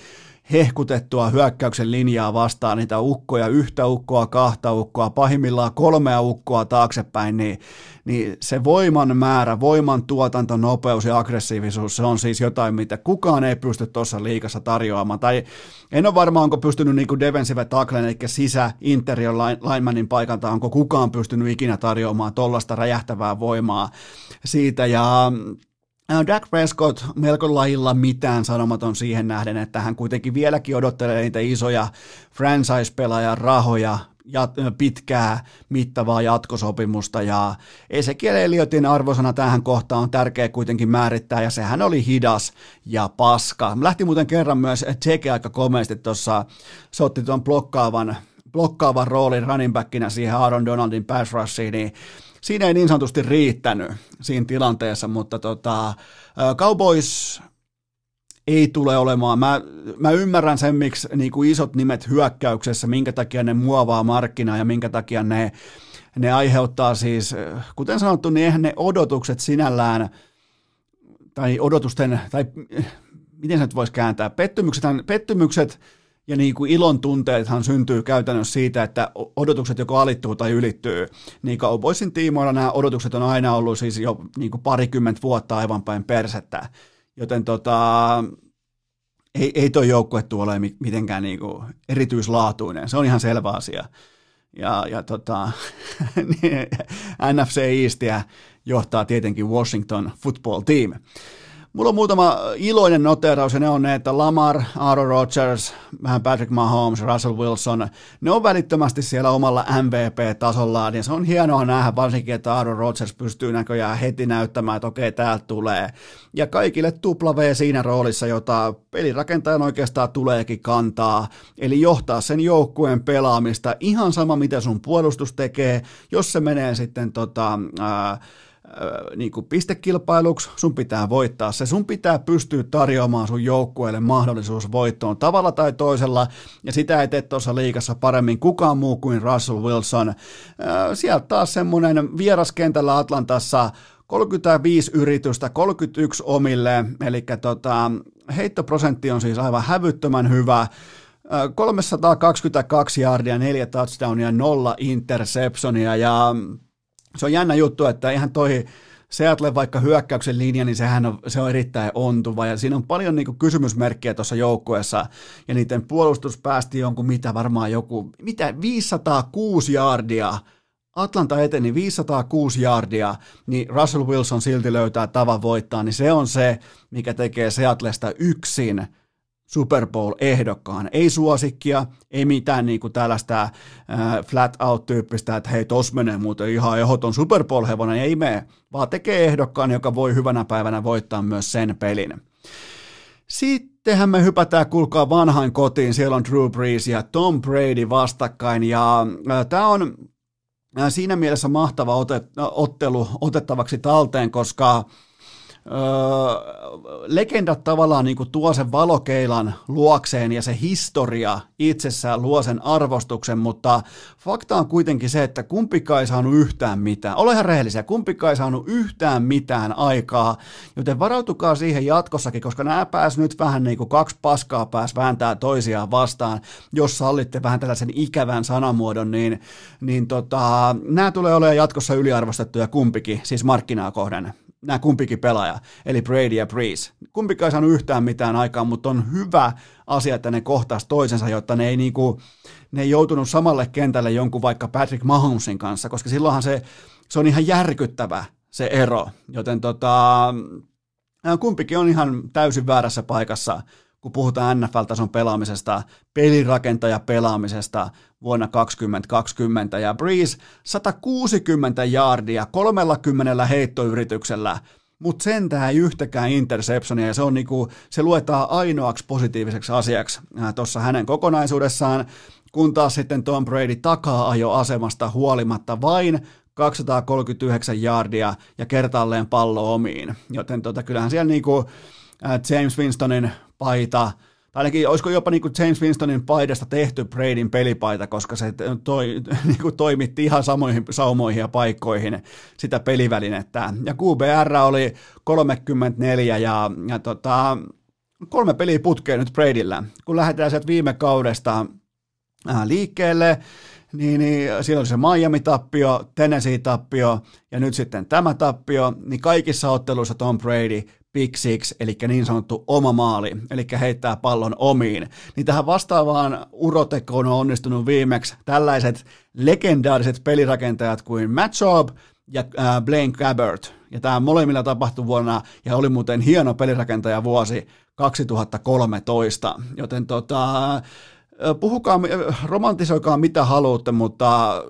hehkutettua hyökkäyksen linjaa vastaan niitä ukkoja, yhtä ukkoa, kahta ukkoa, pahimmillaan kolmea ukkoa taaksepäin, niin, niin se voiman määrä, voiman tuotanto, nopeus ja aggressiivisuus, se on siis jotain, mitä kukaan ei pysty tuossa liikassa tarjoamaan. Tai en ole varma, onko pystynyt niin kuin defensive tacklen, eli sisä interior linemanin paikalta, onko kukaan pystynyt ikinä tarjoamaan tuollaista räjähtävää voimaa siitä, ja Dak Prescott melko lailla mitään sanomaton siihen nähden, että hän kuitenkin vieläkin odottelee niitä isoja franchise-pelaajan rahoja, ja pitkää mittavaa jatkosopimusta ja Ezekiel Elliotin arvosana tähän kohtaan on tärkeä kuitenkin määrittää ja sehän oli hidas ja paska. Lähti muuten kerran myös Tseke aika komeasti tuossa, se otti tuon blokkaavan, blokkaavan roolin running backinä siihen Aaron Donaldin pass rushiin, niin siinä ei niin sanotusti riittänyt siinä tilanteessa, mutta tota, Cowboys ei tule olemaan. Mä, mä ymmärrän sen, miksi niin kuin isot nimet hyökkäyksessä, minkä takia ne muovaa markkinaa ja minkä takia ne, ne aiheuttaa siis, kuten sanottu, niin eihän ne odotukset sinällään, tai odotusten, tai miten se nyt voisi kääntää, pettymykset, pettymykset ja niin kuin ilon tunteethan syntyy käytännössä siitä, että odotukset joko alittuu tai ylittyy. Niin Cowboysin tiimoilla nämä odotukset on aina ollut siis jo niin kuin parikymmentä vuotta aivan päin persettä. Joten tota, ei, ei toi joukkue ole mitenkään niin kuin erityislaatuinen. Se on ihan selvä asia. Ja, ja tota, [LAUGHS] niin NFC Eastia johtaa tietenkin Washington Football Team. Mulla on muutama iloinen noteraus ja ne on ne, että Lamar, Aaron Rodgers, vähän Patrick Mahomes, Russell Wilson, ne on välittömästi siellä omalla MVP-tasollaan ja se on hienoa nähdä varsinkin, että Aaron Rodgers pystyy näköjään heti näyttämään, että okei, täältä tulee. Ja kaikille tupla V siinä roolissa, jota pelirakentajan oikeastaan tuleekin kantaa, eli johtaa sen joukkueen pelaamista ihan sama, mitä sun puolustus tekee, jos se menee sitten tota, ää, niin kuin pistekilpailuksi, sun pitää voittaa se, sun pitää pystyä tarjoamaan sun joukkueelle mahdollisuus voittoon tavalla tai toisella, ja sitä ei tee tuossa liikassa paremmin kukaan muu kuin Russell Wilson. Sieltä taas semmoinen vieraskentällä Atlantassa 35 yritystä, 31 omille, eli tota, heittoprosentti on siis aivan hävyttömän hyvä, 322 yardia, neljä touchdownia, nolla interceptionia ja se on jännä juttu, että ihan toi Seattle vaikka hyökkäyksen linja, niin sehän on, se on erittäin ontuva. Ja siinä on paljon niin kuin kysymysmerkkejä tuossa joukkueessa. Ja niiden puolustus päästi jonkun mitä varmaan joku, mitä 506 jaardia. Atlanta eteni 506 jaardia, niin Russell Wilson silti löytää tavan voittaa, niin se on se, mikä tekee Seattlesta yksin Super Bowl-ehdokkaan. Ei suosikkia, ei mitään niin kuin tällaista äh, flat out-tyyppistä, että hei, tos menee muuten ihan ehdoton Super Bowl-hevonen, ei mene, vaan tekee ehdokkaan, joka voi hyvänä päivänä voittaa myös sen pelin. Sittenhän me hypätään, kuulkaa vanhain kotiin, siellä on Drew Brees ja Tom Brady vastakkain, ja äh, tämä on äh, siinä mielessä mahtava ote, ottelu otettavaksi talteen, koska legendat tavallaan niin kuin tuo sen valokeilan luokseen ja se historia itsessään luo sen arvostuksen, mutta fakta on kuitenkin se, että kumpikaan ei saanut yhtään mitään. Ole ihan rehellisiä, kumpikaan ei saanut yhtään mitään aikaa, joten varautukaa siihen jatkossakin, koska nämä pääs nyt vähän niin kuin kaksi paskaa pääs vääntää toisiaan vastaan, jos sallitte vähän tällaisen ikävän sanamuodon, niin, niin tota, nämä tulee olemaan jatkossa yliarvostettuja kumpikin, siis markkinaa kohden nämä kumpikin pelaaja, eli Brady ja Breeze. Kumpikaan ei saanut yhtään mitään aikaa, mutta on hyvä asia, että ne kohtas toisensa, jotta ne ei, niinku, ne ei joutunut samalle kentälle jonkun vaikka Patrick Mahomesin kanssa, koska silloinhan se, se on ihan järkyttävä se ero, joten tota, kumpikin on ihan täysin väärässä paikassa kun puhutaan NFL-tason pelaamisesta, pelirakentaja pelaamisesta vuonna 2020. Ja Breeze 160 jardia 30 heittoyrityksellä, mutta sentään ei yhtäkään interceptionia, ja se, on niinku, se luetaan ainoaksi positiiviseksi asiaksi tuossa hänen kokonaisuudessaan, kun taas sitten Tom Brady takaa ajo asemasta huolimatta vain 239 jardia ja kertaalleen pallo omiin. Joten tota, kyllähän siellä niinku James Winstonin paita, ainakin olisiko jopa niin kuin James Winstonin paidasta tehty Bradyn pelipaita, koska se toi, [LAUGHS] niin kuin toimitti ihan samoihin saumoihin ja paikkoihin sitä pelivälinettä. Ja QBR oli 34 ja, ja tota, kolme peliä putkeen nyt Bradyllä. Kun lähdetään sieltä viime kaudesta äh, liikkeelle, niin, niin siellä oli se Miami-tappio, Tennessee-tappio ja nyt sitten tämä tappio, niin kaikissa otteluissa Tom Brady Big Six, eli niin sanottu oma maali, eli heittää pallon omiin. Niin tähän vastaavaan urotekoon on onnistunut viimeksi tällaiset legendaariset pelirakentajat kuin Matt Schaub ja äh, Blaine Gabbert. Ja tämä molemmilla tapahtui vuonna, ja oli muuten hieno pelirakentaja vuosi 2013. Joten tota, puhukaa, romantisoikaa mitä haluatte, mutta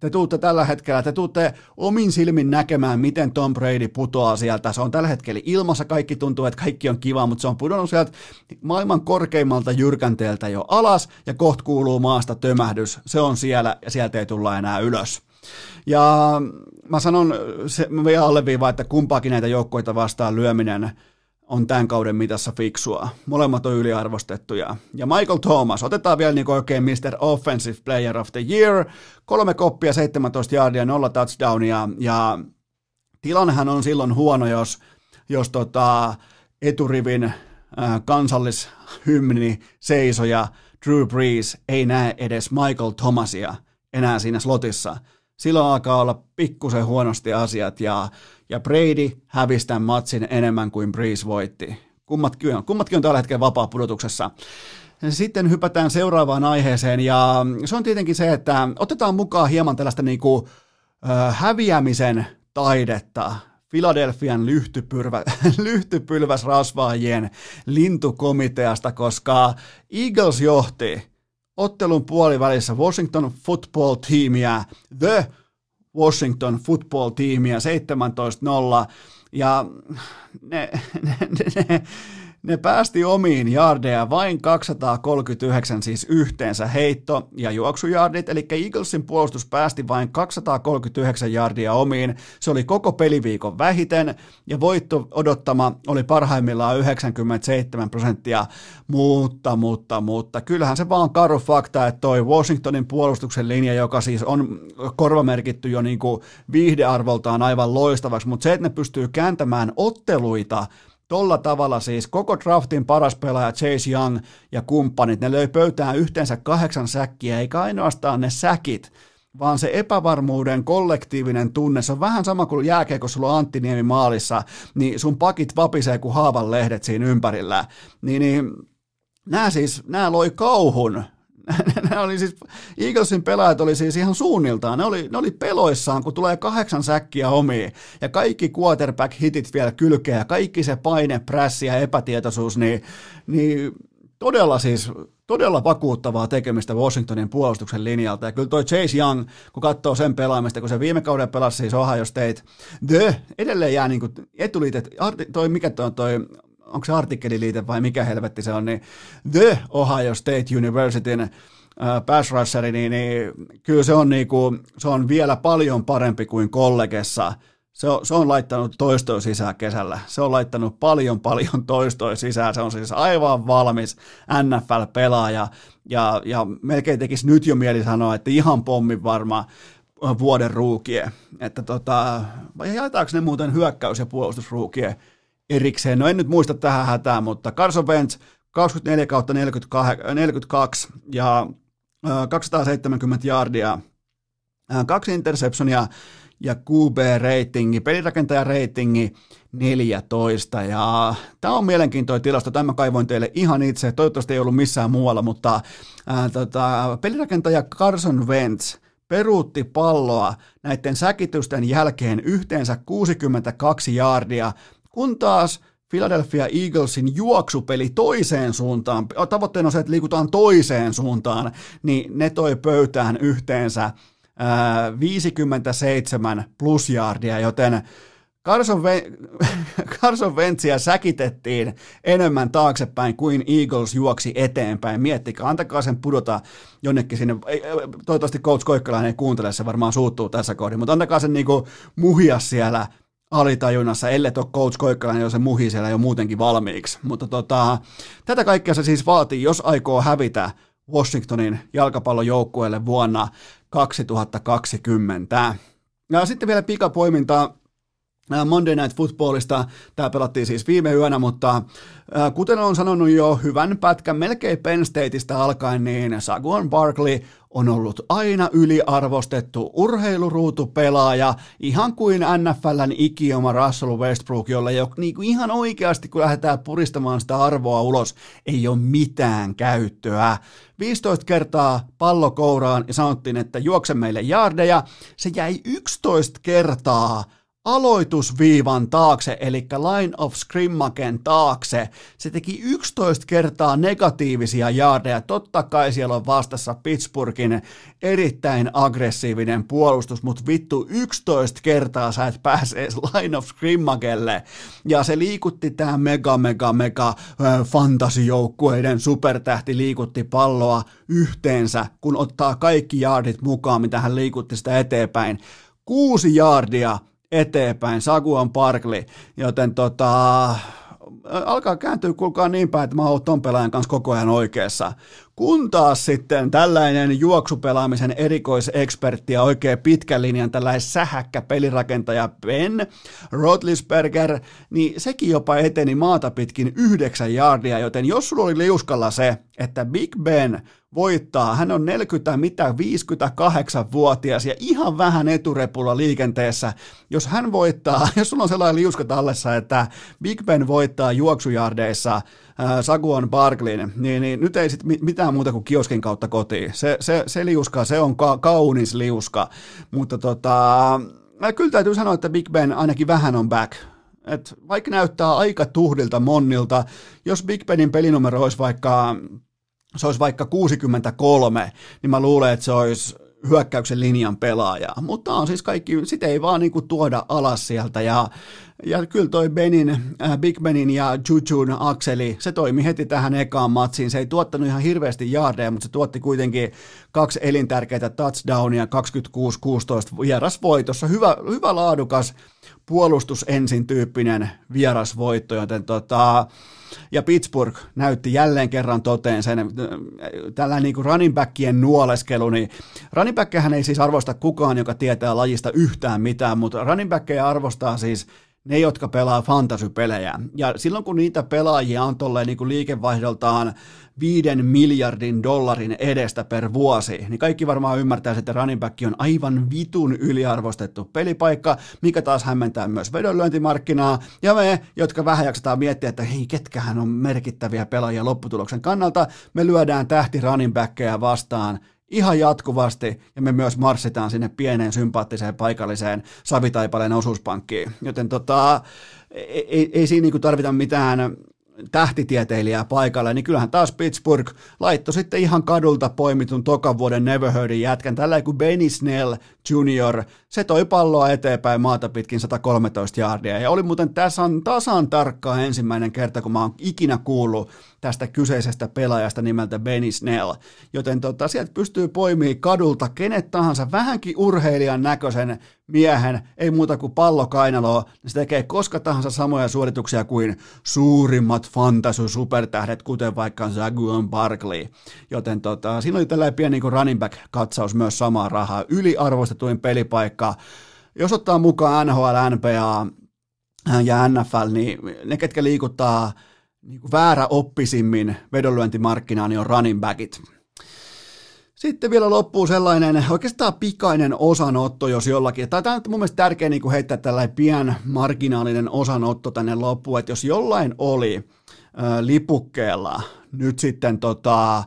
te tuutte tällä hetkellä, te tuutte omin silmin näkemään, miten Tom Brady putoaa sieltä. Se on tällä hetkellä ilmassa, kaikki tuntuu, että kaikki on kiva, mutta se on pudonnut sieltä maailman korkeimmalta jyrkänteeltä jo alas, ja kohta kuuluu maasta tömähdys. Se on siellä, ja sieltä ei tulla enää ylös. Ja mä sanon, se, mä vielä alleviivaan, että kumpaakin näitä joukkoita vastaan lyöminen – on tämän kauden mitassa fiksua. Molemmat on yliarvostettuja. Ja Michael Thomas, otetaan vielä niin oikein Mr. Offensive Player of the Year. Kolme koppia, 17 yardia, nolla touchdownia. Ja tilannehan on silloin huono, jos, jos tota, eturivin kansallishymni seisoja Drew Brees ei näe edes Michael Thomasia enää siinä slotissa. Silloin alkaa olla pikkusen huonosti asiat ja ja Brady hävisi tämän matsin enemmän kuin Breeze voitti. Kummatkin on, kummatkin on tällä hetkellä vapaa-pudotuksessa. Sitten hypätään seuraavaan aiheeseen ja se on tietenkin se, että otetaan mukaan hieman tällaista niin kuin, äh, häviämisen taidetta. Philadelphian lyhtypylvä, [LAUGHS] lyhtypylväsrasvaajien lintukomiteasta, koska Eagles johti ottelun puolivälissä Washington Football Teamia, The Washington football-tiimiä 17-0, ja [LAUGHS] ne, ne, ne, ne päästi omiin jardeja vain 239 siis yhteensä heitto- ja juoksujardit, eli Eaglesin puolustus päästi vain 239 jardia omiin. Se oli koko peliviikon vähiten ja voitto odottama oli parhaimmillaan 97 prosenttia, mutta, mutta, mutta kyllähän se vaan karu fakta, että toi Washingtonin puolustuksen linja, joka siis on korvamerkitty jo niin kuin viihdearvoltaan aivan loistavaksi, mutta se, että ne pystyy kääntämään otteluita Tolla tavalla siis koko draftin paras pelaaja Chase Young ja kumppanit, ne löi pöytään yhteensä kahdeksan säkkiä, eikä ainoastaan ne säkit, vaan se epävarmuuden kollektiivinen tunne, se on vähän sama kuin kun sulla on Antti Niemi maalissa, niin sun pakit vapisee kuin haavan lehdet siinä ympärillä. Niin, niin nämä siis, nämä loi kauhun [LAUGHS] ne oli siis, Eaglesin pelaajat oli siis ihan suunniltaan, ne oli, ne oli peloissaan, kun tulee kahdeksan säkkiä omiin, ja kaikki quarterback-hitit vielä kylkeä, ja kaikki se paine, prässi ja epätietoisuus, niin, niin todella siis, todella vakuuttavaa tekemistä Washingtonin puolustuksen linjalta, ja kyllä toi Chase Young, kun katsoo sen pelaamista, kun se viime kauden pelasi siis Ohio State, the, edelleen jää niin kuin etuliitet, toi mikä toi, toi onko se artikkeliliite vai mikä helvetti se on, niin The Ohio State Universityn pass rusheri, niin, niin kyllä se on, niinku, se on vielä paljon parempi kuin kollegessa. Se on, se on laittanut toistoa sisään kesällä. Se on laittanut paljon, paljon toistoa sisään. Se on siis aivan valmis NFL-pelaaja. Ja, ja melkein tekisi nyt jo mieli sanoa, että ihan pommin varma vuoden ruukie. Että tota, vai jaetaanko ne muuten hyökkäys- ja puolustusruukie erikseen. No en nyt muista tähän hätään, mutta Carson Wentz 24 kautta 42 ja 270 jardia kaksi interceptionia ja QB-reitingi, pelirakentaja-reitingi 14. Ja tämä on mielenkiintoinen tilasto, tämä kaivoin teille ihan itse, toivottavasti ei ollut missään muualla, mutta ää, tota, pelirakentaja Carson Wentz peruutti palloa näiden säkitysten jälkeen yhteensä 62 jaardia, kun taas Philadelphia Eaglesin juoksupeli toiseen suuntaan, tavoitteena on se, että liikutaan toiseen suuntaan, niin ne toi pöytään yhteensä 57 plusjaardia, joten Carson, Ve- [LAUGHS] Carson säkitettiin enemmän taaksepäin kuin Eagles juoksi eteenpäin. Miettikää, antakaa sen pudota jonnekin sinne. Toivottavasti Coach Koikkalainen ei kuuntele, se varmaan suuttuu tässä kohdin, mutta antakaa sen niinku muhia siellä alitajunnassa, ellei ole Coach Koikkalainen, jos se muhi siellä jo muutenkin valmiiksi. Mutta tota, tätä kaikkea se siis vaatii, jos aikoo hävitä Washingtonin jalkapallojoukkueelle vuonna 2020. Ja sitten vielä pikapoiminta Monday Night Footballista. Tämä pelattiin siis viime yönä, mutta kuten olen sanonut jo hyvän pätkän melkein Penn Stateista alkaen, niin Saguan Barkley on ollut aina yliarvostettu urheiluruutupelaaja, ihan kuin NFLn ikioma Russell Westbrook, jolle jo niin kuin ihan oikeasti, kun lähdetään puristamaan sitä arvoa ulos, ei ole mitään käyttöä. 15 kertaa pallo kouraan ja sanottiin, että juokse meille jaardeja. Se jäi 11 kertaa aloitusviivan taakse, eli line of scrimmaken taakse. Se teki 11 kertaa negatiivisia jaardeja. Totta kai siellä on vastassa Pittsburghin erittäin aggressiivinen puolustus, mutta vittu 11 kertaa sä et pääse edes line of scrimmakelle. Ja se liikutti tämä mega, mega, mega äh, fantasijoukkueiden supertähti liikutti palloa yhteensä, kun ottaa kaikki jaardit mukaan, mitä hän liikutti sitä eteenpäin. Kuusi jaardia eteenpäin, Saguan Parkli, joten tota, alkaa kääntyä, kuulkaa niin päin, että mä oon ton pelaajan kanssa koko ajan oikeassa. Kun taas sitten tällainen juoksupelaamisen erikoisekspertti ja oikein pitkän linjan tällainen sähäkkä pelirakentaja Ben Rotlisberger, niin sekin jopa eteni maata pitkin yhdeksän jardia, joten jos sulla oli liuskalla se, että Big Ben voittaa, hän on 40 mitä 58-vuotias ja ihan vähän eturepulla liikenteessä, jos hän voittaa, [LAUGHS] jos sulla on sellainen liuska tallessa, että Big Ben voittaa juoksujardeissa äh, Saguan Barklin, niin, niin nyt ei sitten mitään muuta kuin kioskin kautta kotiin. Se, se, se liuska, se on ka- kaunis liuska, mutta tota, kyllä täytyy sanoa, että Big Ben ainakin vähän on back. Et vaikka näyttää aika tuhdilta monnilta, jos Big Benin pelinumero olisi vaikka se olisi vaikka 63, niin mä luulen, että se olisi hyökkäyksen linjan pelaaja. Mutta on siis kaikki, sitä ei vaan niinku tuoda alas sieltä ja, ja kyllä toi Benin, äh, Big Benin ja Jujun akseli, se toimi heti tähän ekaan matsiin. Se ei tuottanut ihan hirveästi jaardeja, mutta se tuotti kuitenkin kaksi elintärkeitä touchdownia 26-16 vierasvoitossa. Hyvä, hyvä laadukas puolustus ensin tyyppinen vierasvoitto, joten tota, ja Pittsburgh näytti jälleen kerran toteen sen, tällä niin kuin running backien nuoleskelu, niin running backkejähän ei siis arvosta kukaan, joka tietää lajista yhtään mitään, mutta running arvostaa siis ne, jotka pelaa fantasypelejä. Ja silloin kun niitä pelaajia on tolleen niin kuin liikevaihdoltaan viiden miljardin dollarin edestä per vuosi, niin kaikki varmaan ymmärtää, että running back on aivan vitun yliarvostettu pelipaikka, mikä taas hämmentää myös vedonlyöntimarkkinaa, ja me, jotka vähän jaksetaan miettiä, että hei, ketkähän on merkittäviä pelaajia lopputuloksen kannalta, me lyödään tähti running vastaan ihan jatkuvasti, ja me myös marssitaan sinne pieneen sympaattiseen paikalliseen savitaipaleen osuuspankkiin. Joten tota, ei, ei, siinä niinku tarvita mitään tähtitieteilijää paikalle, niin kyllähän taas Pittsburgh laittoi sitten ihan kadulta poimitun tokan vuoden Never Heardin jätkän, tällä kuin Benny Snell Junior, se toi palloa eteenpäin maata pitkin 113 jardia, ja oli muuten tasan, tasan tarkkaa ensimmäinen kerta, kun mä oon ikinä kuullut tästä kyseisestä pelaajasta nimeltä Benny Snell. Joten tota, sieltä pystyy poimimaan kadulta kenet tahansa vähänkin urheilijan näköisen miehen, ei muuta kuin pallo kainaloa, niin se tekee koska tahansa samoja suorituksia kuin suurimmat fantasy supertähdet, kuten vaikka Zaguan Barkley. Joten tota, siinä oli tällainen pieni niin running back katsaus myös samaa rahaa, yliarvostetuin pelipaikka. Jos ottaa mukaan NHL, NPA ja NFL, niin ne, ketkä liikuttaa niin kuin väärä oppisimmin vedonlyöntimarkkinaa, niin on running backit. Sitten vielä loppuu sellainen oikeastaan pikainen osanotto, jos jollakin. Tai tämä on mun mielestä tärkeä niin kuin heittää tällainen pien marginaalinen osanotto tänne loppuun, että jos jollain oli äh, lipukkeella nyt sitten tota,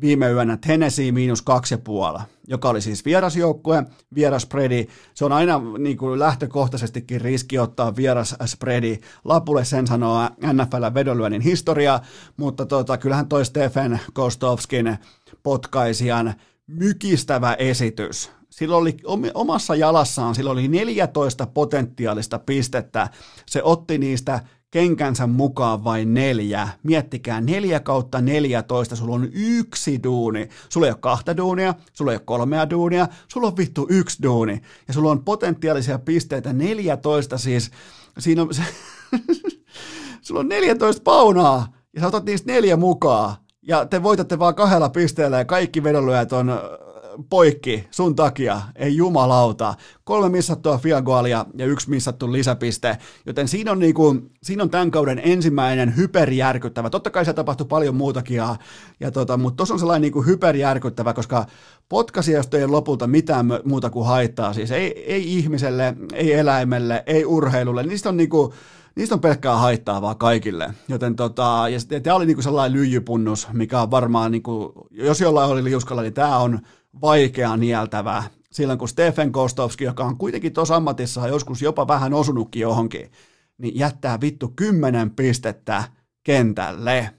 viime yönä Tennessee miinus kaksi ja puoli, joka oli siis vierasjoukkue, vieraspredi. Se on aina niin kuin lähtökohtaisestikin riski ottaa vieraspredi. Lapulle sen sanoo NFL vedonlyönnin historia, mutta tota, kyllähän toi Stephen Kostovskin potkaisijan mykistävä esitys. Sillä oli omassa jalassaan, sillä oli 14 potentiaalista pistettä. Se otti niistä kenkänsä mukaan vain neljä. Miettikää, neljä kautta 14, sulla on yksi duuni. Sulla ei ole kahta duunia, sulla ei ole kolmea duunia, sulla on vittu yksi duuni. Ja sulla on potentiaalisia pisteitä 14 siis, siinä on, [LAUGHS] sulla on 14 paunaa, ja sä otat niistä neljä mukaan. Ja te voitatte vaan kahdella pisteellä ja kaikki vedonlyöjät on poikki sun takia, ei jumalauta. Kolme missattua fiagoalia ja yksi missattu lisäpiste, joten siinä on, niinku, siinä on tämän kauden ensimmäinen hyperjärkyttävä. Totta kai se tapahtui paljon muutakin, ja, ja tota, mutta tuossa on sellainen niinku hyperjärkyttävä, koska potkasijoista ei lopulta mitään muuta kuin haittaa. Siis ei, ei ihmiselle, ei eläimelle, ei urheilulle. Niistä on niinku, niistä on pelkkää haittaa vaan kaikille. Joten tota, ja tämä oli niinku sellainen lyijypunnus, mikä on varmaan, niinku, jos jollain oli liuskalla, niin tämä on vaikea nieltävää. Silloin kun Stephen Kostovski, joka on kuitenkin tuossa ammatissa joskus jopa vähän osunutkin johonkin, niin jättää vittu kymmenen pistettä kentälle.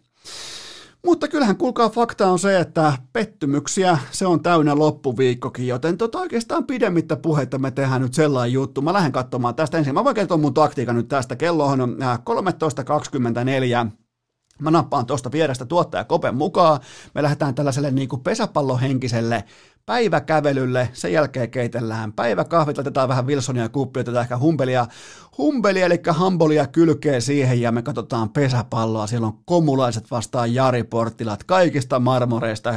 Mutta kyllähän kuulkaa fakta on se, että pettymyksiä se on täynnä loppuviikkokin, joten tota oikeastaan pidemmittä puheita me tehdään nyt sellainen juttu. Mä lähden katsomaan tästä ensin. Mä voin kertoa mun taktiikan nyt tästä. Kello on 13.24. Mä nappaan tuosta vierestä tuottaja Kopen mukaan. Me lähdetään tällaiselle niin kuin pesäpallohenkiselle päiväkävelylle, sen jälkeen keitellään päiväkahvit, laitetaan vähän Wilsonia kuppia, otetaan ehkä humpelia, humpelia eli hambolia kylkee siihen ja me katsotaan pesäpalloa. Siellä on komulaiset vastaan Jari Porttilat kaikista marmoreista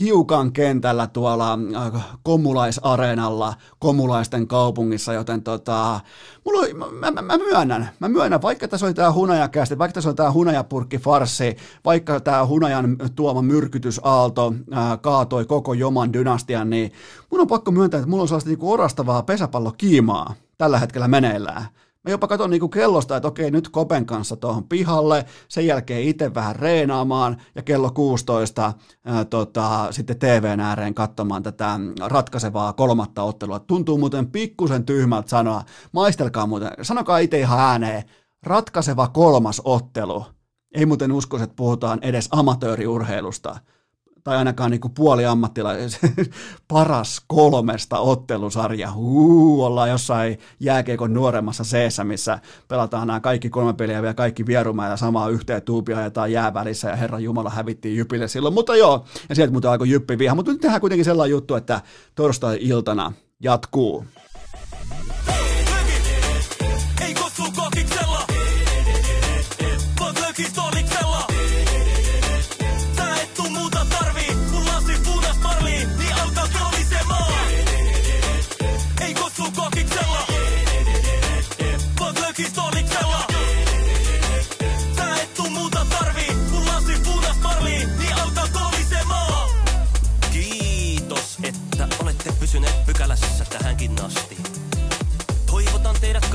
hiukan kentällä tuolla äh, komulaisareenalla komulaisten kaupungissa, joten tota, mulla oli, mä, mä, mä, myönnän, mä myönnän, vaikka tässä oli tämä hunajakästi, vaikka tässä oli tämä hunajapurkki farsi, vaikka tämä hunajan tuoma myrkytysaalto äh, kaatoi koko Joman dynastian, niin mun on pakko myöntää, että mulla on sellaista niinku orastavaa pesäpallokiimaa tällä hetkellä meneillään. Mä jopa katson niinku kellosta, että okei, nyt Kopen kanssa tuohon pihalle, sen jälkeen itse vähän reenaamaan ja kello 16 ää, tota, sitten TVn ääreen katsomaan tätä ratkaisevaa kolmatta ottelua. Tuntuu muuten pikkusen tyhmältä sanoa, maistelkaa muuten, sanokaa itse ihan ääneen, ratkaiseva kolmas ottelu. Ei muuten usko, että puhutaan edes amatööriurheilusta tai ainakaan niin puoli ammattilainen, [LAUGHS] paras kolmesta ottelusarja. Huu, ollaan jossain jääkeikon nuoremmassa seessä, missä pelataan nämä kaikki kolme peliä vielä kaikki vierumaa ja samaa yhteen tuupia ajetaan jäävälissä ja Herran Jumala hävittiin Jypille silloin. Mutta joo, ja sieltä muuten alkoi Jyppi viha. Mutta nyt tehdään kuitenkin sellainen juttu, että torstai-iltana jatkuu.